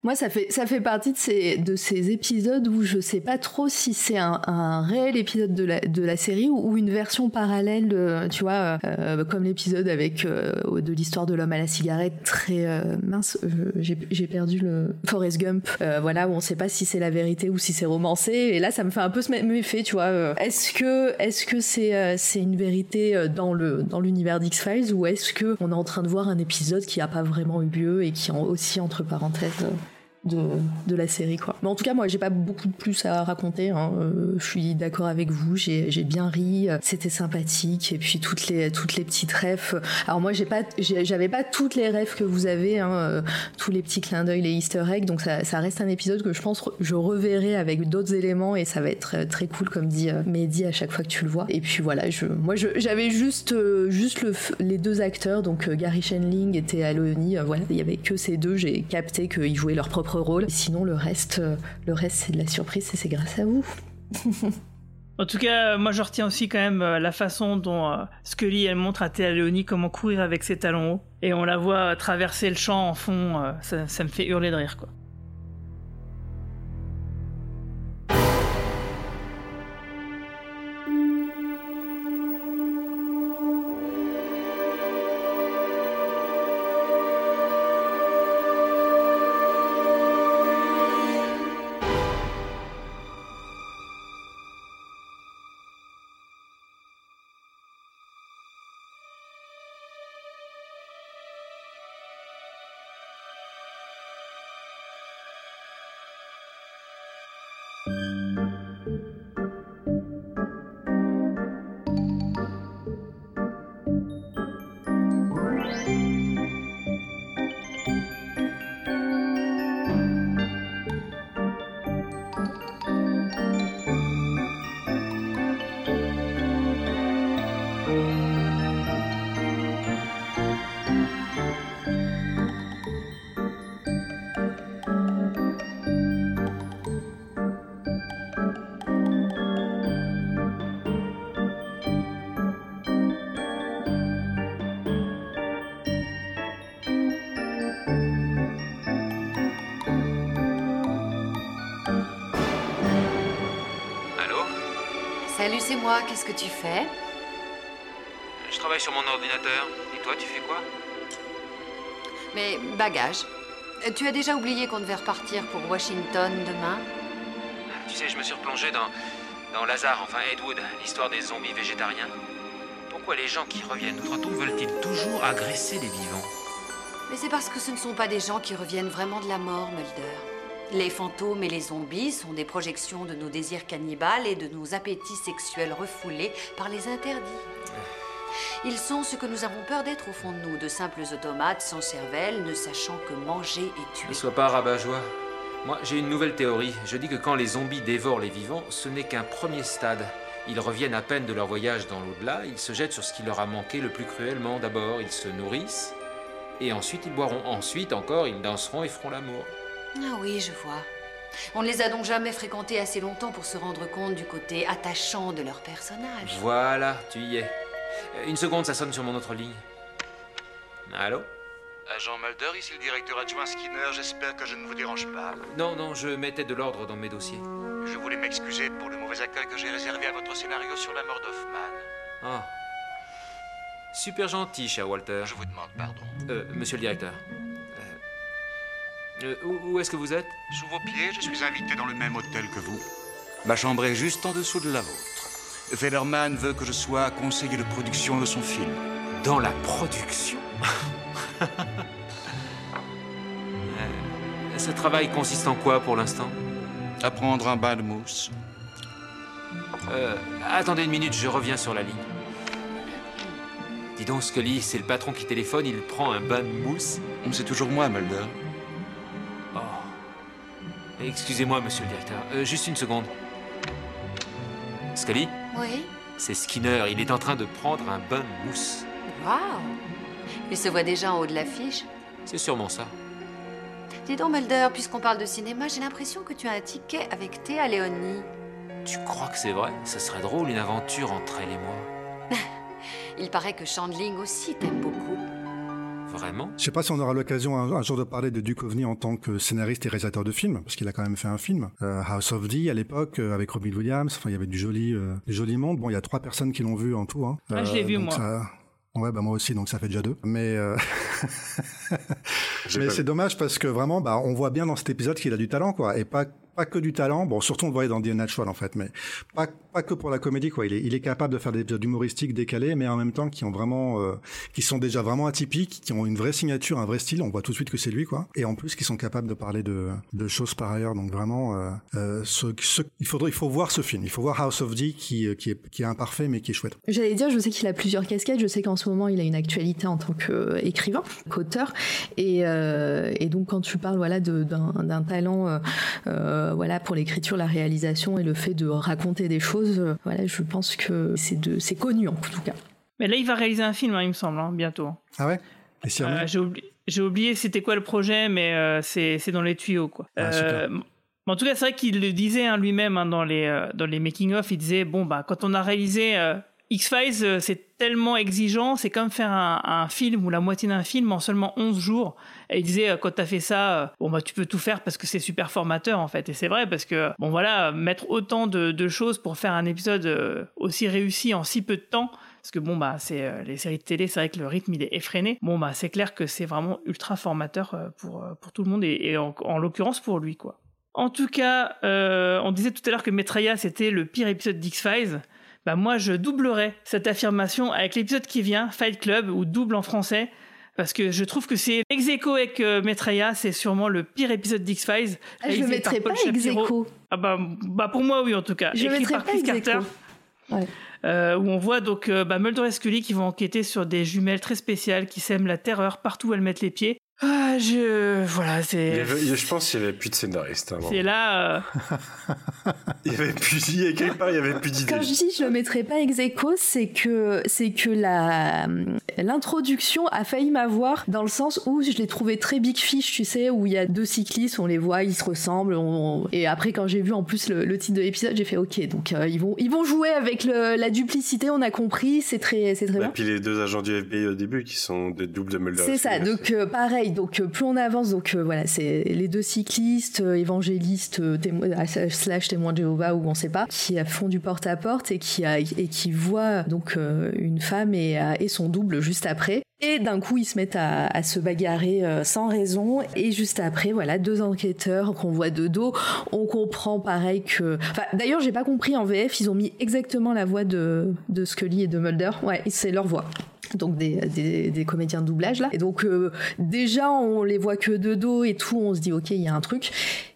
Moi, ça fait, ça fait partie de ces, de ces épisodes où je sais pas trop si c'est un, un réel épisode de la, de la série ou, une version parallèle, tu vois, euh, comme l'épisode avec euh, de l'histoire de l'homme à la cigarette, très euh, mince, euh, j'ai perdu le Forrest Gump, euh, voilà, où on sait pas si c'est la vérité ou si c'est romancé, et là, ça me fait un peu ce même effet, tu vois. euh, Est-ce que est-ce que c'est euh, c'est une vérité euh, dans le dans l'univers d'X-Files ou est-ce que on est en train de voir un épisode qui a pas vraiment eu lieu et qui est aussi entre parenthèses euh, de, de la série quoi. Mais en tout cas moi j'ai pas beaucoup de plus à raconter. hein. Euh, je suis d'accord avec vous, j'ai bien ri, euh, c'était sympathique et puis toutes les toutes les petites refs. Alors moi j'ai pas j'avais pas toutes les refs que vous avez, hein, euh, tous les petits clins d'œil, les Easter eggs. Donc ça, ça reste un épisode que je pense je reverrai avec d'autres éléments et ça va être euh, très cool comme dit Mehdi à chaque fois que tu le vois. Et puis voilà, je moi j'avais juste juste le, les deux acteurs donc Gary Shandling était à l'ONI. euh, voilà, il y avait que ces deux. J'ai capté qu'ils jouaient leur propre rôle. Sinon le reste euh, le reste c'est de la surprise et c'est grâce à vous. En tout cas, euh, moi je retiens aussi quand même euh, la façon dont Scully elle montre à Théa Leoni comment courir avec ses talons hauts et on la voit traverser le champ en fond. ça me fait hurler de rire quoi. Moi. Qu'est-ce que tu fais Je travaille sur mon ordinateur. Et toi, tu fais quoi Mes bagages. Euh, Tu as déjà oublié qu'on devait repartir pour Washington demain Tu sais, je me suis replongé dans, dans Lazare, enfin Ed Wood, l'histoire des zombies végétariens. Pourquoi les gens qui reviennent outre-tombe veulent-ils toujours agresser les vivants? Mais c'est parce que ce ne sont pas des gens qui reviennent vraiment de la mort, Mulder. Les fantômes et les zombies sont des projections de nos désirs cannibales et de nos appétits sexuels refoulés par les interdits. Ils sont ce que nous avons peur d'être au fond de nous, de simples automates sans cervelle, ne sachant que manger et tuer. Ne sois pas rabat-joie. Moi, j'ai une nouvelle théorie. Je dis que quand les zombies dévorent les vivants, ce n'est qu'un premier stade. Ils reviennent à peine de leur voyage dans l'au-delà, ils se jettent sur ce qui leur a manqué le plus cruellement. D'abord, ils se nourrissent, et ensuite ils boiront. Ensuite encore, ils danseront et feront l'amour. Ah oui, je vois. On ne les a donc jamais fréquentés assez longtemps pour se rendre compte du côté attachant de leur personnage. Voilà, tu y es. Euh, Une seconde, ça sonne sur mon autre ligne. Allô? Agent Mulder, ici le directeur adjoint Skinner, j'espère que je ne vous dérange pas. Non, non, je mettais de l'ordre dans mes dossiers. Je voulais m'excuser pour le mauvais accueil que j'ai réservé à votre scénario sur la mort d'Hoffman. Ah. Super gentil, cher Walter. Je vous demande pardon. Euh, monsieur le directeur. Euh, où, où est-ce que vous êtes Sous vos pieds, je suis invité dans le même hôtel que vous. Ma chambre est juste en dessous de la vôtre. Federman veut que je sois conseiller de production de son film. Dans la production Euh, Ce travail consiste en quoi pour l'instant À prendre un bain de mousse. Euh, attendez une minute, je reviens sur la ligne. Dis donc, Scully, c'est le patron qui téléphone, il prend un bain de mousse C'est toujours moi, Mulder. Excusez-moi, monsieur le directeur. Euh, juste une seconde. Scully Oui C'est Skinner, il est en train de prendre un bain de mousse. Waouh Il se voit déjà en haut de l'affiche. C'est sûrement ça. Dis donc, Mulder, puisqu'on parle de cinéma, j'ai l'impression que tu as un ticket avec Théa Léonie. Tu crois que c'est vrai? Ça serait drôle, une aventure entre elle et moi. Il paraît que Chandling aussi t'aime beaucoup. Vraiment Je sais pas si on aura l'occasion un, un jour de parler de Duke Ovny en tant que scénariste et réalisateur de films, parce qu'il a quand même fait un film, euh, House of D à l'époque euh, avec Robin Williams. Enfin, il y avait du joli, euh, du joli monde. Bon, il y a trois personnes qui l'ont vu en tout. Hein. Ah, je l'ai vu, moi. ça- Ouais, bah moi aussi, donc ça fait déjà deux. Mais, euh, mais c'est dommage parce que vraiment, bah, on voit bien dans cet épisode qu'il a du talent, quoi, et pas pas que du talent. Bon, surtout on le voyait dans The Natural en fait, mais pas pas que pour la comédie, quoi. Il est il est capable de faire des épisodes humoristiques décalés, mais en même temps qui ont vraiment, euh, qui sont déjà vraiment atypiques, qui ont une vraie signature, un vrai style. On voit tout de suite que c'est lui, quoi. Et en plus, qui sont capables de parler de de choses par ailleurs. Donc vraiment, euh, euh, ce, ce- il faudrait, il faut voir ce film. Il faut voir House of D qui euh, qui est qui est imparfait mais qui est chouette. J'allais dire, je sais qu'il a plusieurs casquettes. Je sais qu'en ce moment, il a une actualité en tant qu'écrivain, qu'auteur. Et, euh, et donc, quand tu parles voilà, d'un talent euh, euh, voilà, pour l'écriture, la réalisation et le fait de raconter des choses, euh, voilà, je pense que c'est de- c'est connu en tout cas. Mais là, il va réaliser un film, hein, il me semble, hein, bientôt. Ah ouais? Et si Euh, J'ai oubli- j'ai oublié c'était quoi le projet, mais euh, c'est c'est dans les tuyaux. Quoi. Ah, super. Mais en tout cas, c'est vrai qu'il le disait hein, lui-même hein, dans les, euh, dans les making-of. Il disait bon, bah, quand on a réalisé euh, X-Files, euh, c'est tellement exigeant, c'est comme faire un, film ou la moitié d'un film en seulement 11 jours. Et il disait, euh, quand t'as fait ça, euh, bon, bah, tu peux tout faire parce que c'est super formateur, en fait. Et c'est vrai, parce que, bon, voilà, mettre autant de, choses pour faire un épisode aussi réussi en si peu de temps, parce que bon bah c'est les séries de télé, c'est vrai que le rythme il est effréné. Bon bah c'est clair que c'est vraiment ultra formateur pour pour tout le monde et, en, en l'occurrence pour lui quoi. En tout cas, on disait tout à l'heure que Maitreya c'était le pire épisode d'X Files. Bah moi je doublerais cette affirmation avec l'épisode qui vient, Fight Club ou double en français. Parce que je trouve que c'est ex aequo avec euh, Maitreya, c'est sûrement le pire épisode d'X Files. Ah, je le mettrais pas ex aequo. Ah bah, bah pour moi oui en tout cas. Je Écrit par Chris. Carter. Ouais. Euh, où on voit donc euh, bah, Mulder et Scully qui vont enquêter sur des jumelles très spéciales qui sèment la terreur partout où elles mettent les pieds. Ah, je. Voilà, c'est. je pense qu'il n'y avait plus de scénariste avant. C'est là. euh, Il y avait plus il y quelque part, il y avait plus d'idées. Quand je dis je le mettrais pas ex c'est que c'est que la l'introduction a failli m'avoir dans le sens où je l'ai trouvé très big fish, tu sais, où il y a deux cyclistes, on les voit, ils se ressemblent, on- et après quand j'ai vu en plus le, le titre de l'épisode, j'ai fait ok, donc euh, ils vont ils vont jouer avec le- la duplicité, on a compris, c'est très c'est très Et bien. puis les deux agents du FBI au début qui sont des doubles de Mulder. C'est ça, donc euh, pareil, donc euh, plus on avance, donc euh, voilà, c'est les deux cyclistes, euh, évangélistes, euh, slash témoins de Jéhovah ou on sait pas, qui font du porte-à-porte et qui a, et qui voient donc une femme et, son double juste après. Et d'un coup, ils se mettent à, à se bagarrer sans raison. Et juste après, voilà, deux enquêteurs qu'on voit de dos. On comprend pareil que. Enfin, d'ailleurs, j'ai pas compris en VF, ils ont mis exactement la voix de Scully et de Mulder. Ouais, c'est leur voix donc des, comédiens de doublage là. Et donc euh, déjà on les voit que de dos et tout, on se dit ok il y a un truc.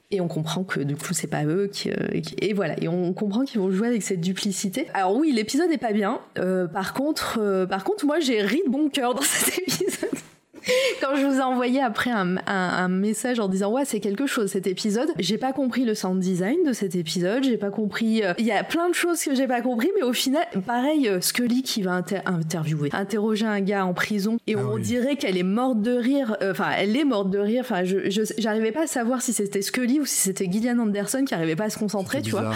Et on comprend que du coup c'est pas eux qui, euh, et voilà et on comprend qu'ils vont jouer avec cette duplicité. Alors oui l'épisode est pas bien. Euh, par contre par contre moi j'ai ri de bon cœur dans cet épisode. Quand je vous ai envoyé après un, un- un message en disant ouais c'est quelque chose cet épisode, j'ai pas compris le sound design de cet épisode, j'ai pas compris, euh, il y a plein de choses que j'ai pas compris, mais au final pareil euh, Scully qui va inter- interviewer, interroger un gars en prison et on dirait qu'elle est morte de rire, euh, enfin elle est morte de rire, enfin je j'arrivais pas à savoir si c'était Scully ou si c'était Gillian Anderson qui arrivait pas à se concentrer, tu vois.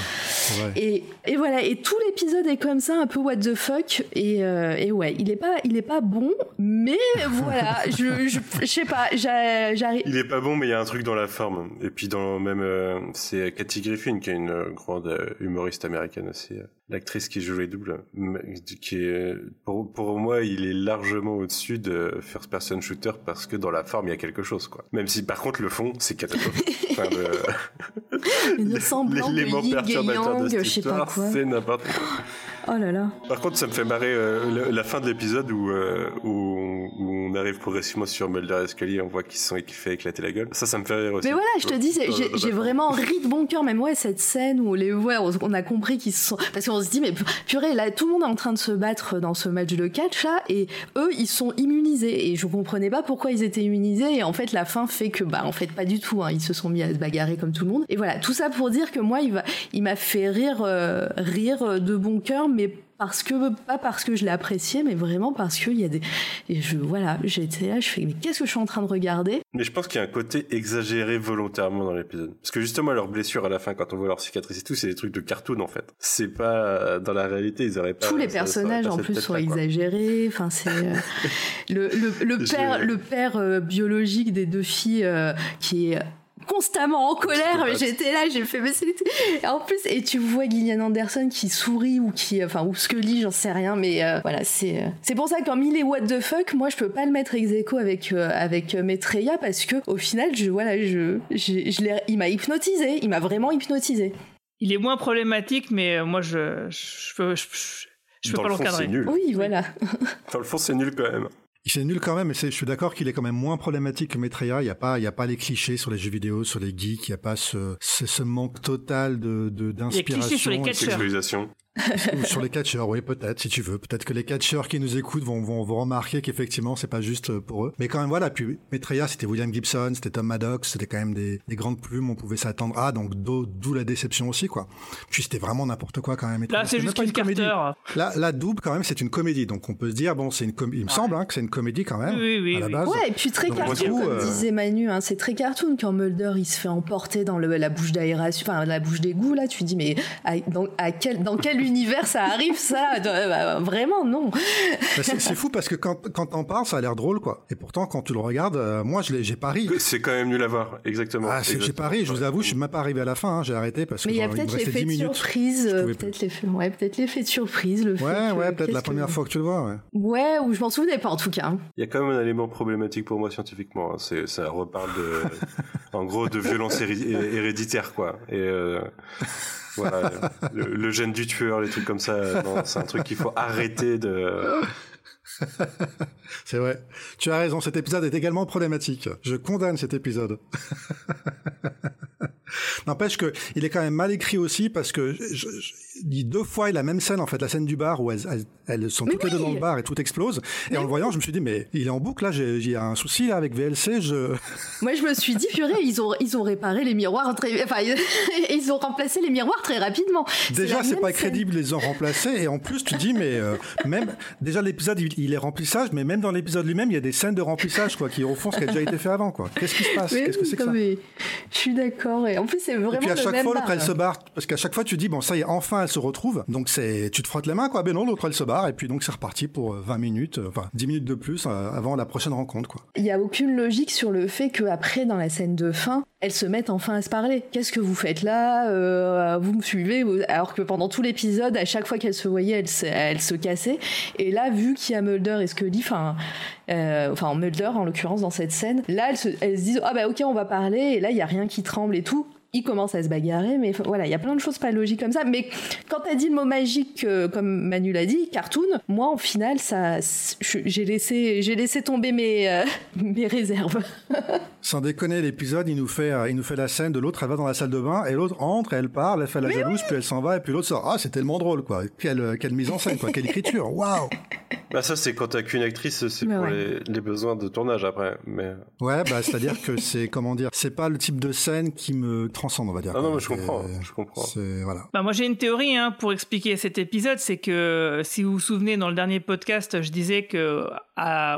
Et, et voilà, et tout l'épisode est comme ça, un peu what the fuck. Et, et ouais, il est pas, il est pas bon, mais voilà, je, je, je sais pas, j'a- j'arrive. Il est pas bon, mais il y a un truc dans la forme. Et puis dans même, euh, c'est Cathy Griffin qui est une grande euh, humoriste américaine aussi, euh, l'actrice qui joue les doubles, qui est pour, pour moi, il est largement au-dessus de First Person Shooter parce que dans la forme, il y a quelque chose, quoi. Même si par contre le fond, c'est catastrophique. Enfin, le- Une semblant de yin et yang, je sais pas histoire, quoi. c'est n'importe quoi. Oh là là. Par contre, ça me fait marrer euh, la fin de l'épisode où, euh, où, où on arrive progressivement sur Mulder et Scully et on voit qu'ils se sont fait éclater la gueule. Ça, ça me fait rire aussi. Mais voilà, je te dis, j'ai vraiment ri de bon cœur, même ouais, cette scène où on les voit, on, on a compris qu'ils se sont. Parce qu'on se dit, mais purée, là, tout le monde est en train de se battre dans ce match de catch, là, et eux, ils sont immunisés. Et je comprenais pas pourquoi ils étaient immunisés, et en fait, la fin fait que, bah, en fait, pas du tout, hein, ils se sont mis à se bagarrer comme tout le monde. Et voilà, tout ça pour dire que moi, il m'a fait rire, euh, rire de bon cœur, mais parce que pas parce que je l'ai apprécié mais vraiment parce qu'il y a des et je voilà j'étais là je fais mais qu'est-ce que je suis en train de regarder? Mais je pense qu'il y a un côté exagéré volontairement dans l'épisode. Parce que justement, leurs blessures à la fin, quand on voit leurs cicatrices et tout, c'est des trucs de cartoon en fait. C'est pas dans la réalité, ils auraient pas. tous les ça- personnages en plus sont exagérés enfin c'est euh, le, le, père le père euh, biologique des deux filles euh, qui est constamment en colère mais j'étais là j'ai fait mais c'est et en plus et tu vois Gillian Anderson qui sourit ou qui enfin ou Scully j'en sais rien mais euh, voilà c'est euh, c'est pour ça que quand il est what the fuck moi je peux pas le mettre ex aequo avec euh, avec euh, Maitreya parce que au final je voilà je je, je l'ai- il m'a hypnotisé il m'a vraiment hypnotisé Il est moins problématique, mais euh, moi, je, je peux, je, je- je peux Dans pas le fond, l'encadrer. c'est nul. oui voilà Dans le fond, c'est nul quand même. C'est nul quand même, mais c'est- je suis d'accord qu'il est quand même moins problématique que Maitreya. Il n'y a pas, il y a pas les clichés sur les jeux vidéo, sur les geeks. Il n'y a pas ce, ce, ce manque total de, de d'inspiration. clichés sur les et- catcheurs. Sur les catcheurs, oui, peut-être, si tu veux. Peut-être que les catcheurs qui nous écoutent vont, vont, vont remarquer qu'effectivement, c'est pas juste pour eux. Mais quand même, voilà. Puis, Maitreya, c'était William Gibson, c'était Tom Maddox, c'était quand même des, des grandes plumes, on pouvait s'attendre à, donc d'où la déception aussi, quoi. Puis c'était vraiment n'importe quoi quand même. Là, c'est juste pas une comédie. Carter. Là, la double, quand même, c'est une comédie. Donc on peut se dire, bon, c'est une comédie. Il me semble hein, que c'est une comédie quand même. Oui, oui, à la oui. base. Ouais, et puis très Donc, cartoon, coup, comme euh, disait Manu, hein, c'est très cartoon quand Mulder il se fait emporter dans le, la bouche d'aération, enfin la bouche d'égout là, tu dis mais à- dans, à quel, dans quel univers ça arrive ça Euh, bah, Vraiment non. Mais C'est c'est fou parce que quand, quand t'en parles, ça a l'air drôle, quoi. Et pourtant, quand tu le regardes, euh, moi, j'ai pas ri. C'est quand même nul à voir, exactement. Ah, j'ai pas ri, je vous avoue, je suis même pas arrivé à la fin, hein, j'ai arrêté parce que Mais il y a peut-être l'effet 10 de surprise, peut-être l'effet, ouais, l'effet de surprise, le fait Ouais, que- ouais, peut-être la que- première fois que tu le vois, ouais. Ouais, ou je m'en souvenais pas en tout cas. Il y a quand même un élément problématique pour moi scientifiquement. hein. C'est, ça reparle de, en gros, de violence héréditaire, quoi. Et euh, voilà, le, le gène du tueur, les trucs comme ça, c'est un truc qu'il faut arrêter de. C'est vrai. Tu as raison, cet épisode est également problématique. Je condamne cet épisode. N'empêche que il est quand même mal écrit aussi parce que je, je- deux fois il a la même scène en fait, la scène du bar où elles, elles- elles sont Mais toutes les deux oui. dans le bar et tout explose. Et en le voyant, je me suis dit mais il est en boucle là, j'ai un souci là avec VLC. Je Moi je me suis dit purée, ils ont ils ont réparé les miroirs très, enfin ils, ont remplacé les miroirs très rapidement. déjà c'est pas scène. crédible, ils les ont remplacés et en plus tu dis mais euh, même déjà l'épisode il, il est remplissage, mais même dans l'épisode lui-même il y a des scènes de remplissage quoi qui au fond ce qui a déjà été fait avant quoi. Qu'est-ce qui se passe? Oui, Qu'est-ce que c'est que ça? je suis d'accord. Et en plus, c'est vraiment Et puis à le chaque fois, l'autre, elle se barre. Parce qu'à chaque fois, tu dis, bon, ça y est, enfin, se retrouvent. Donc c'est, tu te frottes les mains, quoi. Ben non, l'autre elle se barre, et puis donc c'est reparti pour 20 minutes, enfin 10 minutes de plus avant la prochaine rencontre, quoi. Il y a aucune logique sur le fait que après dans la scène de fin, elles se mettent enfin à se parler. Qu'est-ce que vous faites là Vous me suivez Alors que pendant tout l'épisode, à chaque fois qu'elles se voyaient, elles se, elles se cassaient. Et là, vu qu'il y a Mulder et Scully, enfin, euh, enfin Mulder en l'occurrence dans cette scène, là elles se, elles se disent ah bah ok on va parler et là il y a rien qui tremble et tout il commence à se bagarrer, mais voilà, il y a plein de choses pas logiques comme ça. Mais quand t'as dit le mot magique, euh, comme Manu l'a dit, cartoon, moi, au final, ça, j'ai laissé, j'ai laissé tomber mes, euh, mes réserves. Sans déconner, l'épisode, il nous fait, euh, il nous fait la scène de l'autre, elle va dans la salle de bain, et l'autre entre, elle parle, elle fait la jalouse, puis elle s'en va, et puis l'autre sort. Ah, c'est tellement drôle, quoi. Quelle, quelle mise en scène, quoi. Quelle écriture. Waouh! Bah, ça, c'est quand t'as qu'une actrice, c'est pour les, les, besoins de tournage après. Mais... Ouais, bah, c'est-à-dire que c'est, comment dire, c'est pas le type de scène qui me transcende, on va dire. Ah non, mais je comprends, je comprends. Voilà. Bah moi j'ai une théorie hein, pour expliquer cet épisode, c'est que si vous vous souvenez dans le dernier podcast, je disais que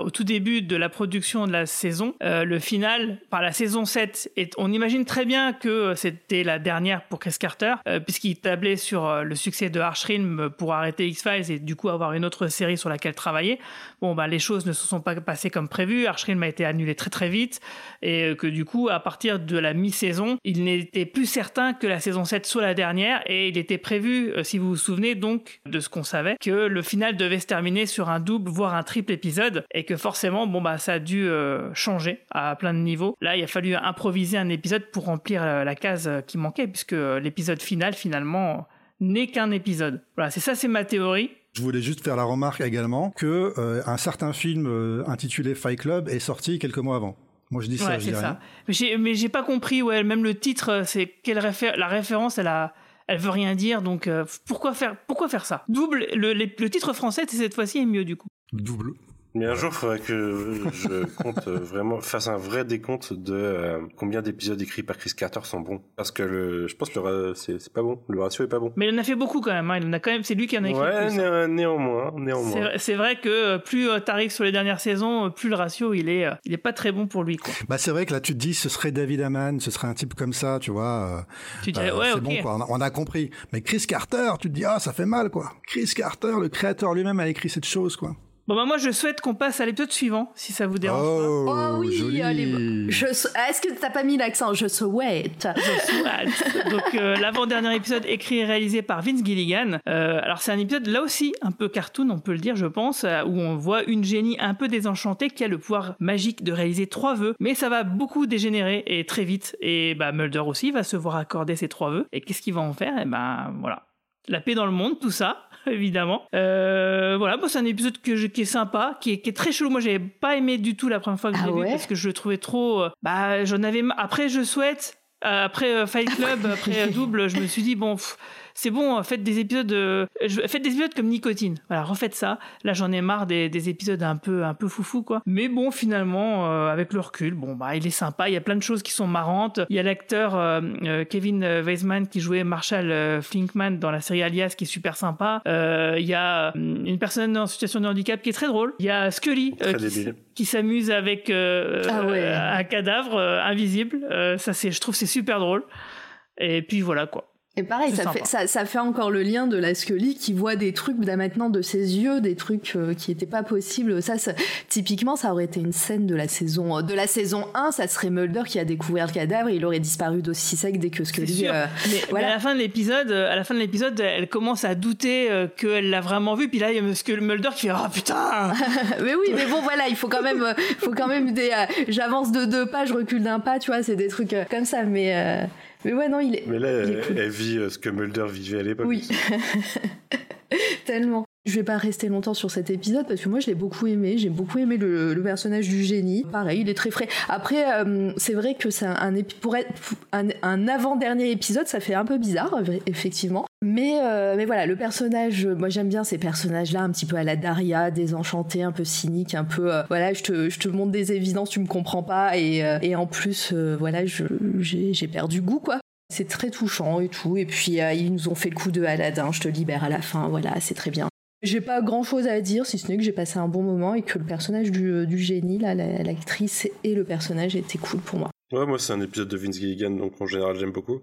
au tout début de la production de la saison, euh, le final, par la saison 7, et on imagine très bien que c'était la dernière pour Chris Carter, euh, puisqu'il tablait sur euh, le succès de Archrim pour arrêter X-Files et du coup avoir une autre série sur laquelle travailler. Bon, bah les choses ne se sont pas passées comme prévu, Archrim a été annulé très très vite, et que du coup, à partir de la mi-saison, il n'était plus certain que la saison 7 soit la dernière, et il était prévu, si vous vous souvenez donc de ce qu'on savait, que le final devait se terminer sur un double, voire un triple épisode et que forcément, bon bah ça a dû euh, changer à plein de niveaux. Là, il a fallu improviser un épisode pour remplir euh, la, case euh, qui manquait, puisque l'épisode final finalement n'est qu'un épisode. Voilà, c'est ça, c'est ma théorie. Je voulais juste faire la remarque également que un certain film intitulé Fight Club est sorti quelques mois avant. Moi, je dis ça, je dis ça. Rien. Mais j'ai pas compris, ouais, même le titre, c'est quelle la référence, elle a, elle veut rien dire, donc pourquoi faire, pourquoi faire ça? Double, le, le titre français cette fois-ci est mieux du coup. Double. Mais un jour, il faudrait que je compte euh, vraiment, fasse un vrai décompte de euh, combien d'épisodes écrits par Chris Carter sont bons. Parce que le, je pense que le, c'est, pas bon. Le ratio est pas bon. Mais il en a fait beaucoup quand même. Hein. Il en a quand même, c'est lui qui en a écrit ouais, plus. Hein. néanmoins, néanmoins. C'est, vrai que euh, plus t'arrives sur les dernières saisons, plus le ratio il est, il est pas très bon pour lui. Quoi. Bah c'est vrai que là tu te dis, ce serait David Amann, ce serait un type comme ça, tu vois. Tu dirais, ouais, c'est bon quoi. On a, compris. Mais Chris Carter, tu te dis, ah ça fait mal quoi. Chris Carter, le créateur lui-même a écrit cette chose quoi. Bon bah moi je souhaite qu'on passe à l'épisode suivant, si ça vous dérange oh, pas. Oh oui, joli. allez. Je, est-ce que t'as pas mis l'accent Je souhaite. Je souhaite. Donc euh, l'avant-dernier épisode écrit et réalisé par Vince Gilligan. Euh, alors c'est un épisode là aussi un peu cartoon, on peut le dire je pense, euh, où on voit une génie un peu désenchantée qui a le pouvoir magique de réaliser trois vœux, mais ça va beaucoup dégénérer et très vite. Et bah Mulder aussi va se voir accorder ses trois vœux. Et qu'est-ce qu'il va en faire? Et eh ben voilà. La paix dans le monde, tout ça. évidemment. Euh, voilà, bon, c'est un épisode que je, qui est sympa, qui est, qui est très chelou. Moi, j'avais pas aimé du tout la première fois que je l'ai ah vu parce que je le trouvais trop. Euh, bah, j'en avais. Après, je souhaite. Euh, après Fight Club, après Double, je me suis dit bon c'est bon, faites des épisodes, euh, faites des épisodes comme Nicotine. Voilà, refaites ça. Là, j'en ai marre des, des, épisodes un peu, un peu foufou, quoi. Mais bon, finalement, euh, avec le recul, bon, bah, il est sympa. Il y a plein de choses qui sont marrantes. Il y a l'acteur euh, Kevin Weisman qui jouait Marshall Flinkman dans la série Alias, qui est super sympa. il y a une personne en situation de handicap qui est très drôle. Il y a Scully qui, s'amuse avec ah un cadavre invisible. ça, c'est, je trouve, c'est super drôle. Et puis voilà quoi. Et pareil, ça fait, ça, ça fait, encore le lien de la Scully qui voit des trucs maintenant de ses yeux, des trucs euh, qui n'étaient pas possibles. Ça, typiquement, ça aurait été une scène de la saison de la saison 1, ça serait Mulder qui a découvert le cadavre, il aurait disparu d'aussi sec dès que Scully. Euh, mais, voilà. à la fin de l'épisode, euh, à la fin de l'épisode, elle commence à douter qu'elle l'a vraiment vu, puis là il y a Mulder qui fait oh putain. mais oui, mais bon voilà, il faut quand même, faut quand même des. J'avance de deux pas, je recule d'un pas, tu vois, c'est des trucs comme ça, mais. Mais ouais, non, il est. Mais là, elle, vit euh, ce que Mulder vivait à l'époque. Oui. Tellement. Je vais pas rester longtemps sur cet épisode parce que moi je l'ai beaucoup aimé, j'ai beaucoup aimé le, personnage du génie. Pareil, il est très frais. Après, euh, c'est vrai que c'est un, pour être un, avant-dernier épisode, ça fait un peu bizarre, effectivement. Mais, euh, mais voilà, le personnage, moi j'aime bien ces personnages-là, un petit peu à la Daria, désenchanté, un peu cynique, un peu, euh, voilà, je te, je te montre des évidences, tu me comprends pas, et, et en plus, voilà, j'ai perdu goût, quoi. C'est très touchant et tout. Et puis, ils nous ont fait le coup de Aladdin, je te libère à la fin, voilà, c'est très bien. J'ai pas grand chose à dire, si ce n'est que j'ai passé un bon moment et que le personnage du, euh, génie, l'actrice et le personnage étaient cool pour moi. Ouais, moi c'est un épisode de Vince Gilligan, donc en général j'aime beaucoup.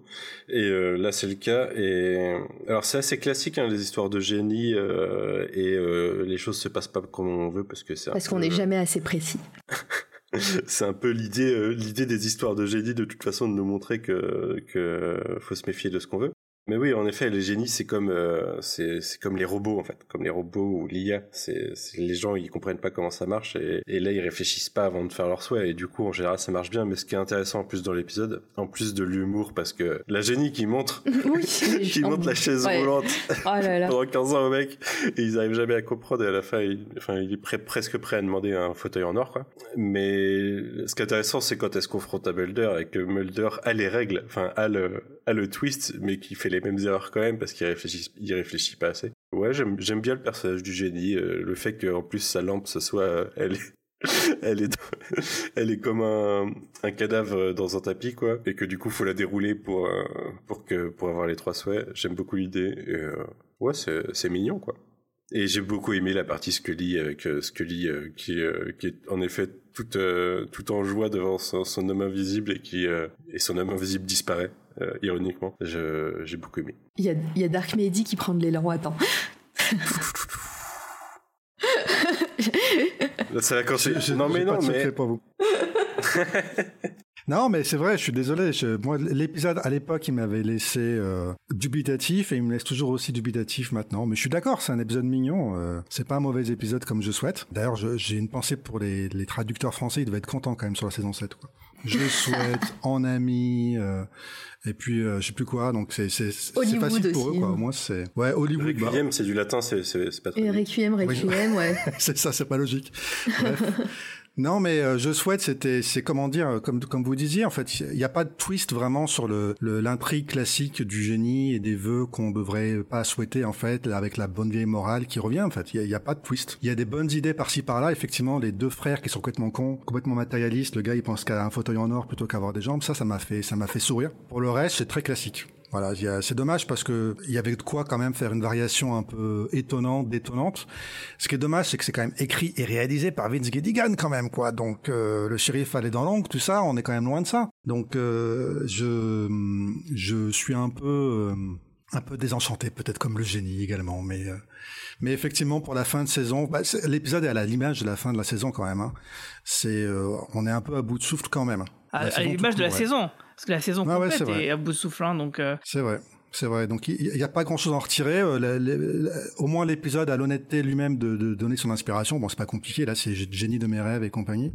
Et euh, là c'est le cas. Et alors c'est assez classique hein, les histoires de génie euh, et euh, les choses se passent pas comme on veut parce que c'est parce qu'on n'est jamais assez précis. c'est un peu l'idée l'idée des histoires de génie de toute façon de nous montrer que que faut se méfier de ce qu'on veut. Mais oui, en effet, les génies, c'est comme euh, c'est comme les robots en fait, comme les robots ou l'IA. C'est les gens ils comprennent pas comment ça marche et, et, là ils réfléchissent pas avant de faire leur souhait et du coup en général ça marche bien. Mais ce qui est intéressant en plus dans l'épisode, en plus de l'humour, parce que la génie qui montre, qui montre la chaise roulante oh pendant 15 ans au mec et ils arrivent jamais à comprendre et à la fin il, enfin il est presque prêt à demander un fauteuil en or quoi. Mais ce qui est intéressant c'est quand elle se confronte à Mulder et que Mulder a les règles, enfin a le a le twist mais qui fait les mêmes erreurs quand même parce qu'il réfléchit, réfléchit pas assez. Ouais, j'aime bien le personnage du génie, euh, le fait qu'en plus sa lampe ce soit, euh, elle est, elle est, elle est comme un, un, cadavre dans un tapis quoi, et que du coup faut la dérouler pour euh, pour que pour avoir les trois souhaits. J'aime beaucoup l'idée. ouais, c'est mignon quoi. Et j'ai beaucoup aimé la partie Scully avec Scully qui qui est en effet tout tout en joie devant son, son homme invisible et qui et son homme invisible disparaît. Euh, ironiquement. J'ai beaucoup aimé. Il y a, y a, Dark Mehdi qui prend de l'élan, attends. Ça va quand je, Non mais non, mais... Pas vous. Non, mais c'est vrai, je suis désolé. moi, l'épisode à l'époque, il m'avait laissé euh, dubitatif et il me laisse toujours aussi dubitatif maintenant. Mais je suis d'accord, c'est un épisode mignon. Euh, c'est pas un mauvais épisode comme je souhaite. D'ailleurs, j'ai une pensée pour les, les, traducteurs français. Ils devaient être contents quand même sur la saison 7. Quoi. Je souhaite en ami. Euh, et puis euh, je sais plus quoi donc c'est c'est facile pour eux quoi au moins c'est ouais Hollywood Requiem bah. c'est du latin c'est c'est pas très et Requiem Requiem ouais c'est ça c'est pas logique Bref. Non, mais euh, je souhaite, c'était, c'est comment dire, comme comme vous disiez, en fait, il n'y a pas de twist vraiment sur le l'intrigue classique du génie et des vœux qu'on devrait pas souhaiter en fait, avec la bonne vieille morale qui revient. En fait, il n'y a, pas de twist. Il y a des bonnes idées par-ci par-là. Effectivement, les deux frères qui sont complètement cons, complètement matérialistes. Le gars, il pense qu'à un fauteuil en or plutôt qu'avoir des jambes. Ça, ça m'a fait ça m'a fait sourire. Pour le reste, c'est très classique. Voilà, c'est dommage parce que il y avait de quoi quand même faire une variation un peu étonnante, détonnante. Ce qui est dommage, c'est que c'est quand même écrit et réalisé par Vince Gilligan quand même, quoi. Donc euh, le shérif allait dans l'ongle, tout ça, on est quand même loin de ça. Donc euh, je je suis un peu euh, un peu désenchanté, peut-être comme le génie également, mais mais effectivement pour la fin de saison, bah, l'épisode est à l'image de la fin de la saison quand même. Hein. C'est on est un peu à bout de souffle quand même. À, l'image de la saison. Parce que la saison ah complète est, à bout de souffle, hein, donc. Euh. C'est vrai. C'est vrai. Donc il n'y a pas grand-chose à en retirer. Euh, au moins l'épisode a l'honnêteté lui-même de, de, donner son inspiration. Bon, c'est pas compliqué. Là, c'est génie de mes rêves et compagnie.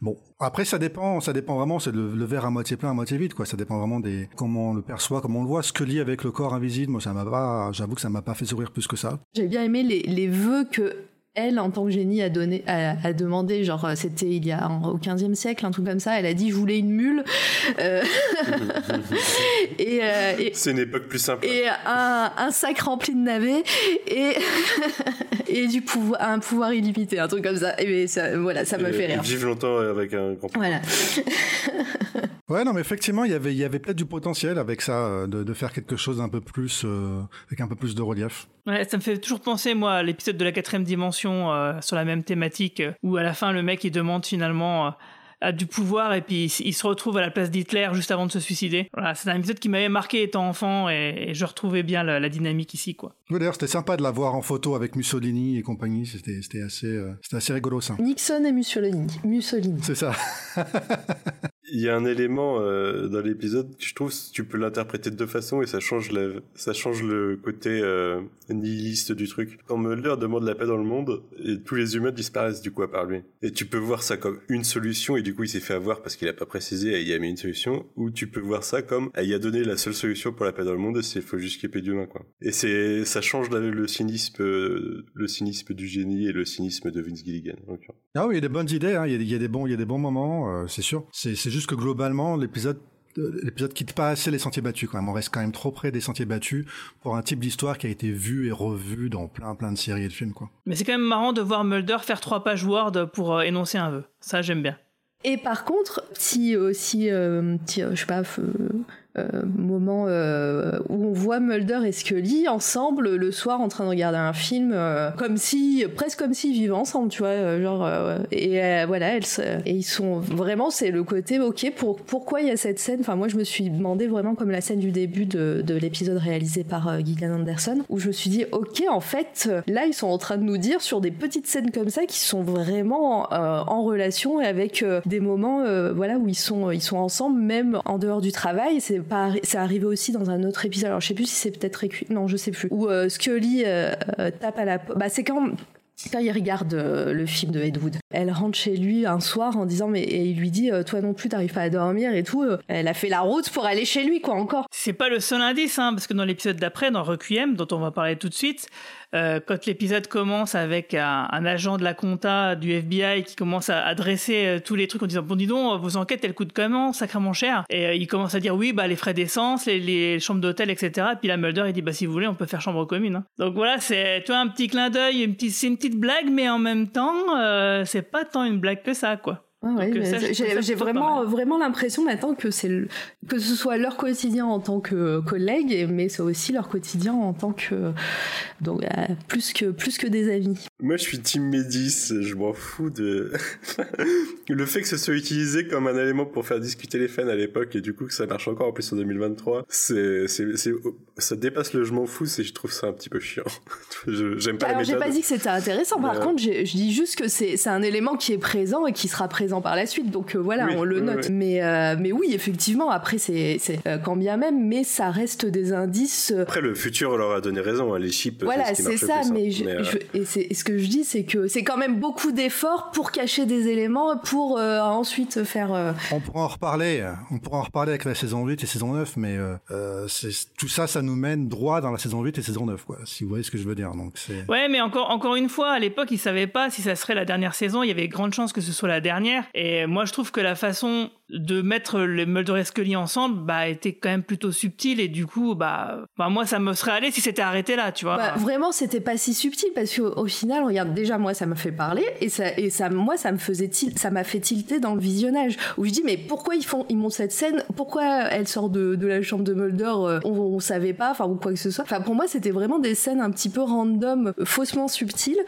Bon, après ça dépend, ça dépend vraiment. C'est le, verre à moitié plein, à moitié vide, quoi. Ça dépend vraiment des comment on le perçoit, comment on le voit. Ce que lit avec le corps invisible, moi ça m'a pas. J'avoue que ça m'a pas fait sourire plus que ça. J'ai bien aimé les, les vœux que elle, en tant que génie, a, donné, a, demandé, genre, euh, c'était il y a au 15e siècle, un truc comme ça, elle a dit, je voulais une mule. Euh, euh, et, c'est une époque plus simple. Et un, sac rempli de navets et, et du pouvoir, un pouvoir illimité, un truc comme ça. Et ça, voilà, ça m'a fait rire. Vive longtemps avec un grand Voilà. Ouais, non, mais effectivement, il y avait, il y avait peut-être du potentiel avec ça, de, de faire quelque chose d'un peu plus, avec un peu plus de relief. Ouais, ça me fait toujours penser, moi, à l'épisode de la quatrième dimension euh, sur la même thématique, euh, où à la fin, le mec, il demande finalement euh, du pouvoir et puis il, se retrouve à la place d'Hitler juste avant de se suicider. Voilà, c'est un épisode qui m'avait marqué étant enfant et, je retrouvais bien la, dynamique ici, quoi. Oui, d'ailleurs, c'était sympa de la voir en photo avec Mussolini et compagnie. C'était, c'était assez, c'était assez rigolo, ça. Nixon et Mussolini. Mussolini. C'est ça. Il y a un élément euh, dans l'épisode que je trouve tu peux l'interpréter de deux façons et ça change la, ça change le côté euh, nihiliste du truc. Quand Mulder demande la paix dans le monde et tous les humains disparaissent du coup à part lui. Et tu peux voir ça comme une solution et du coup il s'est fait avoir parce qu'il a pas précisé et il a mis une solution ou tu peux voir ça comme il a donné la seule solution pour la paix dans le monde c'est faut juste qu'il y ait d'humains quoi. Et c'est ça change le cynisme le cynisme du génie et le cynisme de Vince Gilligan. Ah oui, il y a des bonnes idées hein. il, y a, des bons il y a des bons moments euh, c'est sûr. Juste que globalement, l'épisode l'épisode quitte pas assez les sentiers battus quand même. On reste quand même trop près des sentiers battus pour un type d'histoire qui a été vu et revu dans plein plein de séries et de films quoi. Mais c'est quand même marrant de voir Mulder faire trois pages Word pour euh, énoncer un vœu. Ça j'aime bien. Et par contre, si aussi, euh, euh, je sais pas, moment où on voit Mulder et Scully ensemble le soir en train de regarder un film, comme si, presque comme s'ils vivaient ensemble, tu vois, genre, et voilà, elles, et ils sont vraiment, c'est le côté, ok, pour, pourquoi il y a cette scène, enfin moi je me suis demandé vraiment comme la scène du début de, de l'épisode réalisé par Gillian Anderson, où je me suis dit, ok, en fait, là ils sont en train de nous dire sur des petites scènes comme ça qui sont vraiment en relation avec des moments, voilà, où ils sont, ils sont ensemble, même en dehors du travail. C'est pas, c'est arrivé aussi dans un autre épisode. Alors je sais plus si c'est peut-être non, je sais plus. Où Scully tape à la, bah c'est quand quand il regarde le film de Ed Wood, elle rentre chez lui un soir en disant mais et il lui dit toi non plus t'arrives pas à dormir et tout. Elle a fait la route pour aller chez lui quoi encore. C'est pas le seul indice hein, parce que dans l'épisode d'après dans Requiem dont on va parler tout de suite, euh, quand l'épisode commence avec un, agent de la compta du FBI qui commence à, adresser euh, tous les trucs en disant bon dis donc vos enquêtes elles coûtent comment? Sacrément cher. Et euh, il commence à dire oui bah les frais d'essence les, chambres d'hôtel etc et puis la Mulder il dit bah si vous voulez on peut faire chambre commune hein. donc voilà c'est tu un petit clin d'œil une petite c'est une petite blague mais en même temps c'est pas tant une blague que ça quoi j'ai vraiment, vraiment l'impression maintenant que c'est que ce soit leur quotidien en tant que collègues, mais c'est aussi leur quotidien en tant que donc euh, plus que plus que des amis. Moi, je suis team Médis. Je m'en fous de le fait que ce soit utilisé comme un élément pour faire discuter les fans à l'époque et du coup que ça marche encore en plus en 2023. C'est c'est ça dépasse le je m'en fous. C'est je trouve ça un petit peu chiant. J'aime pas. Alors j'ai pas dit que c'était intéressant. Par contre, je dis juste que c'est c'est un élément qui est présent et qui sera présent par la suite. Donc euh, voilà, on le note. Mais, euh, mais oui, effectivement, après, c'est euh, quand bien même, mais ça reste des indices. Après, le futur leur a donné raison. Hein, les chips, voilà, c'est ça. Hein. mais, et, ce que je dis, c'est que c'est quand même beaucoup d'efforts pour cacher des éléments, pour ensuite faire. On pourra en reparler. On pourra en reparler avec la saison 8 et saison 9, mais tout ça, ça nous mène droit dans la saison 8 et saison 9, quoi, si vous voyez ce que je veux dire. Donc, ouais, mais encore, encore une fois, à l'époque, ils savaient pas si ça serait la dernière saison. Il y avait grande chance que ce soit la dernière. Et moi, je trouve que la façon de mettre les Mulder et Scully ensemble, bah, était quand même plutôt subtile. Et du coup, bah, bah moi, ça me serait allé si c'était arrêté là, tu vois. Bah, vraiment, c'était pas si subtil parce qu'au final, regarde, déjà, moi, ça m'a fait parler et ça, et ça, moi, ça me faisait ça m'a fait tilter dans le visionnage où je dis, mais pourquoi ils font, ils montent cette scène? Pourquoi elle sort de, de la chambre de Mulder? Euh, on, on, savait pas, enfin, ou quoi que ce soit? Enfin, pour moi, c'était vraiment des scènes un petit peu random, faussement subtiles.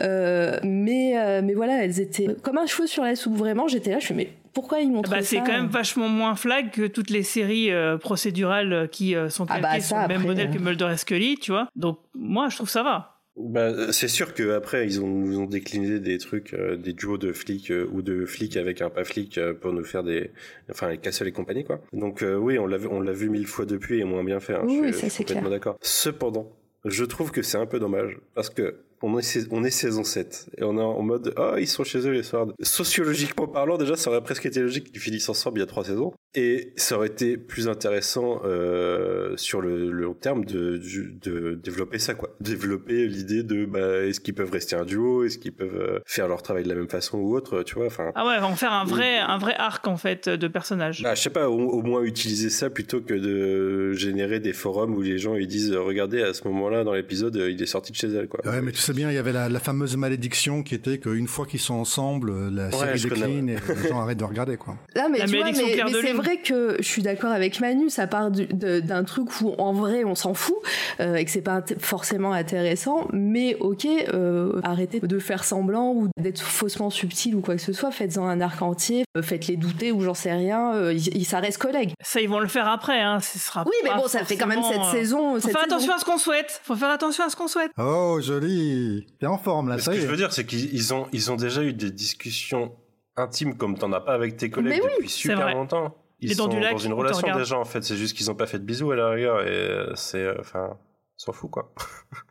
Euh, mais, euh, mais voilà, elles étaient comme un cheveu sur la soupe, vraiment j'étais là, je fais mais pourquoi ils montrent bah, ça C'est quand même vachement moins flag que toutes les séries euh, procédurales euh, qui euh, sont calquées ah bah, sur le même modèle que Mulder et Scully, tu vois. Donc moi, je trouve ça va. Bah, c'est sûr qu'après, ils ont, nous ont décliné des trucs, des duos de flics ou de flics avec un pas flic pour nous faire des, enfin, les Castle et compagnie, quoi. Donc oui, on l'a vu, on l'a vu mille fois depuis et moins bien fait. Hein. Oui, je, ça, je suis complètement d'accord. Cependant, je trouve que c'est un peu dommage parce que on est, on est saison 7 et on est en mode oh ils sont chez eux les soirs. Sociologiquement parlant déjà ça aurait presque été logique qu'ils finissent ensemble il y a trois saisons et ça aurait été plus intéressant euh, sur le, long terme de, de, développer ça quoi, développer l'idée de bah, est-ce qu'ils peuvent rester un duo, est-ce qu'ils peuvent euh, faire leur travail de la même façon ou autre, tu vois? Enfin. Ah ouais, en faire un vrai un vrai arc en fait de personnages. Bah, je sais pas, au, moins utiliser ça plutôt que de générer des forums où les gens ils disent regardez à ce moment-là dans l'épisode il est sorti de chez elle quoi. Ouais mais tu sais bien il y avait la, fameuse malédiction qui était qu'une fois qu'ils sont ensemble la série décline et les gens arrêtent de regarder quoi. Là mais tu vois, mais, vrai que je suis d'accord avec Manu, ça part d'un truc où en vrai on s'en fout euh, et que c'est pas forcément intéressant, mais ok, euh, arrêtez de faire semblant ou d'être faussement subtil ou quoi que ce soit, faites-en un arc entier, euh, faites-les douter ou j'en sais rien, euh, ça reste collègue. Ça ils vont le faire après, hein, ce sera Oui, mais bon, ça fait quand même cette saison. Faut faire attention à ce qu'on souhaite. Faut faire attention à ce qu'on souhaite. Oh joli, t'es en forme là. Ce que je veux dire, c'est qu'ils ont ils ont déjà eu des discussions intimes comme t'en as pas avec tes collègues depuis super longtemps. Ils sont dans une relation déjà en fait. C'est juste qu'ils ont pas fait de bisous à la rigueur et euh, c'est euh, enfin s'en fout quoi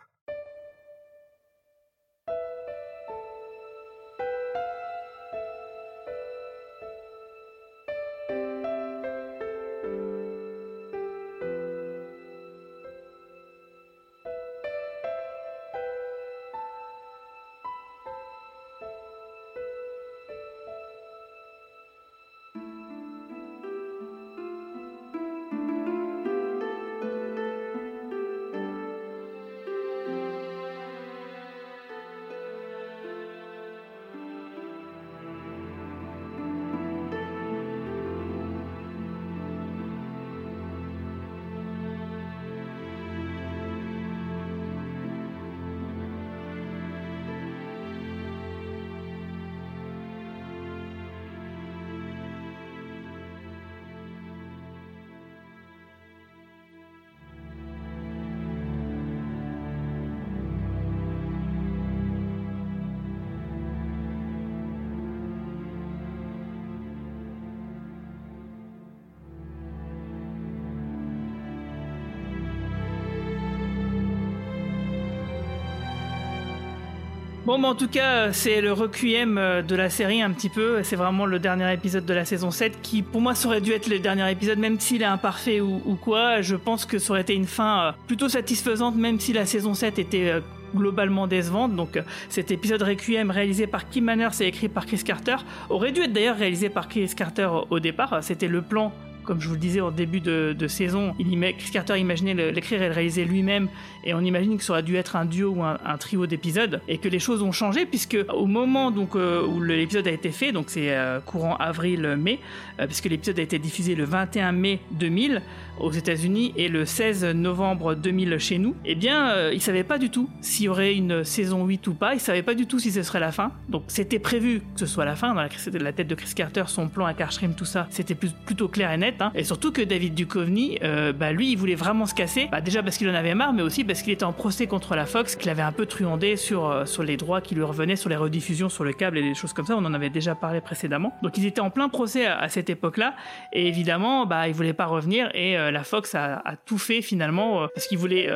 En tout cas, c'est le requiem euh, de la série un petit peu. C'est vraiment le dernier épisode de la saison 7 qui, pour moi, aurait dû être le dernier épisode, même s'il est imparfait ou, ou quoi. Je pense que ça aurait été une fin euh, plutôt satisfaisante, même si la saison 7 était euh, globalement décevante. Donc euh, cet épisode Requiem réalisé par Kim Manners et écrit par Chris Carter aurait dû être d'ailleurs réalisé par Chris Carter au départ. C'était le plan comme je vous le disais en début de, saison, Chris Carter imaginait l'écrire et le réaliser lui-même, et on imagine que ça aurait dû être un duo ou un, trio d'épisodes, et que les choses ont changé puisque au moment donc euh, où l'épisode a été fait, donc c'est euh, courant avril-mai, euh, puisque l'épisode a été diffusé le 21 mai 2000 aux États-Unis et le 16 novembre 2000 chez nous, eh bien, euh, il savait pas du tout s'il y aurait une saison 8 ou pas. Il savait pas du tout si ce serait la fin. Donc, c'était prévu que ce soit la fin. Dans la, tête de Chris Carter, son plan avec Arshrim, tout ça, c'était plutôt clair et net. Hein. Et surtout que David Duchovny, euh, bah, lui, il voulait vraiment se casser. Bah, déjà parce qu'il en avait marre, mais aussi parce qu'il était en procès contre la Fox, qu'il avait un peu truandé sur, euh, sur les droits qui lui revenaient, sur les rediffusions, sur le câble et des choses comme ça. On en avait déjà parlé précédemment. Donc, ils étaient en plein procès à, cette époque-là. Et évidemment, bah, ils voulaient pas revenir et euh, la Fox a, tout fait finalement parce qu'ils voulaient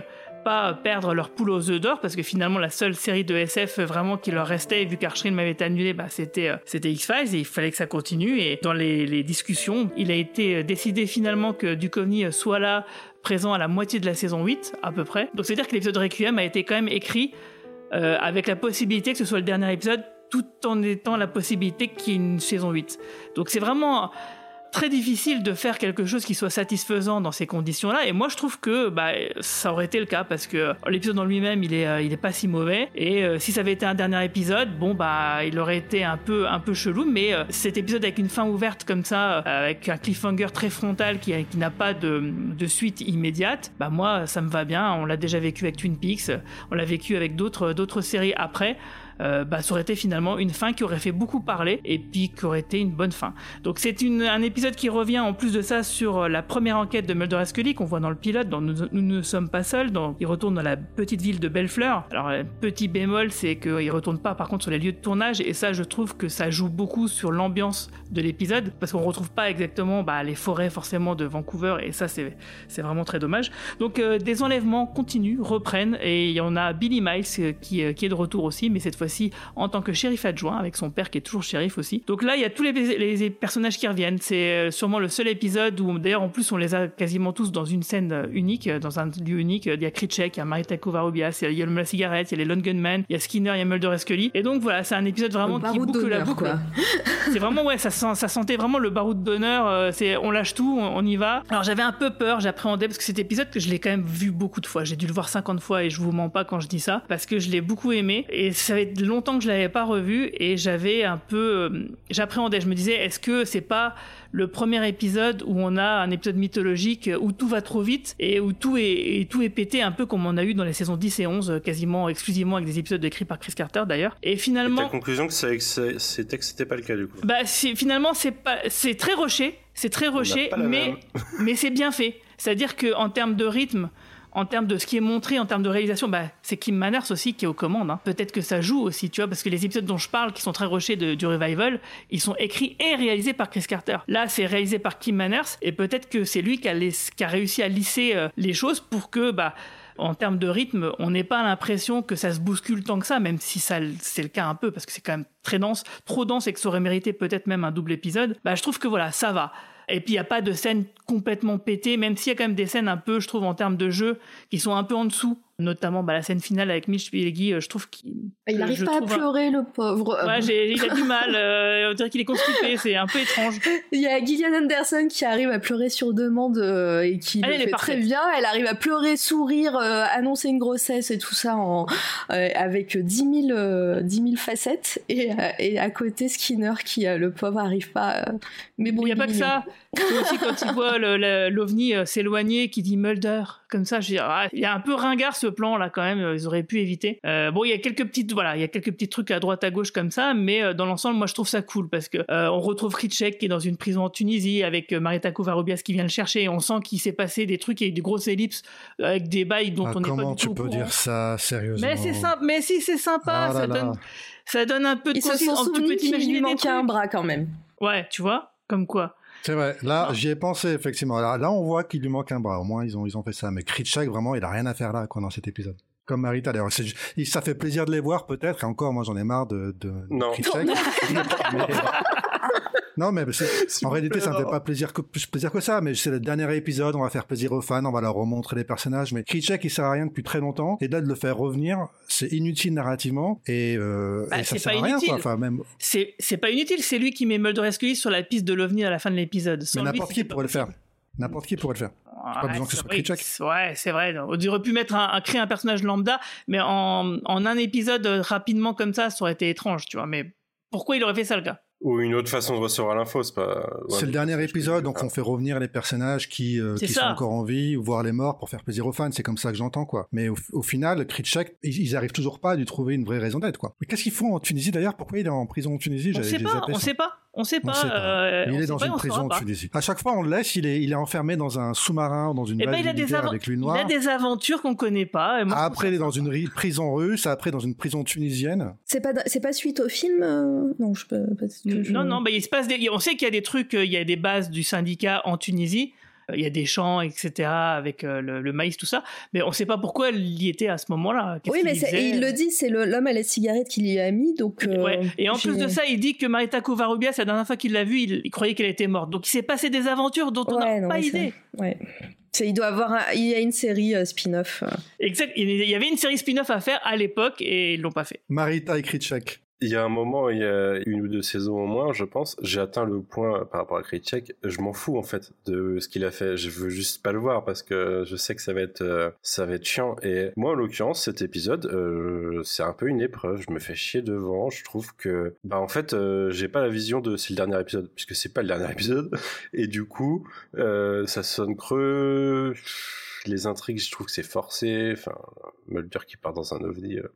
pas perdre leur poule aux œufs d'or parce que finalement la seule série de SF vraiment qui leur restait vu qu'Archrim m'avait été annulé bah, c'était euh, c'était X-Files et il fallait que ça continue. Et dans les, discussions il a été euh, décidé finalement que Duchovny euh, soit là présent à la moitié de la saison 8 à peu près. Donc c'est à dire que l'épisode Requiem a été quand même écrit avec la possibilité que ce soit le dernier épisode tout en étant la possibilité qu'il y ait une saison 8 donc c'est vraiment très difficile de faire quelque chose qui soit satisfaisant dans ces conditions-là. Et moi, je trouve que bah, ça aurait été le cas parce que l'épisode en lui-même, il est, euh, il est pas si mauvais. Et euh, si ça avait été un dernier épisode, bon bah, il aurait été un peu, un peu chelou. Mais euh, cet épisode avec une fin ouverte comme ça, euh, avec un cliffhanger très frontal qui, qui n'a pas de, de suite immédiate, bah moi, ça me va bien. On l'a déjà vécu avec Twin Peaks, on l'a vécu avec d'autres, d'autres séries après. Euh, bah, ça aurait été finalement une fin qui aurait fait beaucoup parler et puis qui aurait été une bonne fin. Donc c'est un épisode qui revient en plus de ça sur euh, la première enquête de Mulder et Scully qu'on voit dans le pilote, dans Nous, ne sommes pas seuls, donc il retourne dans la petite ville de Bellefleur. Alors un petit bémol, c'est qu'il retourne pas par contre sur les lieux de tournage et ça je trouve que ça joue beaucoup sur l'ambiance de l'épisode parce qu'on retrouve pas exactement bah, les forêts forcément de Vancouver et ça c'est vraiment très dommage. Donc euh, des enlèvements continuent, reprennent et il y en a Billy Miles euh, qui, euh, qui est de retour aussi, mais cette fois-ci en tant que shérif adjoint avec son père qui est toujours shérif aussi. Donc là il y a tous les, les personnages qui reviennent. C'est euh, sûrement le seul épisode où d'ailleurs en plus on les a quasiment tous dans une scène euh, unique, euh, dans un lieu unique. Il y a Kritchek, il y a Marita Kovarobias, il y a Yolma la cigarette, il y a les Lone Gunmen, il y a Skinner, il y a Mulder et Scully. Et donc voilà, c'est un épisode vraiment qui boucle la boucle. c'est vraiment ouais ça, sent- ça sentait vraiment le baroud d'honneur c'est on lâche tout on, on y va alors j'avais un peu peur j'appréhendais parce que cet épisode que je l'ai quand même vu beaucoup de fois j'ai dû le voir 50 fois et je vous mens pas quand je dis ça parce que je l'ai beaucoup aimé et ça longtemps que je l'avais pas revu et j'avais un peu euh, j'appréhendais je me disais est-ce que c'est pas le premier épisode où on a un épisode mythologique où tout va trop vite et où tout est, et tout est pété un peu comme on a eu dans les saisons 10 et 11 euh, quasiment exclusivement avec des épisodes écrits par Chris Carter d'ailleurs et Et finalement ta conclusion, que c'était que c'était pas le cas du coup? bah, finalement, c'est pas, c'est très rushé, c'est très rushé, mais, mais c'est bien fait. C'est-à-dire que en termes de rythme, en termes de ce qui est montré, en termes de réalisation, bah, c'est Kim Manners aussi qui est aux commandes. hein. Peut-être que ça joue aussi, tu vois, parce que les épisodes dont je parle, qui sont très rushés de- du revival, ils sont écrits et réalisés par Chris Carter. Là, c'est réalisé par Kim Manners, et peut-être que c'est lui qui a, réussi à lisser euh, les choses pour que, bah, en termes de rythme, on n'ait pas l'impression que ça se bouscule tant que ça, même si ça, c'est le cas un peu, parce que c'est quand même très dense, trop dense et que ça aurait mérité peut-être même un double épisode. Bah, je trouve que voilà, ça va. Et puis il n'y a pas de scène complètement pétée, même s'il y a quand même des scènes un peu, je trouve, en termes de jeu, qui sont un peu en dessous. Notamment bah, la scène finale avec Mitch Pileggi, euh, je trouve qu'il. Il je- n'arrive pas à un- pleurer, le pauvre. Ouais, j'ai- il a du mal. euh, on dirait qu'il est constipé, c'est un peu étrange. Il y a Gillian Anderson qui arrive à pleurer sur demande euh, et qui Elle, le elle est très bien. Elle arrive à pleurer, sourire, euh, annoncer une grossesse et tout ça en, avec 10 000, euh, 10 000 facettes. Et, et à côté, Skinner qui, le pauvre, arrive pas. mais bon, Il n'y a il pas que ça. C'est aussi quand il voit l'ovni euh, s'éloigner, qui dit Mulder. Comme ça, je dis, ah, il y a un peu ringard ce plan là quand même. euh, Ils auraient pu éviter. Euh, bon, il y a quelques petites, voilà, il y a quelques petits trucs à droite à gauche comme ça, mais euh, dans l'ensemble, moi je trouve ça cool parce que euh, on retrouve Kritchek qui est dans une prison en Tunisie avec euh, Marita Kovarobias qui vient le chercher. Et on sent qu'il s'est passé des trucs, il y a eu des grosses ellipses avec des bails dont Ah, on n'est pas comment du tu tout au peux courant. dire ça sérieusement Mais c'est sympa. Mais si, c'est sympa. Ah ça là là. donne, ça donne un peu de Ils se consistance. sont Tu peux qu'il t'imaginer des manquait un bras quand même. Ouais, tu vois, comme quoi. C'est vrai, là j'y ai pensé effectivement. Là, là, on voit qu'il lui manque un bras, au moins ils ont, ils ont fait ça. Mais Kritchak, vraiment, il a rien à faire là quoi, dans cet épisode. Comme Marita, d'ailleurs. C'est- Ça fait plaisir de les voir, peut-être. Et encore, moi, j'en ai marre de, de, de Non. Mais- non, mais en réalité, ça me fait pas plaisir que, plus plaisir que ça. Mais c'est le dernier épisode, on va faire plaisir aux fans, on va leur remontrer les personnages. Mais Krycek, il sert à rien depuis très longtemps. Et là, de le faire revenir, c'est inutile narrativement. Et, euh, Bah, et ça sert pas à rien, inutile. quoi. Enfin, même, C'est c'est pas inutile, c'est lui qui met Mulder et Scully sur la piste de l'OVNI à la fin de l'épisode. Mais n'importe qui pourrait le faire. N'importe qui pourrait le faire. pas besoin que ce soit vrai, Ouais, c'est vrai. On aurait pu mettre un, un- créer un personnage lambda, mais en, en un épisode euh, rapidement comme ça, ça aurait été étrange, tu vois. Mais pourquoi il aurait fait ça, le gars? Ou une autre façon de recevoir l'info, c'est pas. C'est le dernier épisode, donc on fait revenir les personnages qui, euh, qui sont encore en vie, ou voir les morts pour faire plaisir aux fans. C'est comme ça que j'entends, quoi. Mais au, au final, Krycek, ils, ils arrivent toujours pas à lui trouver une vraie raison d'être, quoi. Mais qu'est-ce qu'ils font en Tunisie d'ailleurs? Pourquoi il est en prison en Tunisie? On sait pas, on sait pas, on sait On pas. sait pas. euh, on il est sait dans pas une prison en pas. Tunisie. À chaque fois, on le laisse, il est, il est enfermé dans un sous-marin, dans une Eh base ben, il a des militaire avan- avec l'huile il noire. a des aventures qu'on connaît pas. et moi, je Après, il est dans une ri- prison russe, après dans une prison tunisienne. C'est pas, c'est pas suite au film euh, Non, je peux. je- Non, non, bah, il se passe des... on sait qu'il y a des trucs, euh, il y a des bases du syndicat en Tunisie, il y a des champs, etc., avec euh, le, le maïs, tout ça, mais on sait pas pourquoi il y était à ce moment-là. Oui, mais et il le dit, c'est le- l'homme à la cigarette qui lui a mis, donc. euh, Ouais. Et en plus de ça, il dit que Marita Covarrubias, la dernière fois qu'il l'a vue, il, il croyait qu'elle était morte. Donc il s'est passé des aventures dont on n'a Ouais, pas idée. Ouais. Il doit avoir, un- il y a une série euh, spin-off. euh. Exact. Il y avait une série spin-off à faire à l'époque et ils l'ont pas fait. Marita et. Il y a un moment, il y a une ou deux saisons au moins, je pense, j'ai atteint le point par rapport à Krycek, je m'en fous en fait de ce qu'il a fait. Je veux juste pas le voir parce que je sais que ça va être, euh, ça va être chiant. Et moi, en l'occurrence, cet épisode, euh, c'est un peu une épreuve. Je me fais chier devant. Je trouve que, bah en fait, euh, j'ai pas la vision de c'est le dernier épisode puisque c'est pas le dernier épisode. Et du coup, ça sonne creux. Les intrigues, je trouve que c'est forcé. Enfin, Mulder qui part dans un ovni. euh,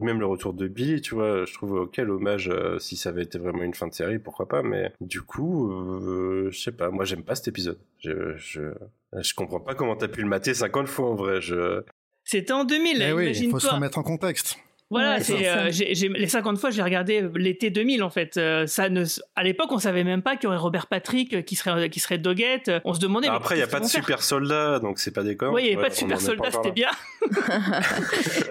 même le retour de Billy, tu vois, je trouve ok l'hommage, euh, si ça avait été vraiment une fin de série, pourquoi pas, mais du coup, euh, je sais pas, moi j'aime pas cet épisode. Je, je, je comprends pas comment t'as pu le mater 50 fois en vrai. Je... C'était en 2000, Eh oui, il faut se remettre en contexte. Voilà, Ouais, c'est euh, j'ai- j'ai- les 50 fois, j'ai regardé l'été 2000 en fait. Euh, ça ne, à l'époque, on savait même pas qu'il y aurait Robert Patrick euh, qui serait qui serait Doggett. On se demandait. mais Après, il y a pas de super soldat, donc c'est pas déconnant. Oui, il n'y avait Ouais, pas de super soldat, c'était bien.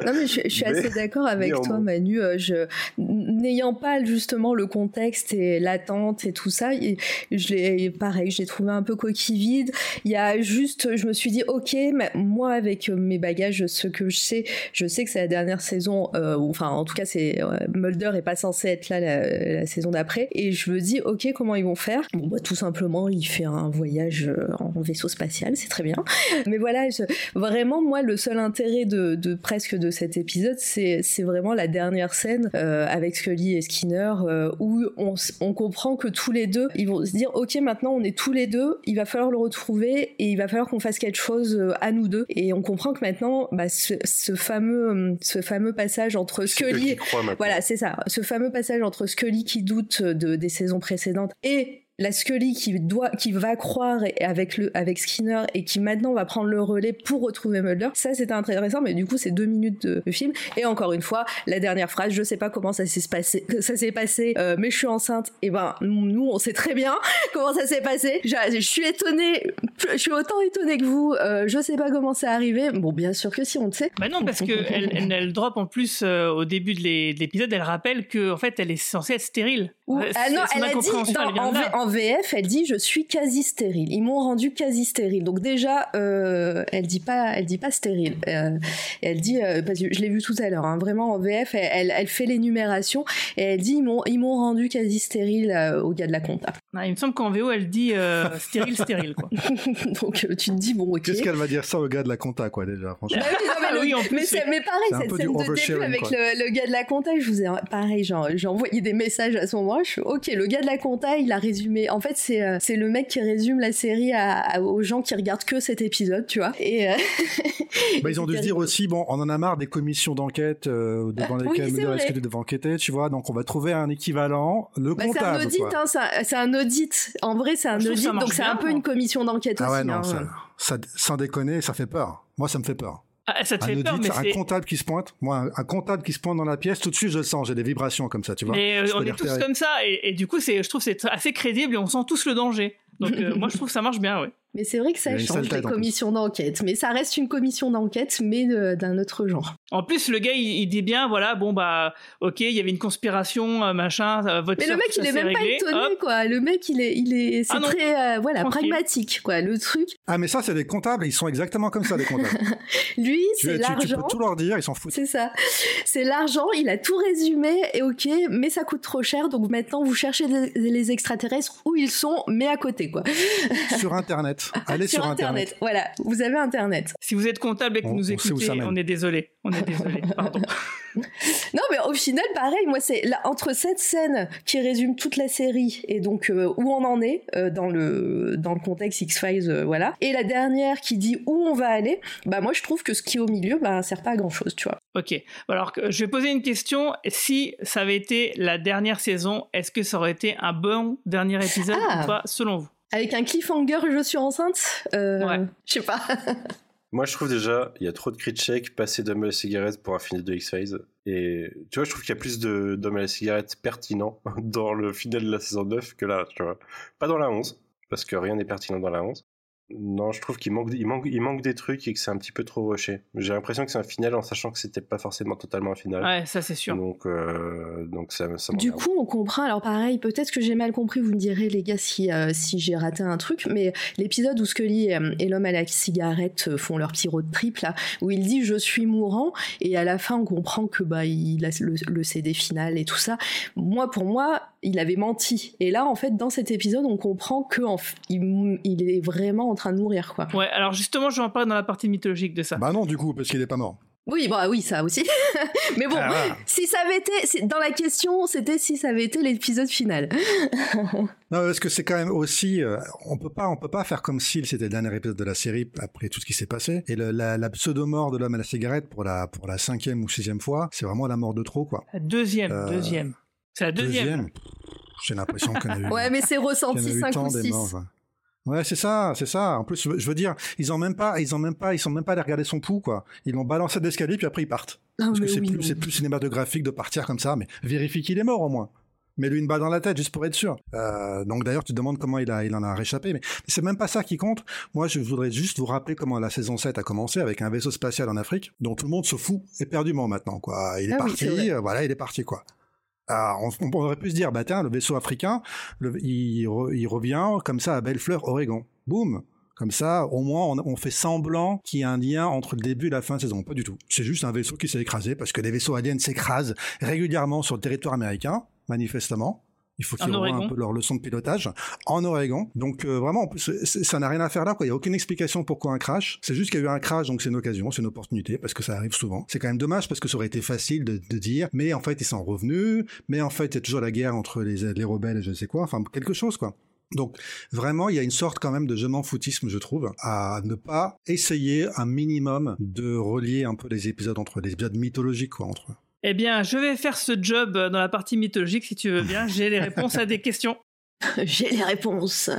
non mais je, je suis Mais- assez d'accord avec toi Manu. euh, Je n'ayant pas justement le contexte et l'attente et tout ça, je l'ai pareil, je l'ai trouvé un peu coquille vide. Il y a juste, je me suis dit ok, mais moi avec mes bagages, ce que je sais, je sais que c'est la dernière saison. euh, ou- enfin, en tout cas, euh, Mulder est pas censé être là la, saison d'après, et je me dis ok, comment ils vont faire? Bah tout simplement, il fait un voyage euh, en vaisseau spatial, c'est très bien. Mais voilà, vraiment, moi, le seul intérêt de, presque de cet épisode, c'est vraiment la dernière scène euh, avec Scully et Skinner euh, où on, comprend que tous les deux, ils vont se dire, ok, maintenant on est tous les deux, il va falloir le retrouver et il va falloir qu'on fasse quelque chose euh, à nous deux. Et on comprend que maintenant, bah, ce fameux passage entre Scully croient voilà, c'est ça. Ce fameux passage entre Scully qui doute de, des saisons précédentes et la Scully qui doit, qui va croire avec le, avec Skinner et qui maintenant va prendre le relais pour retrouver Mulder. Ça, c'était intéressant, mais du coup, c'est deux minutes de, de film. Et encore une fois, la dernière phrase, je sais pas comment ça s'est passé, ça s'est passé, euh, mais je suis enceinte. Et ben, nous, on sait très bien comment ça s'est passé. Je, je suis étonnée, je suis autant étonnée que vous. Euh, je sais pas comment c'est arrivé. Bon, bien sûr que si, on le sait. Bah non, parce que elle, elle, elle drop en plus euh, au début de l'é- de l'épisode, elle rappelle que en fait, elle est censée être stérile. Ou- Ouais, ah non, elle a dit, dans- en. En VF, elle dit je suis quasi stérile. Ils m'ont rendu quasi stérile. Donc déjà, euh, elle dit pas, elle dit pas stérile. Euh, elle dit euh, parce que je l'ai vu tout à l'heure. hein, vraiment en VF, elle, elle, elle fait l'énumération et elle dit ils m'ont, ils m'ont rendu quasi stérile euh, au gars de la compta. Ah, il me semble qu'en VO, elle dit euh, stérile, stérile quoi. Donc euh, tu te dis bon ok. Qu'est-ce qu'elle va dire ça au gars de la compta, quoi, déjà, franchement? Bah oui, non, mais, Ah le- oui, en plus, mais, mais pareil, cette scène de début avec le, le gars de la compta, je vous ai pareil, j'ai envoyé des messages à ce moment. Je suis ok, le gars de la compta, il a résumé. En fait, c'est euh, c'est le mec qui résume la série à, à- aux gens qui regardent que cet épisode, tu vois. Et euh, Bah, ils ont dû se dire aussi, bon, on en a marre des commissions d'enquête euh, devant Ah, oui, lesquelles et vrai. Scully devaient enquêter, tu vois, donc on va trouver un équivalent, le Bah, c'est un comptable, audit, quoi. hein, c'est un- c'est un audit. En vrai, c'est un Je que audit, donc c'est un peu une commission d'enquête Ah aussi. ouais, non, hein. ça, ça- sans déconner, ça fait peur. Moi, ça me fait peur. Ah, ça te Un fait peur, mais un comptable qui se pointe, moi, un, un comptable qui se pointe dans la pièce, tout de suite, je le sens, j'ai des vibrations comme ça, tu vois. Mais euh, on est tous comme ça, et, et du coup, c'est, je trouve que c'est assez crédible et on sent tous le danger. Donc euh, moi, je trouve que ça marche bien, ouais. Mais c'est vrai que ça change des commissions d'enquête. Mais ça reste une commission d'enquête, mais d'un autre genre. En plus, le gars, il, dit bien, voilà, bon bah, ok, il y avait une conspiration, euh, machin. Euh, votre mais le mec, il est même pas étonné, quoi. Le mec, il est, il est, c'est ah très, euh, voilà, pragmatique, quoi. Le truc. Ah, mais ça, c'est des comptables. Ils sont exactement comme ça, les comptables. Lui, c'est l'argent. Tu, peux tout leur dire, ils s'en foutent. C'est ça. C'est l'argent. Il a tout résumé et ok, mais ça coûte trop cher. Donc maintenant, vous cherchez les extraterrestres où ils sont, mais à côté, quoi. sur Internet. Allez sur, Internet. Voilà. Vous avez Internet. Si vous êtes comptable et que vous nous écoutez, on est désolé. On est désolé. Pardon. non, mais au final, pareil, moi, c'est entre cette scène qui résume toute la série et donc euh, où on en est euh, dans le dans le contexte X-Files, euh, voilà, et la dernière qui dit où on va aller, bah moi je trouve que ce qui est au milieu, bah sert pas à grand chose, tu vois. Ok, alors je vais poser une question. Si ça avait été la dernière saison, est-ce que ça aurait été un bon dernier épisode ah. ou pas, selon vous? Avec un cliffhanger, je suis enceinte. Ouais. Je sais pas. Moi, je trouve déjà, il y a trop de cris de chèque passer d'homme à la cigarette pour un final de X-Files. Et tu vois, je trouve qu'il y a plus d'homme à la cigarette pertinent dans le final de la saison 9 que là, tu vois. Pas dans la 11, parce que rien n'est pertinent dans la 11. Non, je trouve qu'il manque, il manque, il manque des trucs et que c'est un petit peu trop rushé. J'ai l'impression que c'est un final en sachant que c'était pas forcément totalement un final. Ouais, ça c'est sûr. Donc, euh, donc ça, ça Du coup, on comprend. Alors pareil, peut-être que j'ai mal compris. Vous me direz, les gars, si euh, si j'ai raté un truc. Mais l'épisode où Scully et, l'homme à la cigarette euh, font leur petit road trip là, où il dit je suis mourant et à la fin on comprend que bah il a le, le CD final et tout ça. Moi, pour moi, il avait menti. Et là, en fait, dans cet épisode, on comprend que il, est vraiment en train de mourir, quoi. Ouais. Alors justement, je vais en parler dans la partie mythologique de ça. Bah non, du coup, parce qu'il est pas mort. Oui, bah oui, ça aussi. Mais bon, ah, si ça avait été, dans la question, c'était si ça avait été l'épisode final. non, parce que c'est quand même aussi, euh, on peut pas, on peut pas faire comme si c'était le dernier épisode de la série après tout ce qui s'est passé. Et la, la pseudo-mort de l'homme à la cigarette pour la pour la cinquième ou sixième fois, c'est vraiment la mort de trop, quoi. deuxième, euh, deuxième. C'est la deuxième. J'ai l'impression qu'on a eu. Ouais, mais c'est ressenti 5 ou 6. Ouais, c'est ça, c'est ça. En plus, je veux dire, ils ont même pas, ils ont même pas, ils sont même pas allés regarder son pouls, quoi. Ils l'ont balancé d'escalier, puis après ils partent. Ah, Parce que c'est plus, c'est plus cinématographique de partir comme ça, mais vérifie qu'il est mort au moins. Mets-lui une balle dans la tête juste pour être sûr. Euh, donc d'ailleurs, tu te demandes comment il a, il en a réchappé, mais c'est même pas ça qui compte. Moi, je voudrais juste vous rappeler comment la saison 7 a commencé avec un vaisseau spatial en Afrique, dont tout le monde se fout éperdument maintenant, quoi. Il est ah parti, euh, voilà, il est parti, quoi. Ah, on, aurait pu se dire, bah tiens, le vaisseau africain, il, revient comme ça à Bellefleur, Oregon. Boum comme ça, au moins, on, fait semblant qu'il y a un lien entre le début et la fin de saison. Pas du tout. C'est juste un vaisseau qui s'est écrasé parce que les vaisseaux aliens s'écrasent régulièrement sur le territoire américain, manifestement. Il faut qu'ils revoient un peu leur leçon de pilotage en Oregon. Donc euh, vraiment, en plus, ça n'a rien à faire là. Quoi. Il y a aucune explication pourquoi un crash. C'est juste qu'il y a eu un crash, donc c'est une occasion, c'est une opportunité parce que ça arrive souvent. C'est quand même dommage parce que ça aurait été facile de, de dire, mais en fait ils sont revenus, mais en fait il y a toujours la guerre entre les, les rebelles et je ne sais quoi. Enfin quelque chose quoi. Donc vraiment, il y a une sorte quand même de je m'en foutisme, je trouve, à ne pas essayer un minimum de relier un peu les épisodes entre les épisodes mythologiques quoi entre eux. Eh bien, je vais faire ce job dans la partie mythologique si tu veux bien. J'ai les réponses à des questions. J'ai les réponses.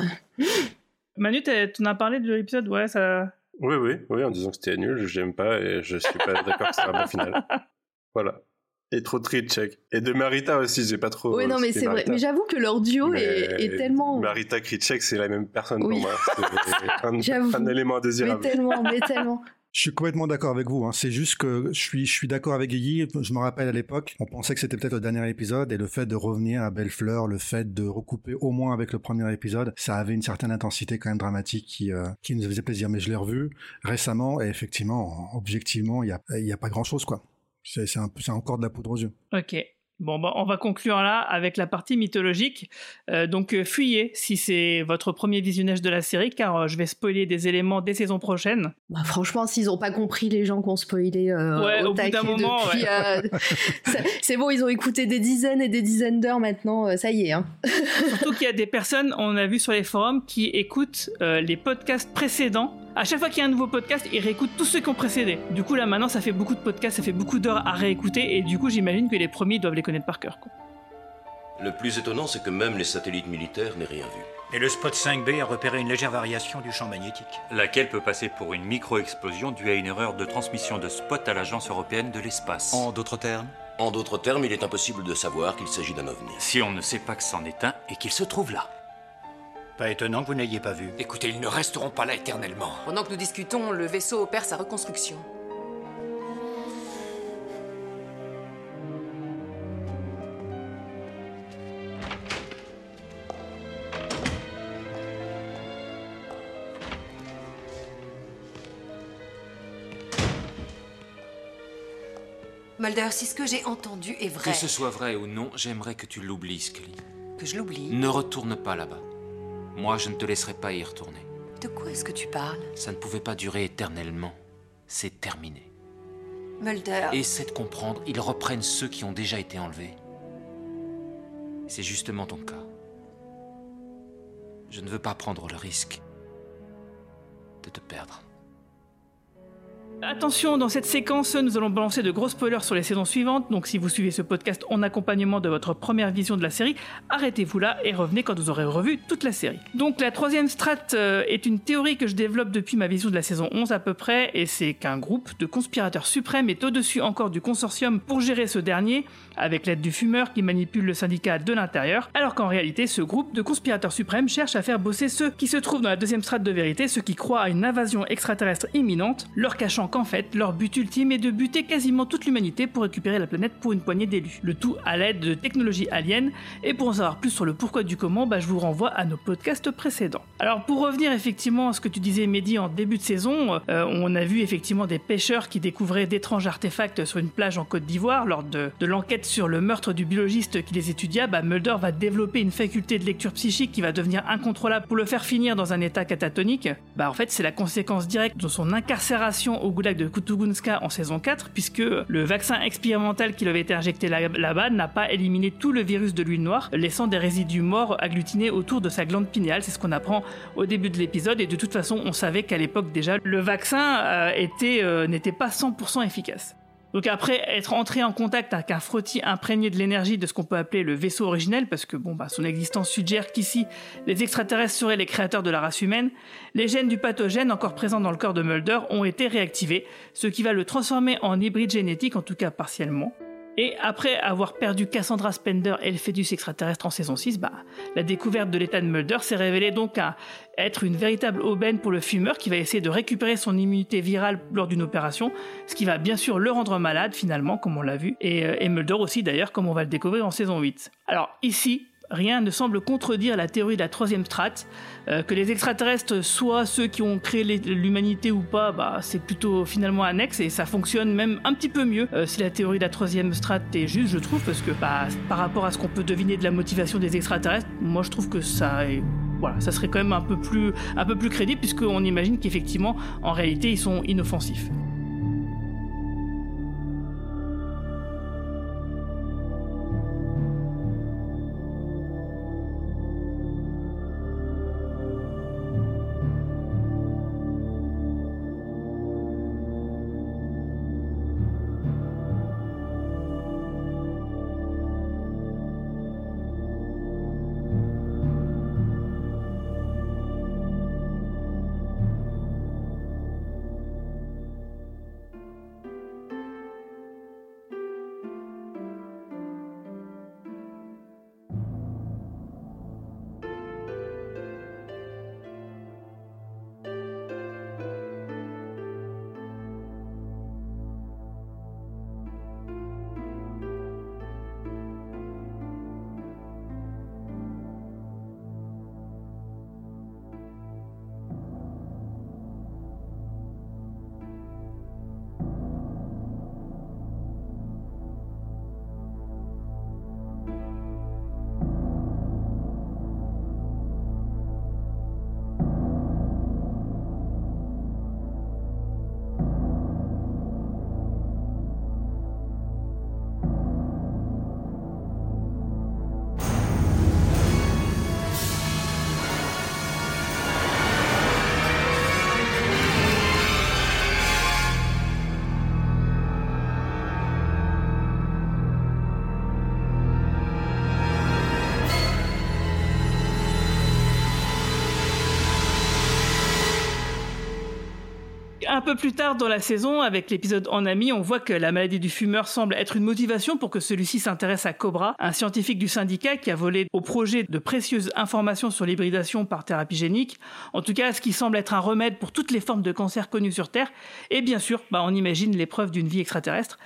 Manu, tu en as parlé de l'épisode? Ouais, ça. Oui, oui, oui, en disant que c'était nul, j'aime pas et je suis pas d'accord que c'est un bon final. Voilà. Et trop de Kritchek. Et de Marita aussi, j'ai pas trop. Oui, non, mais c'est vrai. Mais j'avoue que leur duo est, tellement. Marita Kritchek, c'est la même personne pour moi. C'est un, un, élément désirable. Mais tellement, mais tellement. Je suis complètement d'accord avec vous. Hein. C'est juste que je suis, je suis d'accord avec Guigui. Je me rappelle à l'époque, on pensait que c'était peut-être le dernier épisode et le fait de revenir à Bellefleur, le fait de recouper au moins avec le premier épisode, ça avait une certaine intensité quand même dramatique qui, euh, qui nous faisait plaisir. Mais je l'ai revu récemment et effectivement, objectivement, il n'y a, y a pas grand-chose quoi. C'est encore de la poudre aux yeux. Ok. Bon, bah, on va conclure là avec la partie mythologique. Euh, donc, euh, fuyez si c'est votre premier visionnage de la série, car euh, je vais spoiler des éléments des saisons prochaines. Bah, franchement, s'ils n'ont pas compris les gens qui ont spoilé ouais, au, bout d'un moment, c'est bon, ils ont écouté des dizaines et des dizaines d'heures maintenant, ça y est. Hein. Surtout qu'il y a des personnes, on a vu sur les forums, qui écoutent les podcasts précédents à chaque fois qu'il y a un nouveau podcast, ils réécoutent tous ceux qui ont précédé. Du coup, là, maintenant, ça fait beaucoup de podcasts, ça fait beaucoup d'heures à réécouter, et du coup, j'imagine que les premiers doivent les connaître par cœur. Le plus étonnant, c'est que même les satellites militaires n'aient rien vu. Et le spot 5B a repéré une légère variation du champ magnétique. Laquelle peut passer pour une micro-explosion due à une erreur de transmission de spot à l'Agence européenne de l'espace. En d'autres termes? En d'autres termes, il est impossible de savoir qu'il s'agit d'un ovni. Si on ne sait pas que c'en est un et qu'il se trouve là. Pas étonnant que vous n'ayez pas vu. Écoutez, ils ne resteront pas là éternellement. Pendant que nous discutons, le vaisseau opère sa reconstruction. Mulder, si ce que j'ai entendu est vrai. Que ce soit vrai ou non, j'aimerais que tu l'oublies, Scully. Que je l'oublie Ne retourne pas là-bas. Moi, je ne te laisserai pas y retourner. De quoi est-ce que tu parles? Ça ne pouvait pas durer éternellement. C'est terminé. Mulder. Essaie de comprendre, ils reprennent ceux qui ont déjà été enlevés. C'est justement ton cas. Je ne veux pas prendre le risque de te perdre. Attention, dans cette séquence, nous allons balancer de gros spoilers sur les saisons suivantes, donc si vous suivez ce podcast en accompagnement de votre première vision de la série, arrêtez-vous là et revenez quand vous aurez revu toute la série. Donc la troisième strate euh, est une théorie que je développe depuis ma vision de la saison 11 à peu près, et c'est qu'un groupe de conspirateurs suprêmes est au-dessus encore du consortium pour gérer ce dernier, avec l'aide du fumeur qui manipule le syndicat de l'intérieur, alors qu'en réalité, ce groupe de conspirateurs suprêmes cherche à faire bosser ceux qui se trouvent dans la deuxième strate de vérité, ceux qui croient à une invasion extraterrestre imminente, leur cachant qu'en fait, leur but ultime est de buter quasiment toute l'humanité pour récupérer la planète pour une poignée d'élus. Le tout à l'aide de technologies aliens, et pour en savoir plus sur le pourquoi du comment, bah, je vous renvoie à nos podcasts précédents. Alors pour revenir effectivement à ce que tu disais Mehdi en début de saison, euh, on a vu effectivement des pêcheurs qui découvraient d'étranges artefacts sur une plage en Côte d'Ivoire lors de, de l'enquête sur le meurtre du biologiste qui les étudia, bah, Mulder va développer une faculté de lecture psychique qui va devenir incontrôlable pour le faire finir dans un état catatonique. Bah en fait c'est la conséquence directe de son incarcération au de Kutugunska en saison 4, puisque le vaccin expérimental qui lui avait été injecté là- là-bas n'a pas éliminé tout le virus de l'huile noire, laissant des résidus morts agglutinés autour de sa glande pinéale. C'est ce qu'on apprend au début de l'épisode, et de toute façon, on savait qu'à l'époque déjà, le vaccin euh, euh, n'était pas 100% efficace. Donc après être entré en contact avec un frottis imprégné de l'énergie de ce qu'on peut appeler le vaisseau originel, parce que bon bah son existence suggère qu'ici les extraterrestres seraient les créateurs de la race humaine, les gènes du pathogène encore présents dans le corps de Mulder ont été réactivés, ce qui va le transformer en hybride génétique, en tout cas partiellement. Et après avoir perdu Cassandra Spender et le fœtus extraterrestre en saison 6, bah, la découverte de l'état de Mulder s'est révélée donc à être une véritable aubaine pour le fumeur qui va essayer de récupérer son immunité virale lors d'une opération, ce qui va bien sûr le rendre malade finalement, comme on l'a vu, et, euh, et Mulder aussi d'ailleurs, comme on va le découvrir en saison 8. Alors ici, rien ne semble contredire la théorie de la troisième strate. Euh, que les extraterrestres soient ceux qui ont créé l'humanité ou pas, bah, c'est plutôt finalement annexe et ça fonctionne même un petit peu mieux euh, si la théorie de la troisième strate est juste, je trouve, parce que bah, par rapport à ce qu'on peut deviner de la motivation des extraterrestres, moi je trouve que ça est- Voilà, ça serait quand même un peu plus, un peu plus crédible puisqu'on imagine qu'effectivement, en réalité, ils sont inoffensifs. Un peu plus tard dans la saison, avec l'épisode En ami, on voit que la maladie du fumeur semble être une motivation pour que celui-ci s'intéresse à Cobra, un scientifique du syndicat qui a volé au projet de précieuses informations sur l'hybridation par thérapie génique. En tout cas, ce qui semble être un remède pour toutes les formes de cancer connues sur Terre. Et bien sûr, bah, on imagine l'épreuve d'une vie extraterrestre.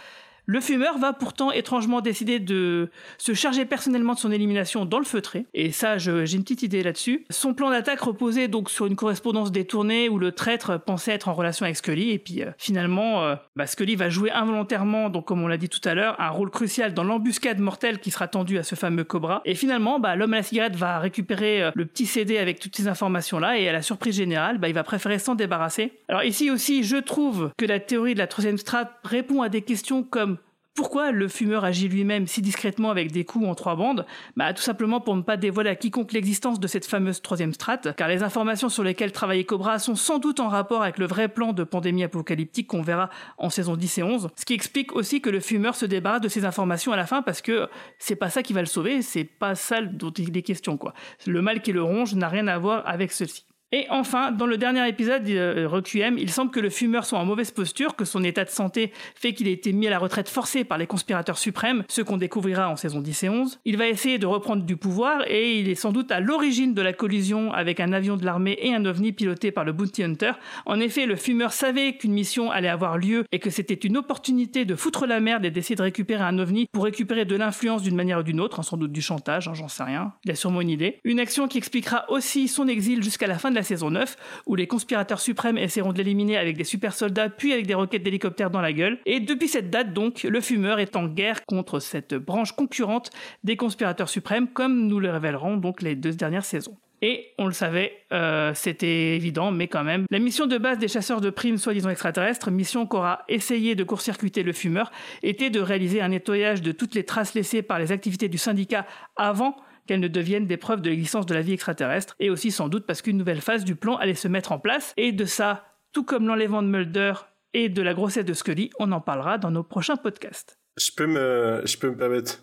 Le fumeur va pourtant étrangement décider de se charger personnellement de son élimination dans le feutré. Et ça, j'ai une petite idée là-dessus. Son plan d'attaque reposait donc sur une correspondance détournée où le traître pensait être en relation avec Scully. Et puis euh, finalement, euh, bah, Scully va jouer involontairement, donc comme on l'a dit tout à l'heure, un rôle crucial dans l'embuscade mortelle qui sera tendue à ce fameux Cobra. Et finalement, bah, l'homme à la cigarette va récupérer euh, le petit CD avec toutes ces informations-là. Et à la surprise générale, bah, il va préférer s'en débarrasser. Alors ici aussi, je trouve que la théorie de la troisième strate répond à des questions comme pourquoi le fumeur agit lui-même si discrètement avec des coups en trois bandes? Bah, Tout simplement pour ne pas dévoiler à quiconque l'existence de cette fameuse troisième strate, car les informations sur lesquelles travaillait Cobra sont sans doute en rapport avec le vrai plan de pandémie apocalyptique qu'on verra en saison 10 et 11, ce qui explique aussi que le fumeur se débarrasse de ces informations à la fin parce que c'est pas ça qui va le sauver, c'est pas ça dont il est question quoi. Le mal qui le ronge n'a rien à voir avec ceci. Et enfin, dans le dernier épisode euh, Requiem, il semble que le fumeur soit en mauvaise posture, que son état de santé fait qu'il ait été mis à la retraite forcée par les conspirateurs suprêmes, ce qu'on découvrira en saison 10 et 11. Il va essayer de reprendre du pouvoir et il est sans doute à l'origine de la collision avec un avion de l'armée et un ovni piloté par le Bounty Hunter. En effet, le fumeur savait qu'une mission allait avoir lieu et que c'était une opportunité de foutre la merde et d'essayer de récupérer un ovni pour récupérer de l'influence d'une manière ou d'une autre, hein, sans doute du chantage, hein, j'en sais rien. Il a sûrement une idée. Une action qui expliquera aussi son exil jusqu'à la fin de la saison 9, où les conspirateurs suprêmes essaieront de l'éliminer avec des super soldats, puis avec des roquettes d'hélicoptères dans la gueule. Et depuis cette date, donc, le fumeur est en guerre contre cette branche concurrente des conspirateurs suprêmes, comme nous le révélerons donc les deux dernières saisons. Et on le savait, euh, c'était évident, mais quand même. La mission de base des chasseurs de primes soi-disant extraterrestres, mission qu'aura essayé de court-circuiter le fumeur, était de réaliser un nettoyage de toutes les traces laissées par les activités du syndicat avant qu'elles ne deviennent des preuves de l'existence de la vie extraterrestre, et aussi sans doute parce qu'une nouvelle phase du plan allait se mettre en place, et de ça, tout comme l'enlèvement de Mulder et de la grossesse de Scully, on en parlera dans nos prochains podcasts. Je peux me, je peux me permettre.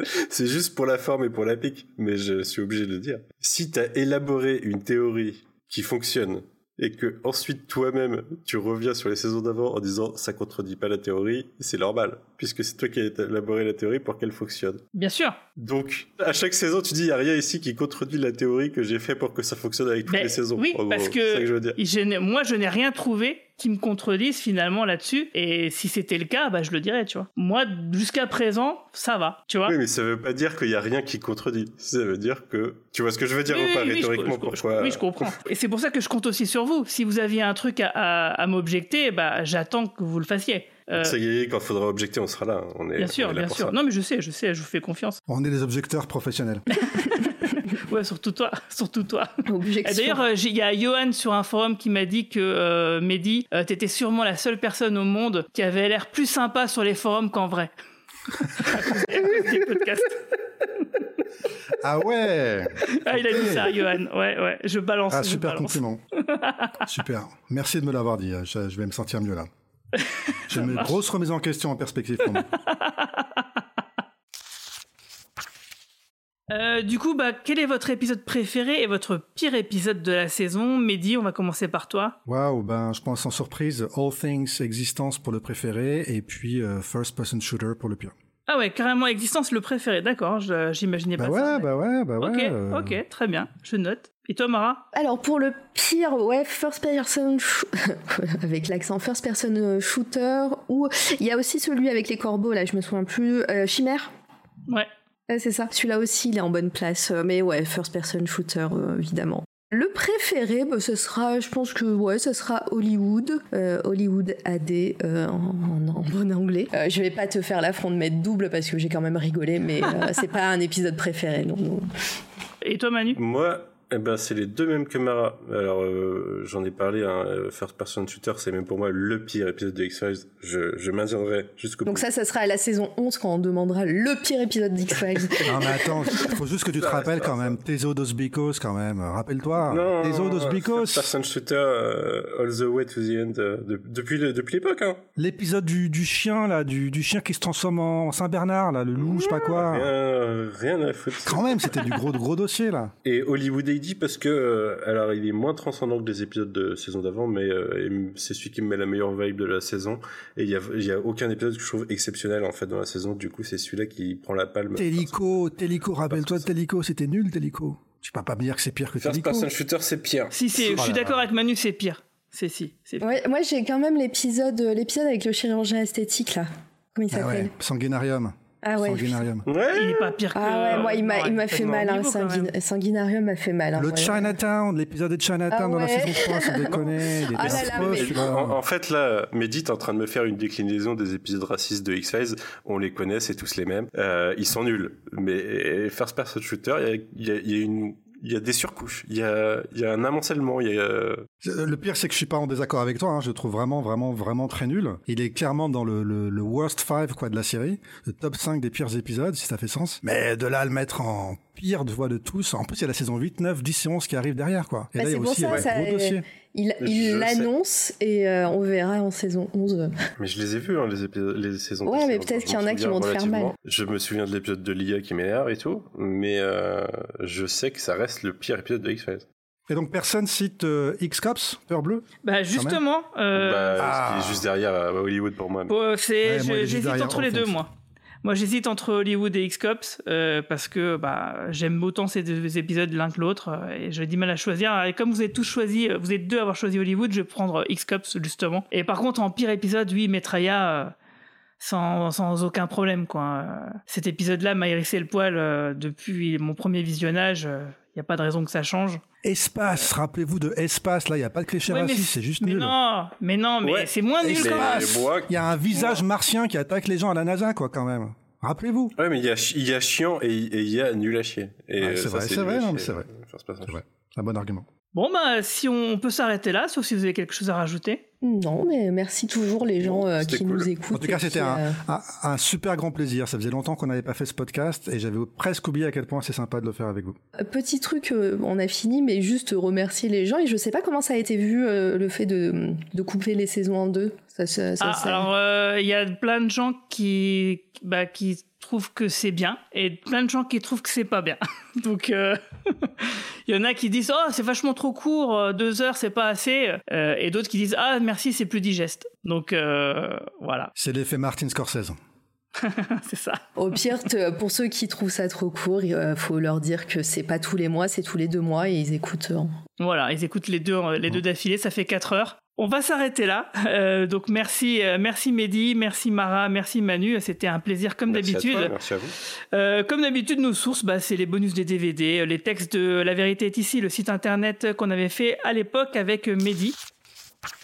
C'est juste pour la forme et pour la pique, mais je suis obligé de le dire. Si tu as élaboré une théorie qui fonctionne et que ensuite toi-même tu reviens sur les saisons d'avant en disant ça contredit pas la théorie, c'est normal puisque c'est toi qui as élaboré la théorie pour qu'elle fonctionne. Bien sûr. Donc à chaque saison tu dis il y a rien ici qui contredit la théorie que j'ai fait pour que ça fonctionne avec toutes Ben, les saisons. Oui, En parce que, je veux dire. je moi je n'ai rien trouvé qui me contredise finalement là-dessus. Et si c'était le cas, bah, je le dirais, tu vois. Moi, jusqu'à présent, ça va, tu vois. Oui, mais ça veut pas dire qu'il y a rien qui contredit. Ça veut dire que tu vois ce que je veux dire Oui, ou pas oui, rhétoriquement je- je- pourquoi Oui, je comprends. Et c'est pour ça que je compte aussi sur vous. Si vous aviez un truc à, à- à m'objecter, bah, j'attends que vous le fassiez. Euh, Ça y est, quand faudra objecter, on sera là. On est, bien on sûr, est là bien sûr. ça. Non, mais je sais, je sais, je vous fais confiance. On est des objecteurs professionnels. Ouais, surtout toi, surtout toi. D'ailleurs, euh, il y a Johan sur un forum qui m'a dit que euh, Mehdi, euh, t'étais sûrement la seule personne au monde qui avait l'air plus sympa sur les forums qu'en vrai. à cause à cause des podcasts. Ah ouais Ah, il a dit ça, Johan. Ouais, ouais. Je balance. Ah, je super balance. compliment. super. Merci de me l'avoir dit. Je, je vais me sentir mieux là. J'ai une marche. grosse remise en question en perspective pour moi. Euh, du coup, bah, quel est votre épisode préféré et votre pire épisode de la saison? Mehdi, on va commencer par toi. Waouh, ben je pense sans surprise, All Things Existence pour le préféré et puis euh, First Person Shooter pour le pire. Ah ouais, carrément Existence le préféré, d'accord, j'imaginais Bah pas ouais, ça. bah ouais, bah ouais. Ok, euh, ok, très bien, je note. Et toi, Mara? Alors pour le pire, ouais, first person avec l'accent first person euh, shooter ou il y a aussi celui avec les corbeaux là, je me souviens plus, euh, Chimère? Ouais. Ouais, c'est ça. Celui-là aussi, il est en bonne place, euh, mais ouais, first person shooter euh, évidemment. Le préféré, bah, ce sera, je pense que ouais, ce sera Hollywood, euh, Hollywood AD euh, en, en- en bon anglais. Euh, je vais pas te faire l'affront de mettre double parce que j'ai quand même rigolé, mais euh, c'est pas un épisode préféré. Non, non. Et toi, Manu? Moi, eh ben, c'est les deux mêmes que Mara. Alors, euh, j'en ai parlé, hein, euh, First Person Shooter, c'est même pour moi le pire épisode de X-Files. Je, je maintiendrai jusqu'au bout. Donc ça, ça sera à la saison 11 quand on demandera le pire épisode d'X-Files. Non mais attends, faut juste que tu te rappelles quand même, Teso dos Bicos quand même, rappelle-toi. Non, Teso dos First Bicos, Person Shooter, euh, All the Way to the End, euh, de- depuis le- depuis l'époque, hein. l'épisode du, du chien là, du, du chien qui se transforme en Saint-Bernard là, le loup, je sais pas quoi. Rien, rien à foutre. Quand même, c'était du gros gros dossier là. Et Hollywood dit parce que euh, alors il est moins transcendant que les épisodes de saison d'avant, mais euh, c'est celui qui me met la meilleure vibe de la saison. Et il y a, y a aucun épisode que je trouve exceptionnel en fait dans la saison. Du coup, c'est celui-là qui prend la palme. Télico, Télico, rappelle-toi de Télico, c'était nul Télico. Tu peux pas me dire que c'est pire que First Télico. person shooter, c'est pire. Si, si, je suis d'accord avec Manu, c'est pire. C'est si. c'est Ouais, moi j'ai quand même l'épisode l'épisode avec le chirurgien esthétique là. Comment il Ah s'appelle? Ouais, Sanguinarium. Ah ouais. Sanguinarium. Il est pas pire que. Ah ouais, moi il m'a il m'a Ouais, fait mal hein. Sanguin- Sanguinarium m'a fait mal. hein, Le ouais. Chinatown, l'épisode de Chinatown Ah dans la ouais. saison 3, sans déconner. Les Ah là là, mais-. En, en fait, là, Mehdi est en train de me faire une déclinaison des épisodes racistes de X-Files. On les connaît, c'est tous les mêmes. Euh, ils sont nuls. Mais First Person Shooter, il y a, il y a- il y a une... Il y a des surcouches, il y a, y a un amoncellement, il y a... Le pire, c'est que je suis pas en désaccord avec toi. hein. Je le trouve vraiment, vraiment, vraiment très nul. Il est clairement dans le, le, le worst five quoi de la série, le top 5 des pires épisodes, si ça fait sens. Mais de là à le mettre en pire de voix de tous. En plus, il y a la saison 8, 9, 10 et 11 qui arrivent derrière, quoi. Et Bah, là, il y c'est a pour aussi ça, un ça, gros dossier. il Je il sais. l'annonce et euh, on verra en saison 11. Mais je les ai vus, hein, les, épisodes, les saisons Ouais, mais peut-être qu'il y en a qui vont te faire mal. Je me souviens de l'épisode de l'IA qui m'énerve et tout, mais euh, je sais que ça reste le pire épisode de X-Files. Et donc, personne cite euh, X-Cops, Peur Bleu Bah justement, euh, Bah, Ce qui est juste derrière euh, Hollywood pour moi. mais- bon, Ouais, moi, j'hésite entre les deux, moi. Moi, j'hésite entre Hollywood et X-Cops euh, parce que bah, j'aime autant ces deux épisodes l'un que l'autre euh, et j'ai du mal à choisir. Et comme vous êtes tous choisi, euh, vous êtes deux à avoir choisi Hollywood, je vais prendre X-Cops justement. Et par contre, en pire épisode, oui, Metraya, sans, sans aucun problème. Quoi. Euh, Cet épisode-là m'a hérissé le poil euh, depuis mon premier visionnage. Il n'y a pas de raison que ça change. Espace, rappelez-vous de Espace, là, il n'y a pas de cliché Ouais, raciste, c'est juste mais nul. non, mais non, mais Ouais. c'est moins nul quand il y a un visage martien qui attaque les gens à la NASA, quoi, quand même. Rappelez-vous. Ouais, mais il y a, y chiant et il y a nul à chier. Et euh, c'est ça, vrai, c'est vrai, non, mais euh. C'est vrai. C'est un bon argument. Bon, bah, si on peut s'arrêter là, sauf si vous avez quelque chose à rajouter. Non, mais merci toujours les gens euh, qui nous écoutent. En tout cas, c'était un, euh, un- un super grand plaisir. Ça faisait longtemps qu'on n'avait pas fait ce podcast et j'avais presque oublié à quel point c'est sympa de le faire avec vous. Petit truc, euh, on a fini, mais juste remercier les gens. Et je sais pas comment ça a été vu, euh, le fait de, de couper les saisons en deux. Ça, ça, ça- Ah, ça- alors, euh, il y a plein de gens qui, bah, qui trouvent que c'est bien et plein de gens qui trouvent que c'est pas bien. Donc, euh, il y en a qui disent Oh, c'est vachement trop court, euh, deux heures, c'est pas assez. Euh, et d'autres qui disent Ah, merci, c'est plus digeste. Donc, euh, voilà, C'est l'effet Martin Scorsese. c'est ça. Au pire, pour ceux qui trouvent ça trop court, il euh, faut leur dire que c'est pas tous les mois, c'est tous les deux mois et ils écoutent. euh, Voilà, ils écoutent les deux, les deux d'affilée, ça fait 4 heures. On va s'arrêter là. Euh, donc merci, euh, merci Mehdi, merci Mara, merci Manu. C'était un plaisir comme d'habitude. Merci à vous. Euh, comme d'habitude, nos sources, bah, c'est les bonus des DVD, les textes de La Vérité est ici, le site internet qu'on avait fait à l'époque avec Mehdi.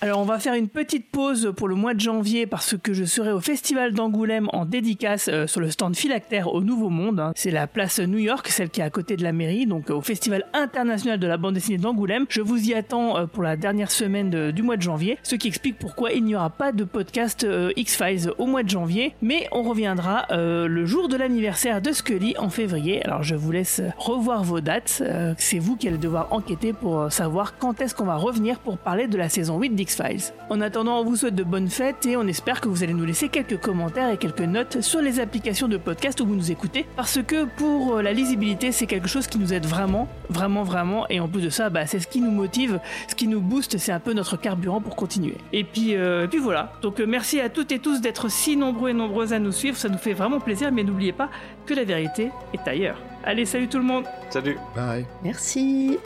Alors on va faire une petite pause pour le mois de janvier parce que je serai au Festival d'Angoulême en dédicace euh, sur le stand Philactère au Nouveau Monde. hein. C'est la place New York, celle qui est à côté de la mairie, donc euh, au Festival international de la bande dessinée d'Angoulême. Je vous y attends euh, pour la dernière semaine du mois de janvier, ce qui explique pourquoi il n'y aura pas de podcast X-Files au mois de janvier, mais on reviendra le jour de l'anniversaire de Scully en février. Alors je vous laisse revoir vos dates, c'est vous qui allez devoir enquêter pour savoir quand est-ce qu'on va revenir pour parler de la saison 8 d'X-Files. En attendant, on vous souhaite de bonnes fêtes et on espère que vous allez nous laisser quelques commentaires et quelques notes sur les applications de podcast où vous nous écoutez, parce que pour euh, la lisibilité, c'est quelque chose qui nous aide vraiment, vraiment, vraiment, et en plus de ça, bah, c'est ce qui nous motive, ce qui nous booste, c'est un peu notre carburant pour continuer. Et puis, euh, et puis voilà. Donc euh, merci à toutes et tous d'être si nombreux et nombreuses à nous suivre, ça nous fait vraiment plaisir, mais n'oubliez pas que la vérité est ailleurs. Allez, salut tout le monde Salut Bye Merci.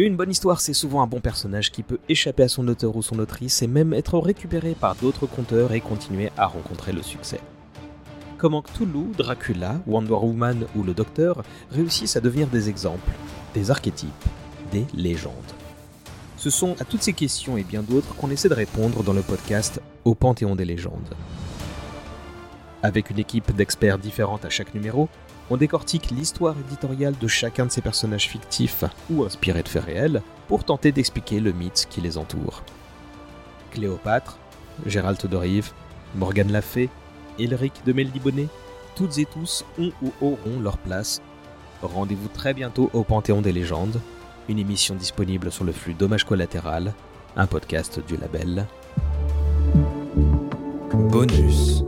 Une bonne histoire, c'est souvent un bon personnage qui peut échapper à son auteur ou son autrice et même être récupéré par d'autres conteurs et continuer à rencontrer le succès. Comment Cthulhu, Dracula, Wonder Woman ou le Docteur réussissent à devenir des exemples, des archétypes, des légendes? Ce sont à toutes ces questions et bien d'autres qu'on essaie de répondre dans le podcast Au Panthéon des légendes. Avec une équipe d'experts différente à chaque numéro, on décortique l'histoire éditoriale de chacun de ces personnages fictifs ou inspirés de faits réels pour tenter d'expliquer le mythe qui les entoure. Cléopâtre, Gérald de Rive, Morgane Lafay, Elric de Meldibonnet, toutes et tous ont ou auront leur place. Rendez-vous très bientôt au Panthéon des légendes, une émission disponible sur le flux Dommage collatéral, un podcast du label Bonus.